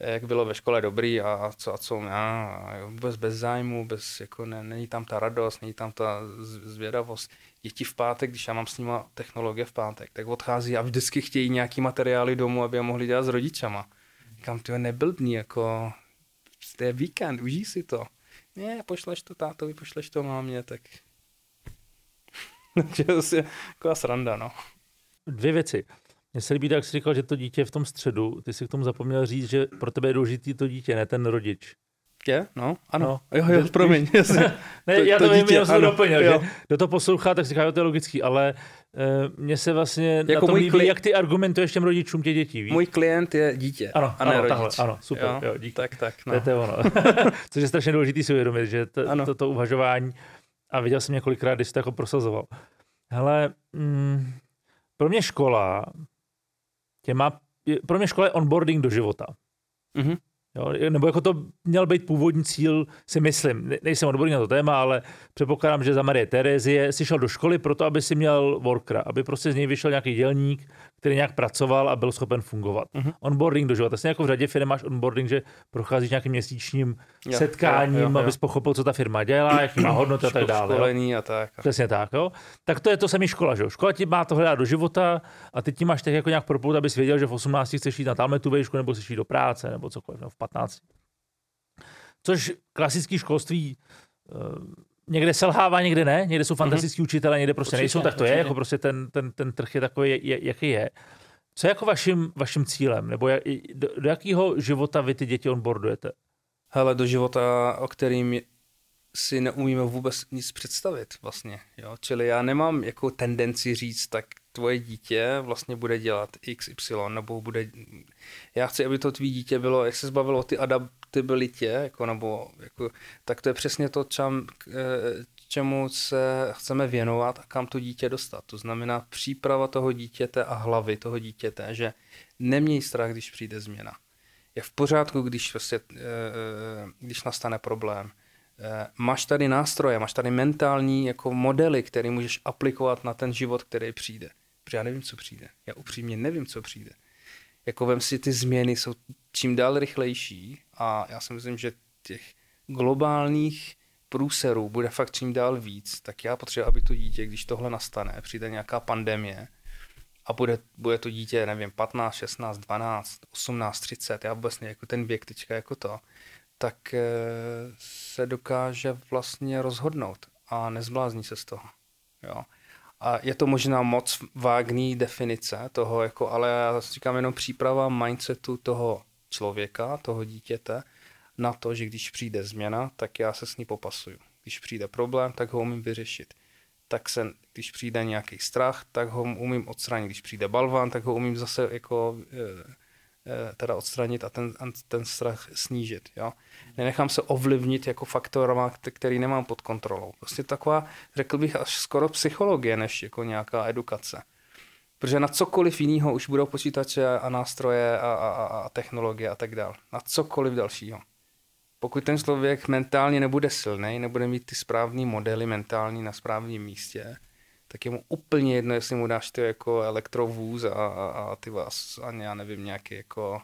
jak bylo ve škole dobrý a co a co ne, a vůbec bez zájmu, bez, jako ne, není tam ta radost, není tam ta zvědavost. Děti v pátek, když já mám s nimi technologie v pátek, tak odchází a vždycky chtějí nějaký materiály domů, aby je mohli dělat s rodičama. Říkám, ty neblbný, jako to je víkend, užij si to. Ne, pošleš to tátovi, pošleš to mámě, tak... Takže to je taková sranda, no. Dvě věci. Mně se líbí, jak jsi říkal, že to dítě je v tom středu. Ty jsi k tomu zapomněl říct, že pro tebe je důležitý to dítě, ne ten rodič. Je? No, ano. No, jo, jo, promiň. Ne, to, já to, to vím, jenom jsem doplnil, jo. že kdo to poslouchá, tak si říká, to je logický, ale uh, mně se vlastně jako na tom líbí, kli... jak ty argumentuješ těm rodičům těch dětí, víš? Můj klient je dítě ano, a ne ano, rodič. Tahle, ano, super, jo, jo díky. Tak, tak, no. To je ono. Což je strašně důležitý si uvědomit, že to, to, to uvažování, a viděl jsem několikrát, když jsi to jako prosazoval. Hele, mm, pro mě škola těma, pro mě škola je onboarding do života. Mm-hmm. Jo, nebo jako to měl být původní cíl, si myslím. Nejsem odborník na to téma, ale předpokládám, že za Marie Terezie si šel do školy proto, aby si měl workera, aby prostě z něj vyšel nějaký dělník, který nějak pracoval a byl schopen fungovat. Uh-huh. Onboarding do života. Stejně jako v řadě firm máš onboarding, že procházíš nějakým měsíčním jo, setkáním, jo, jo, jo. abys pochopil, co ta firma dělá, jaký má hodnoty a tak dále. Školení a tak. Přesně tak. Jo? Tak to je to samý škola. Že? Škola ti má to hledat do života a ty ti máš tak jako nějak propout, abys věděl, že v 18 chceš jít na talmetu vejšku nebo chceš jít do práce nebo cokoliv, nebo v 15. Což klasický školství uh, někde selhává, někde ne, někde jsou mhm. fantastický mm-hmm. učitelé, někde prostě určitě, nejsou, tak to určitě. je, jako prostě ten, ten, ten trh je takový, jaký je. Co je jako vaším, vaším cílem, nebo jak, do, do jakého života vy ty děti onboardujete? Hele, do života, o kterým si neumíme vůbec nic představit vlastně, jo? Čili já nemám jako tendenci říct, tak tvoje dítě vlastně bude dělat XY, nebo bude... Já chci, aby to tvý dítě bylo, jak se zbavilo o ty adaptabilitě, jako, nebo jako, tak to je přesně to, čem, čemu se chceme věnovat a kam to dítě dostat. To znamená příprava toho dítěte a hlavy toho dítěte, že neměj strach, když přijde změna. Je v pořádku, když, prostě, když nastane problém. Máš tady nástroje, máš tady mentální jako modely, které můžeš aplikovat na ten život, který přijde. Protože já nevím, co přijde. Já upřímně nevím, co přijde. Jako vem si, ty změny jsou čím dál rychlejší a já si myslím, že těch globálních průserů bude fakt čím dál víc, tak já potřebuji, aby to dítě, když tohle nastane, přijde nějaká pandemie a bude, bude to dítě, nevím, 15, 16, 12, 18, 30, já vůbec jako ten věk teďka jako to, tak eh, se dokáže vlastně rozhodnout a nezblázní se z toho. Jo. A je to možná moc vágní definice toho, jako, ale já říkám jenom příprava mindsetu toho člověka, toho dítěte, na to, že když přijde změna, tak já se s ní popasuju. Když přijde problém, tak ho umím vyřešit. Tak se, když přijde nějaký strach, tak ho umím odstranit. Když přijde balván, tak ho umím zase jako e, e, teda odstranit a ten, ten strach snížit. Jo? Nenechám se ovlivnit jako faktorama, který nemám pod kontrolou. Prostě taková, řekl bych, až skoro psychologie, než jako nějaká edukace. Protože na cokoliv jiného už budou počítače a nástroje a, a, a technologie a tak dále. Na cokoliv dalšího pokud ten člověk mentálně nebude silný, nebude mít ty správné modely mentální na správném místě, tak je mu úplně jedno, jestli mu dáš ty jako elektrovůz a, a, a ty vás, a já nevím, nějaký jako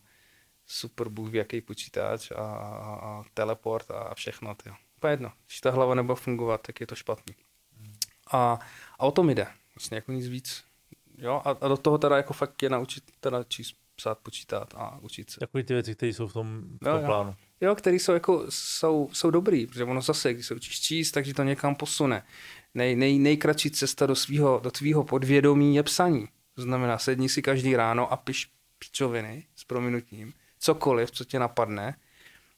super bůh jaký počítač a, a, a teleport a všechno. Ty. Úplně jedno. Když ta hlava nebude fungovat, tak je to špatný. A, a o tom jde. Vlastně jako nic víc. Jo? A, a do toho teda jako fakt je naučit teda číst psát, počítat a učit se. Takový ty věci, které jsou v tom, v tom jo. plánu. Jo, který jsou, jako, jsou, jsou dobrý, protože ono zase, když se učíš číst, takže to někam posune. Nej, nej, nejkratší cesta do, svýho, do tvýho podvědomí je psaní. To znamená, sedni si každý ráno a piš pičoviny s prominutím, cokoliv, co tě napadne.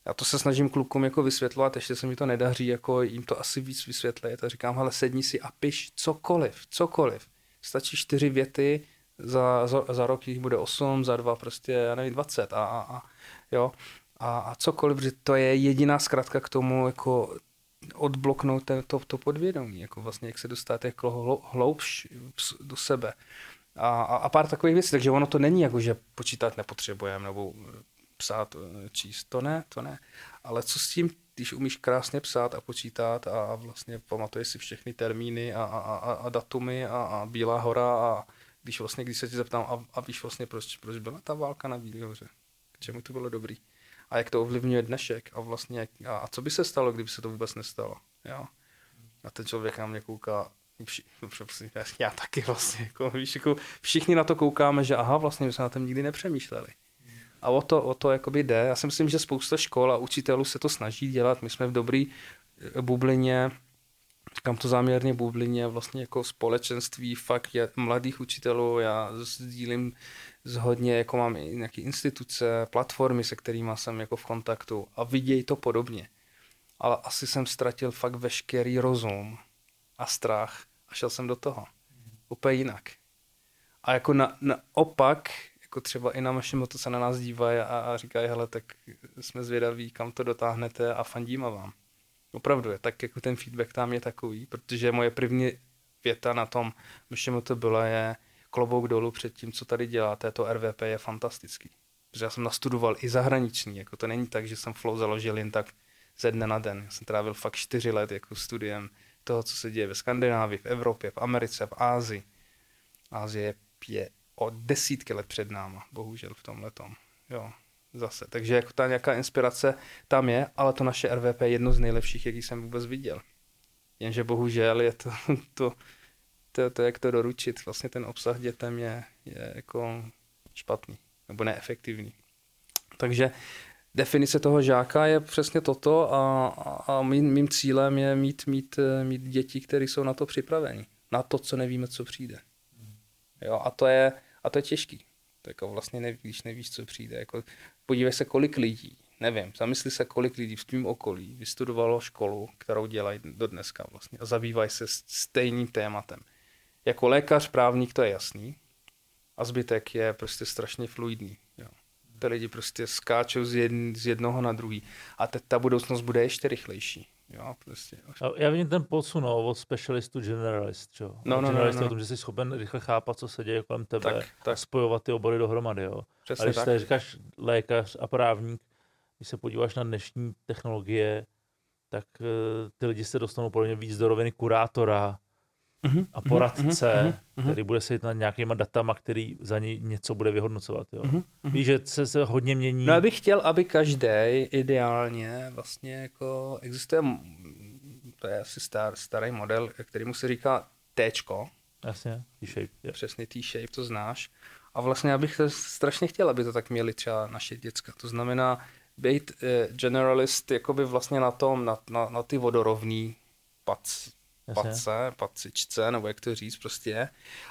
Já to se snažím klukům jako vysvětlovat, ještě se mi to nedaří, jako jim to asi víc vysvětlit. A říkám, hele, sedni si a piš cokoliv, cokoliv. Stačí čtyři věty, za, za, za rok jich bude osm, za dva prostě, já nevím, dvacet a, a, a jo. A, a cokoliv, že to je jediná zkratka k tomu, jako odbloknout to, to, to podvědomí, jako vlastně, jak se dostat jako hloubš do sebe. A, a, a pár takových věcí, takže ono to není jako, že počítat nepotřebujeme, nebo psát, číst, to ne, to ne. Ale co s tím, když umíš krásně psát a počítat a, vlastně pamatuješ si všechny termíny a, a, a, a datumy a, a Bílá hora a víš vlastně, když se tě zeptám a, a víš vlastně, proč, proč byla ta válka na Bílé hoře, k čemu to bylo dobrý a jak to ovlivňuje dnešek a vlastně, a, a co by se stalo, kdyby se to vůbec nestalo, jo. A ten člověk na mě kouká, vši, já taky vlastně, jako, víš, jako všichni na to koukáme, že aha, vlastně my jsme na tom nikdy nepřemýšleli. A o to, o to jakoby jde. Já si myslím, že spousta škol a učitelů se to snaží dělat. My jsme v dobrý eh, bublině, kam to záměrně bublině, vlastně jako společenství fakt je mladých učitelů. Já sdílím z hodně, jako mám i nějaké instituce, platformy, se kterými jsem jako v kontaktu a vidějí to podobně. Ale asi jsem ztratil fakt veškerý rozum a strach a šel jsem do toho. Úplně jinak. A jako na, na opak, jako třeba i na to se na nás dívají a, a říkají, hele, tak jsme zvědaví, kam to dotáhnete a fandíme vám. Opravdu je, tak jako ten feedback tam je takový, protože moje první věta na tom všemu to byla je klobouk dolů před tím, co tady děláte, to RVP je fantastický. Protože já jsem nastudoval i zahraniční, jako to není tak, že jsem flow založil jen tak ze dne na den. Já jsem trávil fakt čtyři let jako studiem toho, co se děje ve Skandinávii, v Evropě, v Americe, v Ázii. Ázie je o desítky let před náma, bohužel v tom letom. Jo, zase. Takže jako ta nějaká inspirace tam je, ale to naše RVP je jedno z nejlepších, jaký jsem vůbec viděl. Jenže bohužel je to, to, to, to jak to doručit, vlastně ten obsah dětem je, je jako špatný nebo neefektivní. Takže definice toho žáka je přesně toto a, a mým, mým cílem je mít, mít, mít děti, které jsou na to připraveni. Na to, co nevíme, co přijde. Jo, a to je, a to je těžký. To jako vlastně nevíš, nevíš, co přijde. Jako, podívej se, kolik lidí, nevím, zamysli se, kolik lidí v tvém okolí vystudovalo školu, kterou dělají do dneska vlastně a zabývají se stejným tématem. Jako lékař, právník, to je jasný. A zbytek je prostě strašně fluidní. Jo. Ty lidi prostě skáčou z, jedn, z jednoho na druhý. A te, ta budoucnost bude ještě rychlejší. Jo, prostě. Já vidím ten posun no, od specialistu generalist. Jo. No, no, generalist no, no. o tom, že jsi schopen rychle chápat, co se děje kolem tebe Tak, tak. a spojovat ty obory dohromady. Jo. Přesně a když tak. říkáš lékař a právník, když se podíváš na dnešní technologie, tak uh, ty lidi se dostanou podle mě víc do roviny kurátora Mhm, a mhm, poradce, mhm, mhm. který bude sedět nad nějakýma datama, který za něj něco bude vyhodnocovat. Jo. Mhm, mhm. Víš, že se, se hodně mění. No já bych chtěl, aby každý ideálně vlastně jako existuje, to je asi star, starý model, který mu se říká Tčko, Jasně, T-shape. Je. přesně T-shape, to znáš. A vlastně já bych to strašně chtěl, aby to tak měli třeba naše děcka. To znamená být eh, generalist jakoby vlastně na tom, na, na, na ty vodorovný pac, Jasně. pace, pacičce, nebo jak to říct prostě.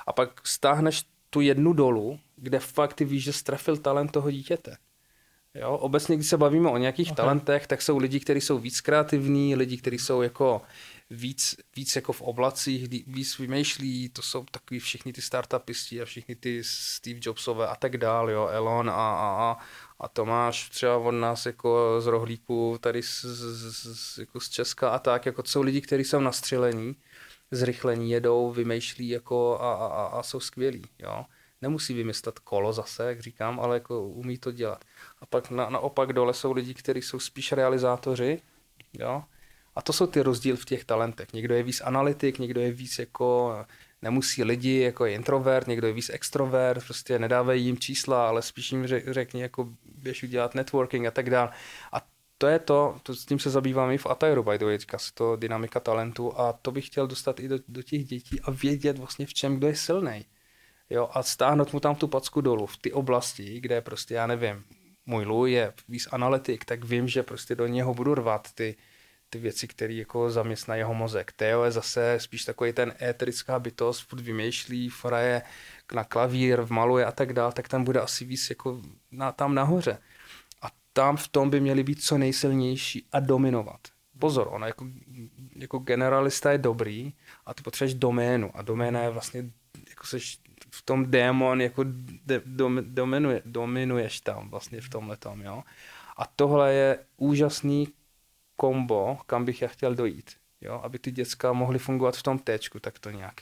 A pak stáhneš tu jednu dolů, kde fakt ty víš, že strefil talent toho dítěte. Jo, obecně, když se bavíme o nějakých Ok. okay. talentech, tak jsou lidi, kteří jsou víc kreativní, lidi, kteří jsou jako víc, víc jako v oblacích, víc vymýšlí, to jsou takový všichni ty startupisti a všichni ty Steve Jobsové a tak dál, jo, Elon a, a, a, a Tomáš třeba od nás jako z rohlíku tady z, z, z, jako z Česka a tak, jako jsou lidi, kteří jsou nastřelení, zrychlení, jedou, vymýšlí jako a, a, a, jsou skvělí, jo. Nemusí vymyslet kolo zase, jak říkám, ale jako umí to dělat. A pak na, naopak dole jsou lidi, kteří jsou spíš realizátoři, jo. A to jsou ty rozdíly v těch talentech. Někdo je víc analytik, někdo je víc jako nemusí lidi, jako je introvert, někdo je víc extrovert, prostě nedávají jim čísla, ale spíš jim řek- řekni, jako běž udělat networking a tak dále. A to je to, to, s tím se zabývám i v Atairu, by the way, to dynamika talentu a to bych chtěl dostat i do, do těch dětí a vědět vlastně v čem kdo je silný. jo, a stáhnout mu tam tu packu dolů v ty oblasti, kde prostě, já nevím, můj Lou je víc analytik, tak vím, že prostě do něho budu rvat ty, ty věci, které jako zaměstnají jeho mozek. Teo je zase spíš takový ten éterická bytost, furt vymýšlí, hraje na klavír, maluje a tak dále, tak tam bude asi víc jako na, tam nahoře. A tam v tom by měli být co nejsilnější a dominovat. Pozor, ono jako, jako generalista je dobrý a ty potřebuješ doménu a doména je vlastně, jako seš v tom démon, jako de, dom, dominuje, dominuješ tam vlastně v tomhle tom, jo. A tohle je úžasný kombo, kam bych já chtěl dojít. Jo? Aby ty děcka mohly fungovat v tom téčku, tak to nějak.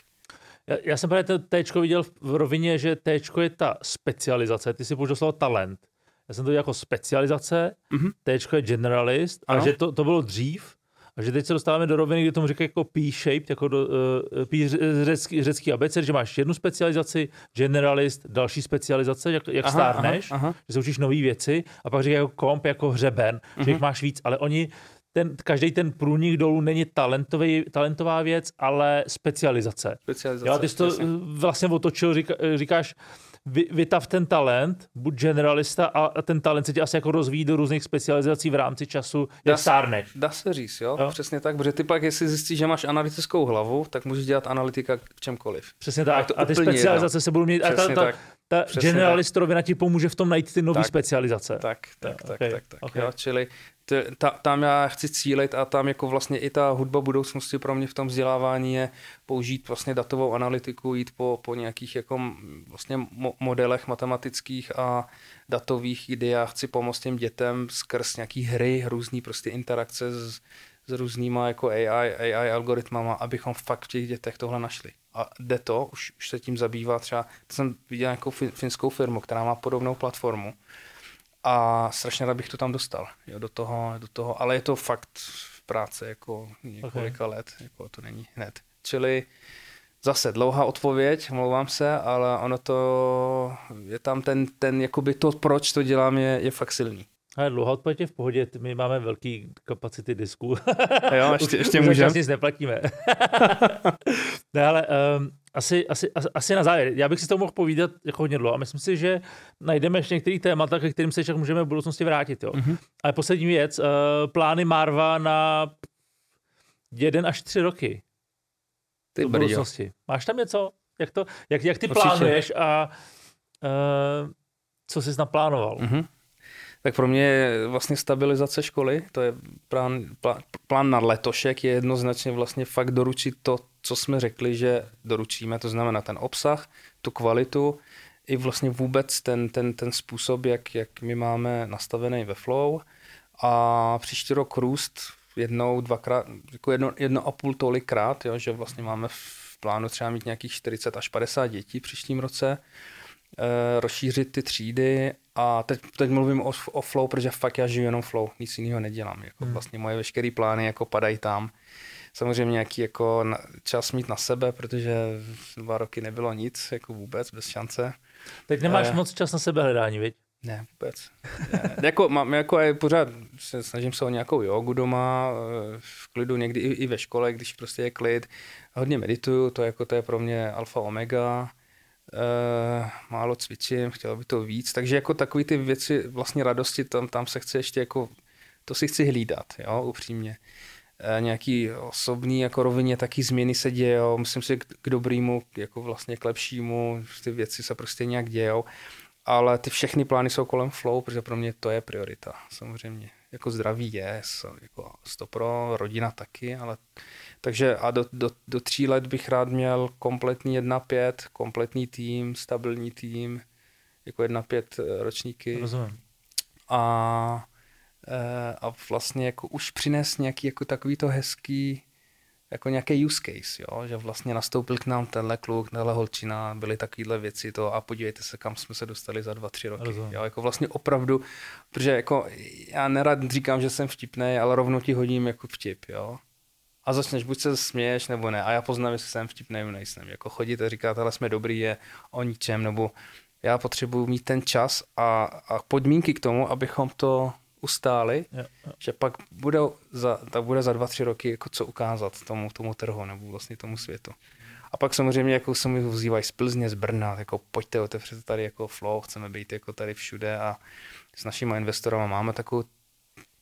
Já, já jsem právě to téčko viděl v rovině, že téčko je ta specializace, ty si použil slovo talent. Já jsem to viděl jako specializace, mm-hmm. téčko je generalist, ano. a že to, to bylo dřív, a že teď se dostáváme do roviny, kdy tomu říkají jako P-shaped, jako do, uh, P řecký, řecký abeced, že máš jednu specializaci, generalist, další specializace, jak, jak aha, stárneš, aha, aha. že se učíš nové věci, a pak říkají jako komp, jako hřeben, mm-hmm. že jich mhm. máš víc, ale oni ten, každý ten průnik dolů není talentový, talentová věc, ale specializace. Specializace. Jo, ty jsi to jasně. vlastně otočil, říká, říkáš, vy, vytav ten talent, buď generalista a ten talent se ti asi jako rozvíjí do různých specializací v rámci času, jak stárneš. Dá se říct, jo? jo, přesně tak, protože ty pak, jestli zjistíš, že máš analytickou hlavu, tak můžeš dělat analytika k čemkoliv. Přesně tak, a, a ty specializace no. se budou mít, a ta, ta, ta generalist rovina ti pomůže v tom najít ty nové specializace. Tak, tak, tak, okay. tak, tak, okay. jo, čili t, ta, tam já chci cílit a tam jako vlastně i ta hudba budoucnosti pro mě v tom vzdělávání je použít vlastně datovou analytiku, jít po, po nějakých jako vlastně mo, modelech matematických a datových, kdy já chci pomoct těm dětem skrz nějaký hry, různý prostě interakce s, s různýma jako AI, AI algoritmama, abychom fakt v těch dětech tohle našli. A jde to, už, už se tím zabývá třeba, to jsem viděl nějakou finskou firmu, která má podobnou platformu, a strašně rád bych to tam dostal, jo, do toho, do toho, ale je to fakt v práce jako několika okay. let, jako to není hned. Čili zase dlouhá odpověď, mluvám se, ale ono to, je tam ten, ten jakoby to, proč to dělám, je, je fakt silný. Ale dlouhá odpověď je v pohodě, my máme velký kapacity disku. jo, ještě, ještě můžeme. nic neplatíme. ne, ale um, asi, asi, asi na závěr. Já bych si to mohl povídat jako hodně dlouho a myslím si, že najdeme ještě některé témata, ke kterým se však můžeme v budoucnosti vrátit. Jo. Mm-hmm. Ale poslední věc, uh, plány Marva na jeden až tři roky. Ty v budoucnosti. Máš tam něco? Jak, to, jak, jak ty Určitě. plánuješ a uh, co jsi naplánoval? Mm-hmm. Tak pro mě je vlastně stabilizace školy, to je plán, plán, plán na letošek, je jednoznačně vlastně fakt doručit to, co jsme řekli, že doručíme, to znamená ten obsah, tu kvalitu, i vlastně vůbec ten, ten, ten způsob, jak, jak my máme nastavený ve Flow a příští rok růst jednou, dvakrát, jako jedno, jedno a půl tolikrát, jo, že vlastně máme v plánu třeba mít nějakých 40 až 50 dětí příštím roce, e, rozšířit ty třídy a teď, teď mluvím o, o flow, protože fakt já žiju jenom flow, nic jiného nedělám. Jako hmm. Vlastně moje veškeré plány jako padají tam. Samozřejmě nějaký jako čas mít na sebe, protože dva roky nebylo nic, jako vůbec, bez šance. Teď nemáš e... moc čas na sebe hledání, viď? Ne, vůbec. Ne. jako, mám, jako je pořád, se snažím se o nějakou jogu doma, eh, v klidu, někdy i, i ve škole, když prostě je klid. Hodně medituju, to, jako, to je pro mě alfa omega. Uh, málo cvičím, chtěl by to víc, takže jako takový ty věci, vlastně radosti, tam, tam se chci ještě jako, to si chci hlídat, jo, upřímně. Uh, nějaký osobní jako rovině taky změny se dějou, myslím si k, k dobrýmu, jako vlastně k lepšímu, ty věci se prostě nějak dějou, ale ty všechny plány jsou kolem flow, protože pro mě to je priorita, samozřejmě. Jako zdraví je, jako stopro, rodina taky, ale takže a do, do, do tří let bych rád měl kompletní 1-5, kompletní tým, stabilní tým, jako 1-5 eh, ročníky. Rozumím. A, eh, a vlastně jako už přines nějaký jako takový to hezký, jako nějaký use case, jo? že vlastně nastoupil k nám tenhle kluk, tenhle holčina, byly takovéhle věci to a podívejte se, kam jsme se dostali za dva, tři roky. Jo? Jako vlastně opravdu, protože jako já nerad říkám, že jsem vtipný, ale rovnou ti hodím jako vtip, jo a začneš, buď se směješ, nebo ne. A já poznám, jestli jsem vtipný nebo nejsem. Jako chodit a říkat, ale jsme dobrý, je o ničem, nebo já potřebuji mít ten čas a, a podmínky k tomu, abychom to ustáli, jo, jo. že pak bude za, tak bude za dva, tři roky jako co ukázat tomu, tomu trhu nebo vlastně tomu světu. A pak samozřejmě jako se mi vzývají z Plzně, z Brna, jako pojďte, otevřete tady jako flow, chceme být jako tady všude a s našimi investorama máme takovou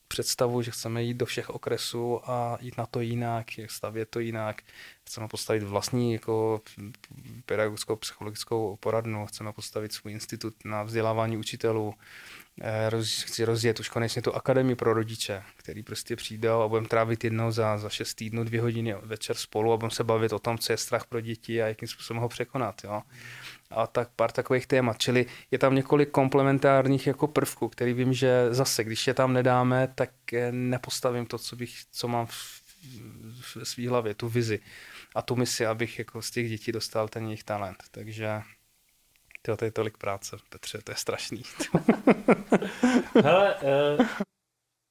představu, že chceme jít do všech okresů a jít na to jinak, stavět to jinak. Chceme postavit vlastní jako pedagogickou, psychologickou poradnu, chceme postavit svůj institut na vzdělávání učitelů, roz, chci rozjet už konečně tu akademii pro rodiče, který prostě přijde a budeme trávit jednou za, za šest týdnů dvě hodiny večer spolu a budeme se bavit o tom, co je strach pro děti a jakým způsobem ho překonat. Jo. A tak pár takových témat. Čili je tam několik komplementárních jako prvků, který vím, že zase, když je tam nedáme, tak eh, nepostavím to, co, bych, co mám v, v své hlavě, tu vizi a tu misi, abych jako z těch dětí dostal ten jejich talent. Takže tyjo, to je tolik práce, Petře, to je strašný. Hele, uh,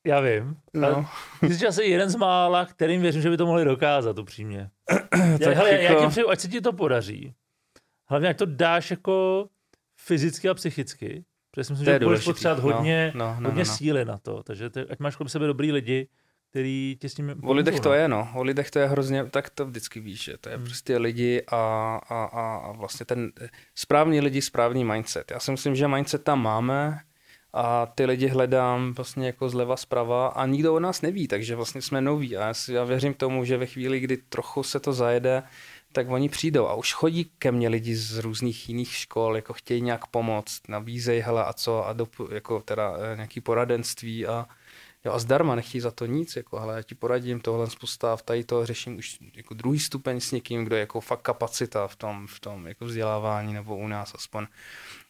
já vím. No. Ty jsi asi jeden z mála, kterým věřím, že by to mohli dokázat, upřímně. tak hele, jako... já ti přeju, ať se ti to podaří. Hlavně, jak to dáš jako fyzicky a psychicky. Protože si myslím, že budeš potřebovat hodně, no, no, no, hodně no, no. síly na to. Takže ty, ať máš kolem sebe dobrý lidi, který tě s tím... O lidech to je, no. O lidech to je hrozně, tak to vždycky víš, že to je hmm. prostě lidi a, a, a, a vlastně ten správný lidi, správný mindset. Já si myslím, že mindset tam máme a ty lidi hledám vlastně jako zleva zprava a nikdo o nás neví, takže vlastně jsme noví a já, si, já věřím tomu, že ve chvíli, kdy trochu se to zajede, tak oni přijdou a už chodí ke mně lidi z různých jiných škol, jako chtějí nějak pomoct, nabízejí hele a co a do, jako teda eh, nějaký poradenství a Jo, a zdarma nechtějí za to nic, jako, ale já ti poradím tohle postav, tady to řeším už jako druhý stupeň s někým, kdo je jako fakt kapacita v tom, v tom jako vzdělávání, nebo u nás aspoň.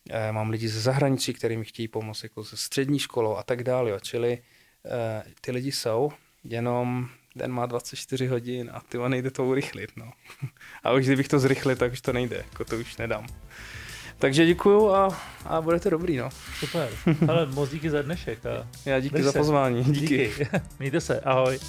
E, mám lidi ze zahraničí, kterým chtějí pomoct, jako ze střední školou a tak dále, jo. čili e, ty lidi jsou, jenom den má 24 hodin a ty nejde to urychlit, no. A už kdybych to zrychlil, tak už to nejde, jako to už nedám. Takže děkuju a, a budete dobrý, no. Super. Ale moc díky za dnešek. A Já díky za pozvání. Díky. díky. Mějte se, ahoj.